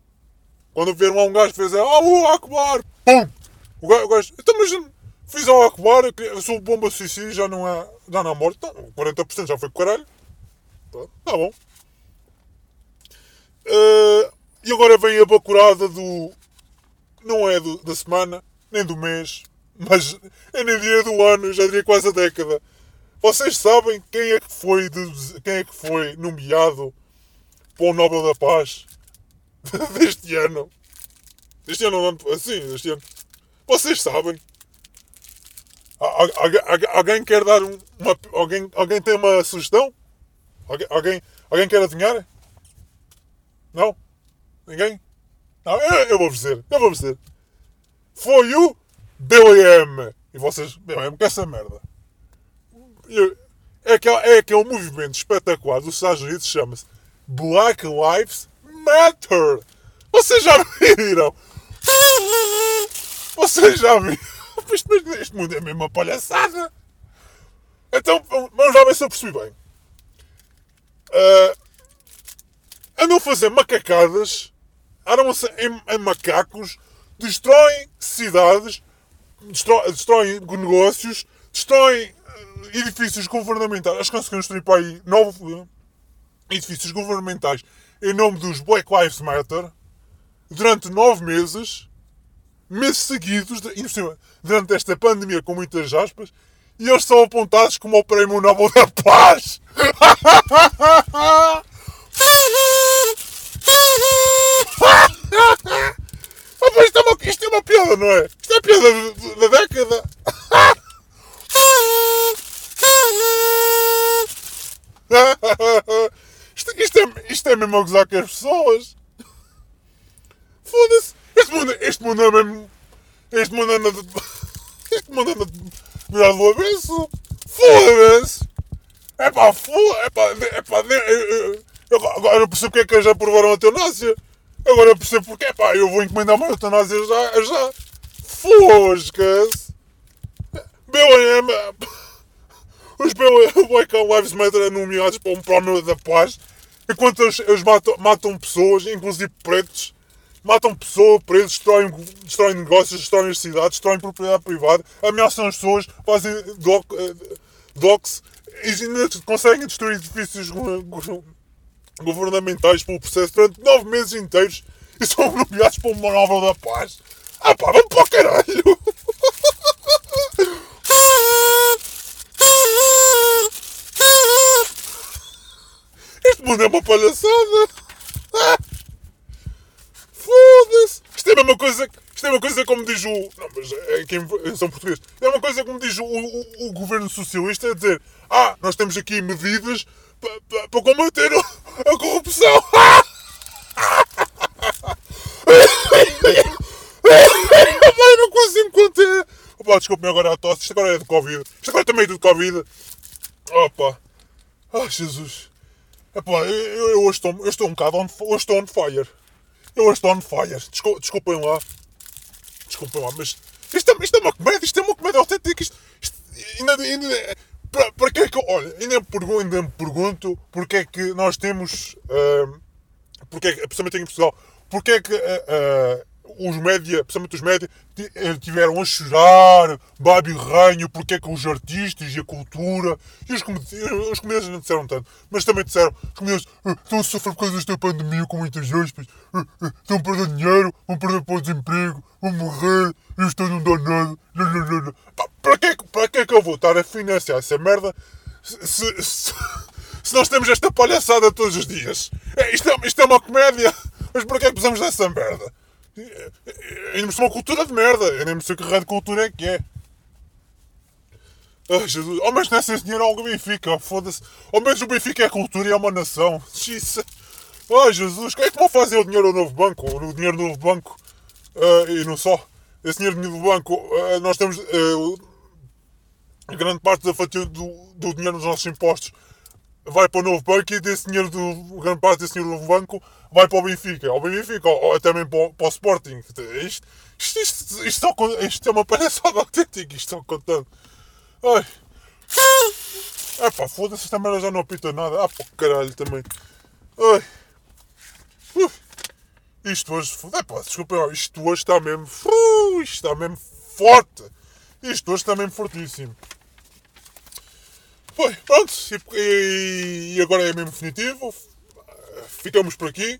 Quando vier lá um gajo que fez, o Akbar, pum! O gajo, então, mas Fiz ao Akbar, sou bomba suicídio, já não é. Já não há morte. Então, 40% já foi com caralho. Tá, bom. Uh, e agora vem a bacurada do. Não é do, da semana, nem do mês, mas é nem dia do ano, já diria quase a década. Vocês sabem quem é que foi, de, quem é que foi nomeado para o Nobel da Paz deste ano? Este ano, não, assim, este ano. Vocês sabem? Alguém quer dar uma. Alguém, alguém tem uma sugestão? Alguém, alguém, quer adivinhar? Não? Ninguém? Não, eu, eu vou dizer. Eu vou dizer. Foi o BLM. E vocês. BLM, que é essa merda. É aquele, é aquele movimento espetacular dos Estados Unidos chama-se Black Lives Matter. Vocês já viram? Vocês já mas este mundo é mesmo uma palhaçada. Então, vamos lá ver se eu percebi bem. Uh, andam a fazer macacadas, armam-se em, em, macacos, destroem cidades, destroem, destroem negócios, destroem uh, edifícios governamentais. Acho que conseguiram destruir para aí nove uh, edifícios governamentais em nome dos Black Lives Matter durante nove meses meses seguidos, durante esta pandemia, com muitas aspas, e eles são apontados como o Prémio Nobel da Paz. isto, é uma, isto é uma piada, não é? Isto é piada da década. Isto, isto, é, isto é mesmo a gozar com as pessoas. Foda-se. Este mundo, este mundo é mesmo. Este mundo anda. Este mundo anda virado do avesso. Foda-se! É pá, foda É pá, é pá. Agora eu percebo porque é que já aprovaram a eutanásia. Agora eu percebo porque. É pá, eu vou encomendar uma eutanásia já. já. Fosca-se! BLM. Os Black Lives Matter nomeados para um prémio da paz enquanto eles, eles matam, matam pessoas, inclusive pretos matam pessoas, presos, destroem, destroem negócios, destroem as cidades, destroem propriedade privada, ameaçam as pessoas, fazem doc, eh, docs e ainda conseguem destruir edifícios governamentais pelo processo durante nove meses inteiros e são nomeados para uma Nobel da Paz. Ah pá, vamos para o caralho! Este mundo é uma palhaçada! Foda-se! Isto é a mesma coisa, isto é uma coisa como diz o. Não, mas é quem são portugueses. É uma coisa como diz o, o, o governo socialista a dizer: Ah, nós temos aqui medidas para, para, para combater a corrupção. Ai, não consigo conter. Opa, desculpe-me agora a tosse. Isto agora é de Covid. Isto agora também é de Covid. Opa. Ai, Jesus. Epá, eu, eu, hoje estou, eu estou um bocado on, hoje estou on fire. Eu estou on fire. Desculpem, desculpem lá. Desculpem lá, mas isto é, isto é uma comédia. Isto é uma comédia autêntica. Isto, isto ainda, ainda, para, para que é que, olha, ainda me, pergunto, ainda me pergunto porque é que nós temos, uh, porque é que, principalmente em Portugal, porque é que uh, uh, os média, principalmente os média, eh, tiveram a chorar, babi ranho, porque é que os artistas e a cultura e os, os comediantes não disseram tanto, mas também disseram, os comediantes uh, estão a sofrer por causa desta pandemia com muitas uh, estão a perder dinheiro, vão perder para o desemprego, vão morrer, isto não dá nada, para, que, para que é que eu vou estar a financiar essa merda se, se, se nós temos esta palhaçada todos os dias? É, isto, é, isto é uma comédia, mas para que é que precisamos dessa merda? Ainda me uma cultura de merda. Eu nem sei que raio de cultura é que é. Ai, Jesus. Oh, mas não é sem dinheiro ao Benfica. Foda-se. Ao menos o Benfica é cultura e é uma nação. Xisa. Ai, Jesus. Quem é que vão fazer o dinheiro ao novo banco? O dinheiro do novo banco. Uh, e não só. Esse dinheiro do banco. Uh, nós temos. Uh, grande parte da fatia do, do dinheiro dos nossos impostos vai para o novo banco e desse dinheiro do grande parte desse dinheiro do banco vai para o Benfica, ao Benfica, ou, ou também para, para o Sporting. Isto, isto, isto, isto, é isto é uma palhaçada autêntica, isto estou contando. Ai. É pá, foda-se, esta merda já não apita nada. Ah, pá, caralho também. Ai. Uf. Isto hoje, é pá, desculpa, isto hoje está mesmo, isto está mesmo forte. Isto hoje está mesmo fortíssimo. Foi, pronto. E, e agora é mesmo definitivo. Ficamos por aqui.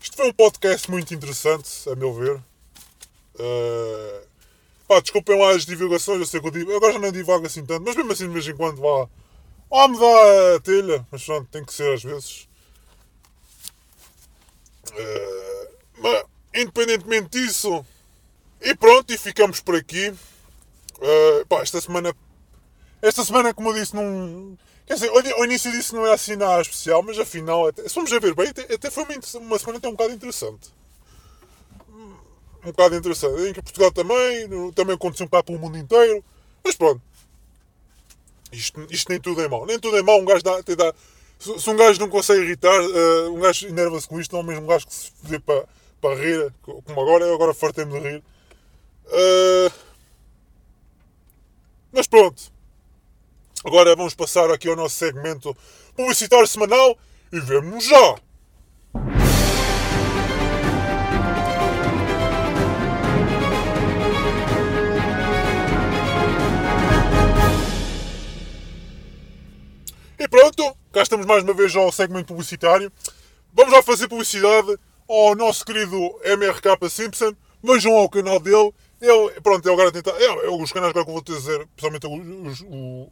Isto foi um podcast muito interessante, a meu ver. Uh, pá, desculpem lá as divulgações, eu sei que eu digo. Agora já não divago assim tanto, mas mesmo assim de vez em quando vá. Vá me dá a telha, mas pronto, tem que ser às vezes. Uh, mas, independentemente disso. E pronto, e ficamos por aqui. Uh, pá, esta semana esta semana, como eu disse, não. Quer dizer, ao início disso não é assim nada especial, mas afinal, até, se formos a ver bem, até, até foi uma, uma, semana até um bocado interessante. Um bocado interessante. Em que Portugal também, também aconteceu um bocado pelo mundo inteiro. Mas pronto. Isto, isto nem tudo é mau. Nem tudo é mau. Um gajo dá, dá se, se um gajo não consegue irritar, uh, um gajo enerva-se com isto, não é mesmo um gajo que se vê para, para rir, como agora, eu agora fartei-me de rir. Uh, mas pronto. Agora vamos passar aqui ao nosso segmento publicitário semanal e vemos já! E pronto, cá estamos mais uma vez ao segmento publicitário. Vamos lá fazer publicidade ao nosso querido MRK Simpson. Vejam ao canal dele. Ele, pronto, ele agora tenta. É, é, os canais agora que eu vou dizer, principalmente os, os,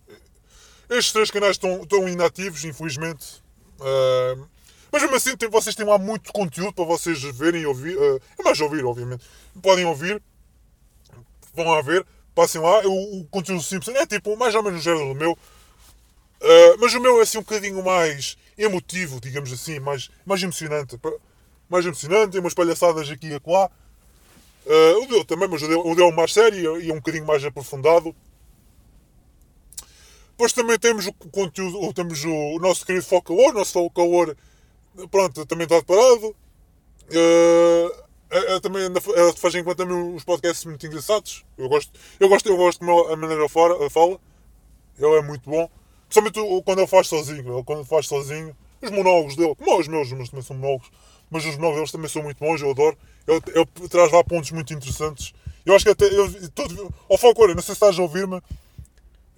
estes três canais estão, estão inativos, infelizmente. Uh, mas mesmo assim, tem, vocês têm lá muito conteúdo para vocês verem e ouvir. Uh, é mais ouvir, obviamente. Podem ouvir. Vão lá ver. Passem lá. O, conteúdo Simpson é tipo mais ou menos o género do meu. Uh, mas o meu é assim um bocadinho mais emotivo, digamos assim. Mais, mais emocionante. Mais emocionante. Tem umas palhaçadas aqui e acolá. Uh, o dele também, mas o dele, o dele é mais sério e é um bocadinho mais aprofundado. Depois também temos o conteúdo, temos o nosso querido Focalor, o nosso Focalor, pronto, também está parado. Uh, é, é, também é, faz enquanto também uns podcasts muito engraçados. Eu gosto, eu gosto, eu gosto como a maneira fora, fala. Ele é muito bom. Principalmente quando ele faz sozinho. Ele quando faz sozinho Os monólogos dele, como os meus, mas também são monólogos, mas os monólogos deles também são muito bons, eu adoro. Ele, ele traz lá pontos muito interessantes. Eu acho que até. Eu, todo, oh, Falcone, não sei se estás a ouvir-me,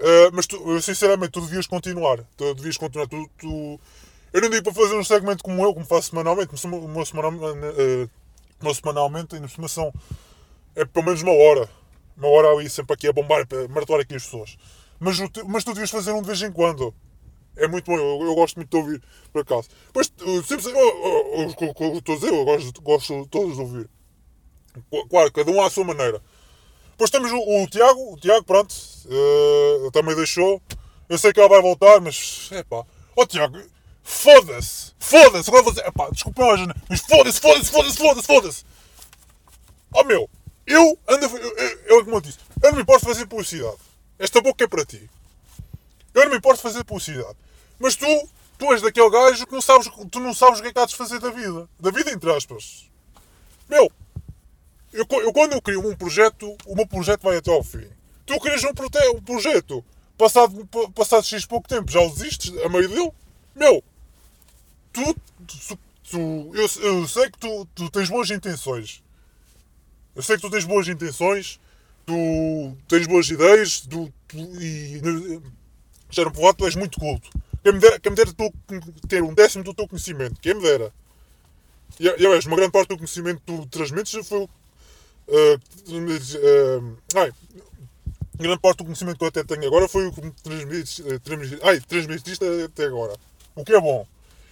uh, mas tu, eu, sinceramente, tu devias continuar. Tu devias continuar. Tu, tu, eu não digo para fazer um segmento como eu, como faço semanalmente, uma, uma, uh, uma semanalmente, ainda por são. É pelo menos uma hora. Uma hora ali sempre aqui a bombar, a martelar aqui as pessoas. Mas, mas tu devias fazer um de vez em quando. É muito bom, eu, eu gosto muito de ouvir, por acaso. Depois, sempre, eu, eu, eu, estou a dizer, eu gosto, gosto todos de ouvir. Claro, cada um à sua maneira. Depois temos o, o Tiago, o Tiago, pronto, uh, também deixou. Eu sei que ela vai voltar, mas, é pá. Ó oh, Tiago, foda-se, foda-se, agora dizer, epá, desculpa lá, mas foda-se, foda-se, foda-se, foda-se, foda-se. Ó oh, meu, eu ando, eu, eu, eu, como eu disse, eu não me importo fazer publicidade. Esta boca é para ti. Eu não me importo fazer publicidade. Mas tu, tu és daquele gajo que não sabes, tu não sabes o que é que há de fazer da vida. Da vida, entre aspas. Meu, eu, eu quando eu crio um projeto, o meu projeto vai até ao fim. Tu crias um, prote, um projeto, passado, passado X pouco tempo, já o desistes a meio dele. Meu, tu, tu, tu eu, eu, sei que tu, tu tens boas intenções. Eu sei que tu tens boas intenções, tu tens boas ideias, tu, tu e já não provado, tu és muito culto. Quem me dera, quem me dera tu, ter um décimo do teu conhecimento, quem me dera. E, e és, uma grande parte do conhecimento que tu transmites foi. Uh, ai, grande parte do conhecimento que eu até tenho agora foi o que me transmitiste, uh, transmitiste, ai, até agora. O que é bom.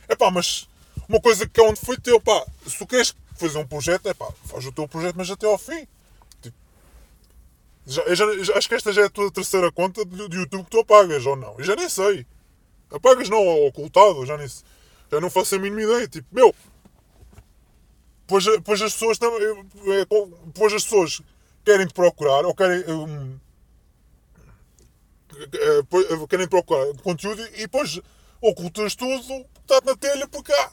É pá, mas uma coisa que é onde foi teu, pá, se tu queres fazer um projeto, é pá, faz o teu projeto, mas até ao fim. Já, já, já, acho que esta já é a tua terceira conta de, de YouTube que tu apagas, ou não? Eu já nem sei. Apagas não, ocultado, já, nem, já não faço a mínima ideia. Tipo, meu. Pois, pois as pessoas também. É, pois as pessoas querem te procurar, ou querem. Um, é, querem procurar conteúdo e depois ocultas tudo, está na telha porque ah,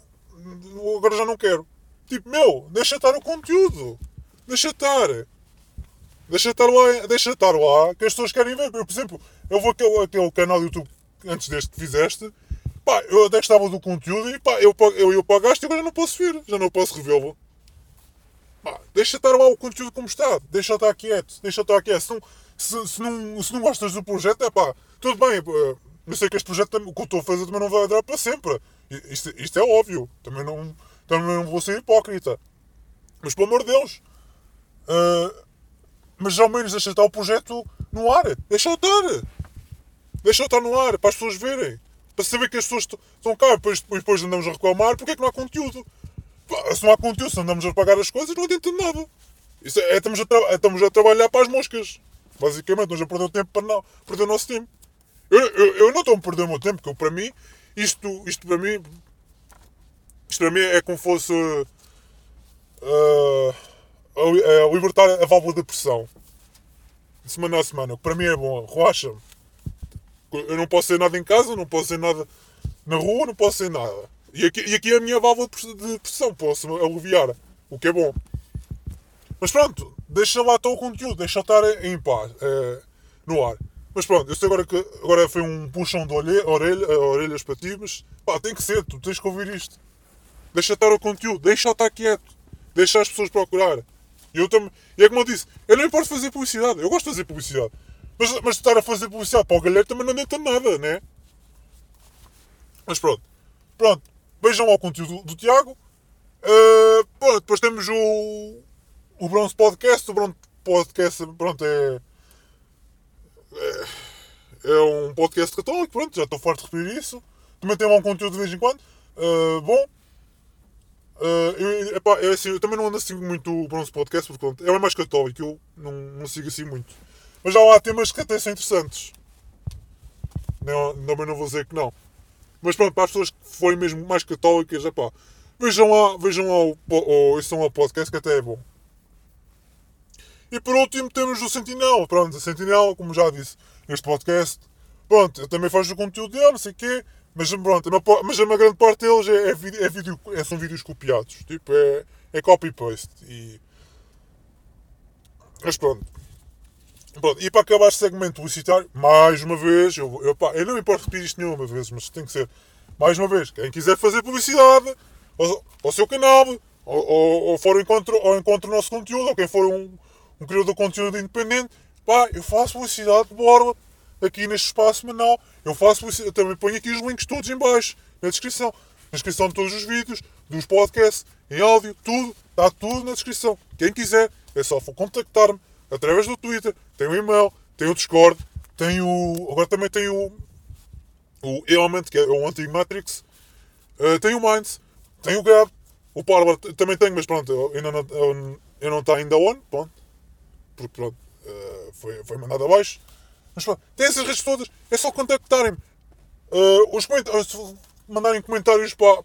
agora já não quero. Tipo, meu, deixa estar o conteúdo. Deixa estar. Deixa estar lá, deixa estar lá que as pessoas querem ver. Eu, por exemplo, eu vou aquele, aquele canal do YouTube antes deste que fizeste, pá, eu até gostava do conteúdo e pá, eu, eu, eu pagaste e agora já não posso ver, já não posso revê-lo. Deixa estar lá o conteúdo como está, deixa estar quieto, deixa estar quieto. Se não, se, se, não, se não gostas do projeto, é pá, tudo bem, eu sei que este projeto, o que eu estou a fazer também não vai durar para sempre. Isto, isto é óbvio, também não, também não vou ser hipócrita. Mas pelo amor de Deus, uh, mas ao menos deixa estar o projeto no ar. Deixa estar. Deixa estar no ar, para as pessoas verem. Para saber que as pessoas estão cá. Depois, depois andamos a reclamar porque é que não há conteúdo. Se não há conteúdo, se andamos a pagar as coisas, não adianta nada. Isso é, é estamos, a estamos a trabalhar para as moscas. Basicamente, estamos a perder o tempo para não perder o nosso tempo. Eu, eu, eu não estou a perder o meu tempo, porque para mim, isto, isto para mim, isto para mim é como fosse. Uh, a, a libertar a válvula de pressão. Semana a semana, para mim é bom, relaxa-me. Eu não posso ser nada em casa, não posso ser nada na rua, não posso ser nada. E aqui, e aqui a minha válvula de pressão, posso aliviar, o que é bom. Mas pronto, deixa lá todo o conteúdo, deixa estar em paz, é, no ar. Mas pronto, eu sei agora que agora foi um puxão de orelha, orelha, orelhas para ti, mas pá, tem que ser, tu tens que ouvir isto. Deixa estar o conteúdo, deixa estar quieto, deixa as pessoas procurar. E eu também. E é como eu disse, eu não importo fazer publicidade, eu gosto de fazer publicidade. Mas, mas estar a fazer publicidade para o galera também não adianta nada, né? Mas pronto. Pronto. Vejam lá o conteúdo do, Tiago. Uh, pronto, depois temos o. O Bronze Podcast. O Bronze Podcast, pronto, é. É, é um podcast católico, pronto, já estou forte de repetir isso. Também tem um conteúdo de vez em quando. Uh, bom, Uh, eu, epá, é assim, eu também não ando assim muito para um podcast, porque é mais católico, eu não, não sigo assim muito. Mas já há temas que até são interessantes. Não, também não vou dizer que não. Mas pronto, para as pessoas que forem mesmo mais católicas, epá, vejam lá, vejam lá o, o, o, o podcast que até é bom. E por último temos o Sentinel. Pronto, o Sentinel, como já disse, este podcast. Pronto, eu também faço o conteúdo dele, não sei o quê. Mas pronto, mas a grande parte deles é, é, é vídeo, é, são vídeos copiados. Tipo, é, é copy-paste. E... Mas pronto. Pronto. E para acabar este segmento publicitário, mais uma vez, eu, eu, pá, eu não me importo repetir isto nenhuma vez, mas tem que ser. mais uma vez, quem quiser fazer publicidade ao, ao seu canal, ou, ou, ou for ao encontro, ao encontro do nosso conteúdo, ou quem for um, um criador de conteúdo independente, pá, eu faço publicidade de borla aqui neste espaço semanal. Eu faço publicidade, eu também ponho aqui os links todos em baixo, na descrição. Na descrição de todos os vídeos, dos podcasts, em áudio, tudo, está tudo na descrição. Quem quiser, é só contactar-me através do Twitter, tem o e-mail, tem o Discord, tem o. Agora também tem o. O Element, que é o antigo Matrix. Uh, tem o Minds, tem o Gab, o Parler também tenho, mas pronto, ainda não, eu não está ainda on, pronto. Porque pronto, uh, foi, foi mandado abaixo. Mas pronto, tem essas redes todas, é só contactarem-me. Uh, os comentários, mandarem comentários para,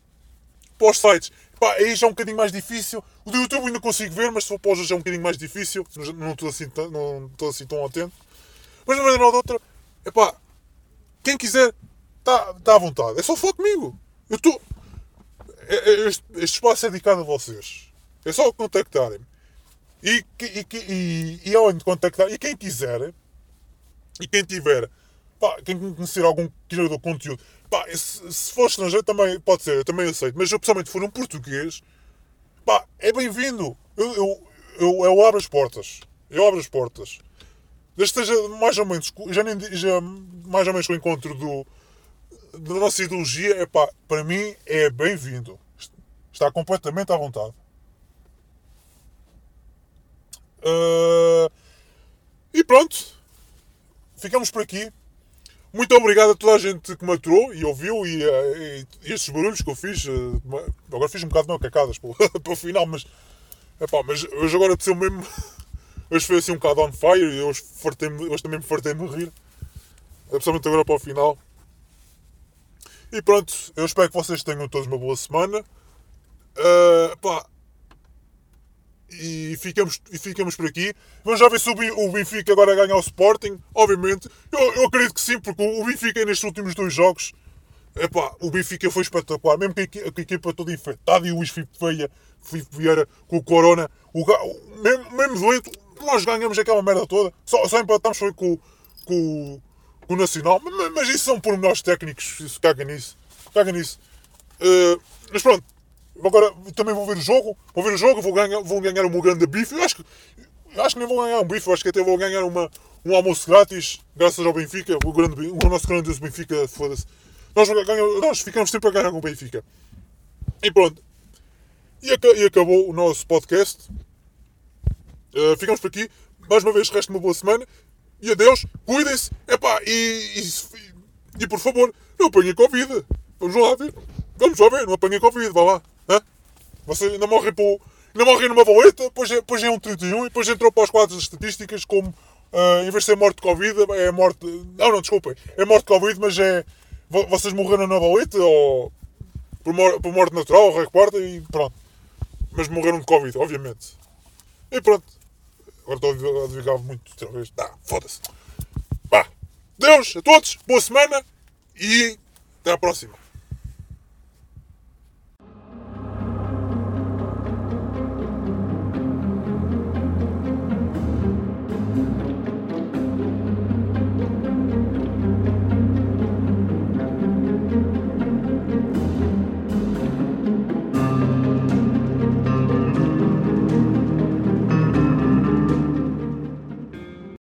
para os sites. Pá, aí já é um bocadinho mais difícil. O do YouTube ainda consigo ver, mas se for para já é um bocadinho mais difícil. Não estou assim, assim tão atento. Mas de maneira ou de outra, epá, quem quiser, está tá à vontade. É só falar comigo. Eu estou. É, é, este, este, espaço é dedicado a vocês. É só contactarem-me. E, e, e, e, além de contactar, e quem quiser, e quem tiver, pá, quem conhecer algum criador de conteúdo, pá, se, for estrangeiro também pode ser, eu também aceito. Mas eu pessoalmente for um português, pá, é bem-vindo. Eu, eu, eu, eu abro as portas. Eu abro as portas. Desde que esteja mais ou menos, já, nem, já mais ou menos com o encontro do, da nossa ideologia, epá, para mim é bem-vindo. Está completamente à vontade. Uh, e pronto. Ficamos por aqui. Muito obrigado a toda a gente que me aturou e ouviu e, e, e estes barulhos que eu fiz. Uh, agora fiz um bocado de cacadas para, para o final, mas, epá, mas hoje agora apeteceu mesmo Hoje foi assim um bocado on fire e hoje, hoje também me fartei de rir. Principalmente agora para o final. E pronto, eu espero que vocês tenham todos uma boa semana. Uh. E ficamos, e ficamos por aqui. Vamos já ver se o Benfica agora ganha o Sporting. Obviamente, eu, eu acredito que sim, porque o Benfica nestes últimos dois jogos, epá, o Benfica foi espetacular. Mesmo que a, a equipa toda infectada e o Luís Filipe Filipe Vieira com o Corona, o, mesmo, mesmo doente, nós ganhamos aquela merda toda. Só, só empatamos foi com, com, com o Nacional. Mas, mas isso são pormenores técnicos. Isso caga nisso. Caga nisso. Uh, mas pronto. Agora também vou ver o jogo. Vou ver o jogo. Vou ganhar, vou ganhar um grande bife. Eu acho que, eu acho que nem vou ganhar um bife. Acho que até vou ganhar uma, um almoço grátis. Graças ao Benfica. O, grande, o nosso grandioso Benfica. Foda-se. Nós, nós ficamos sempre a ganhar com o Benfica. E pronto. E, e acabou o nosso podcast. Uh, ficamos por aqui. Mais uma vez, resta uma boa semana. E adeus. Cuidem-se. Epá, e, e, e por favor, não apanhem Covid. Vamos lá ver. Vamos lá ver. Não apanhem Covid. Vá lá. Você ainda morre por. Ainda morre numa valeta, depois é, depois é um 31 e depois entrou para os quadros estatísticas como uh, em vez de ser morte de Covid, é morte. Não, não, desculpem. É morte de Covid, mas é. Vocês morreram na valeta ou por, mor por morte natural, reporta e pronto. Mas morreram de Covid, obviamente. E pronto. Agora estou a desligar muito outra vez. Tá, foda-se. Vá. Deus a todos, boa semana e até à próxima.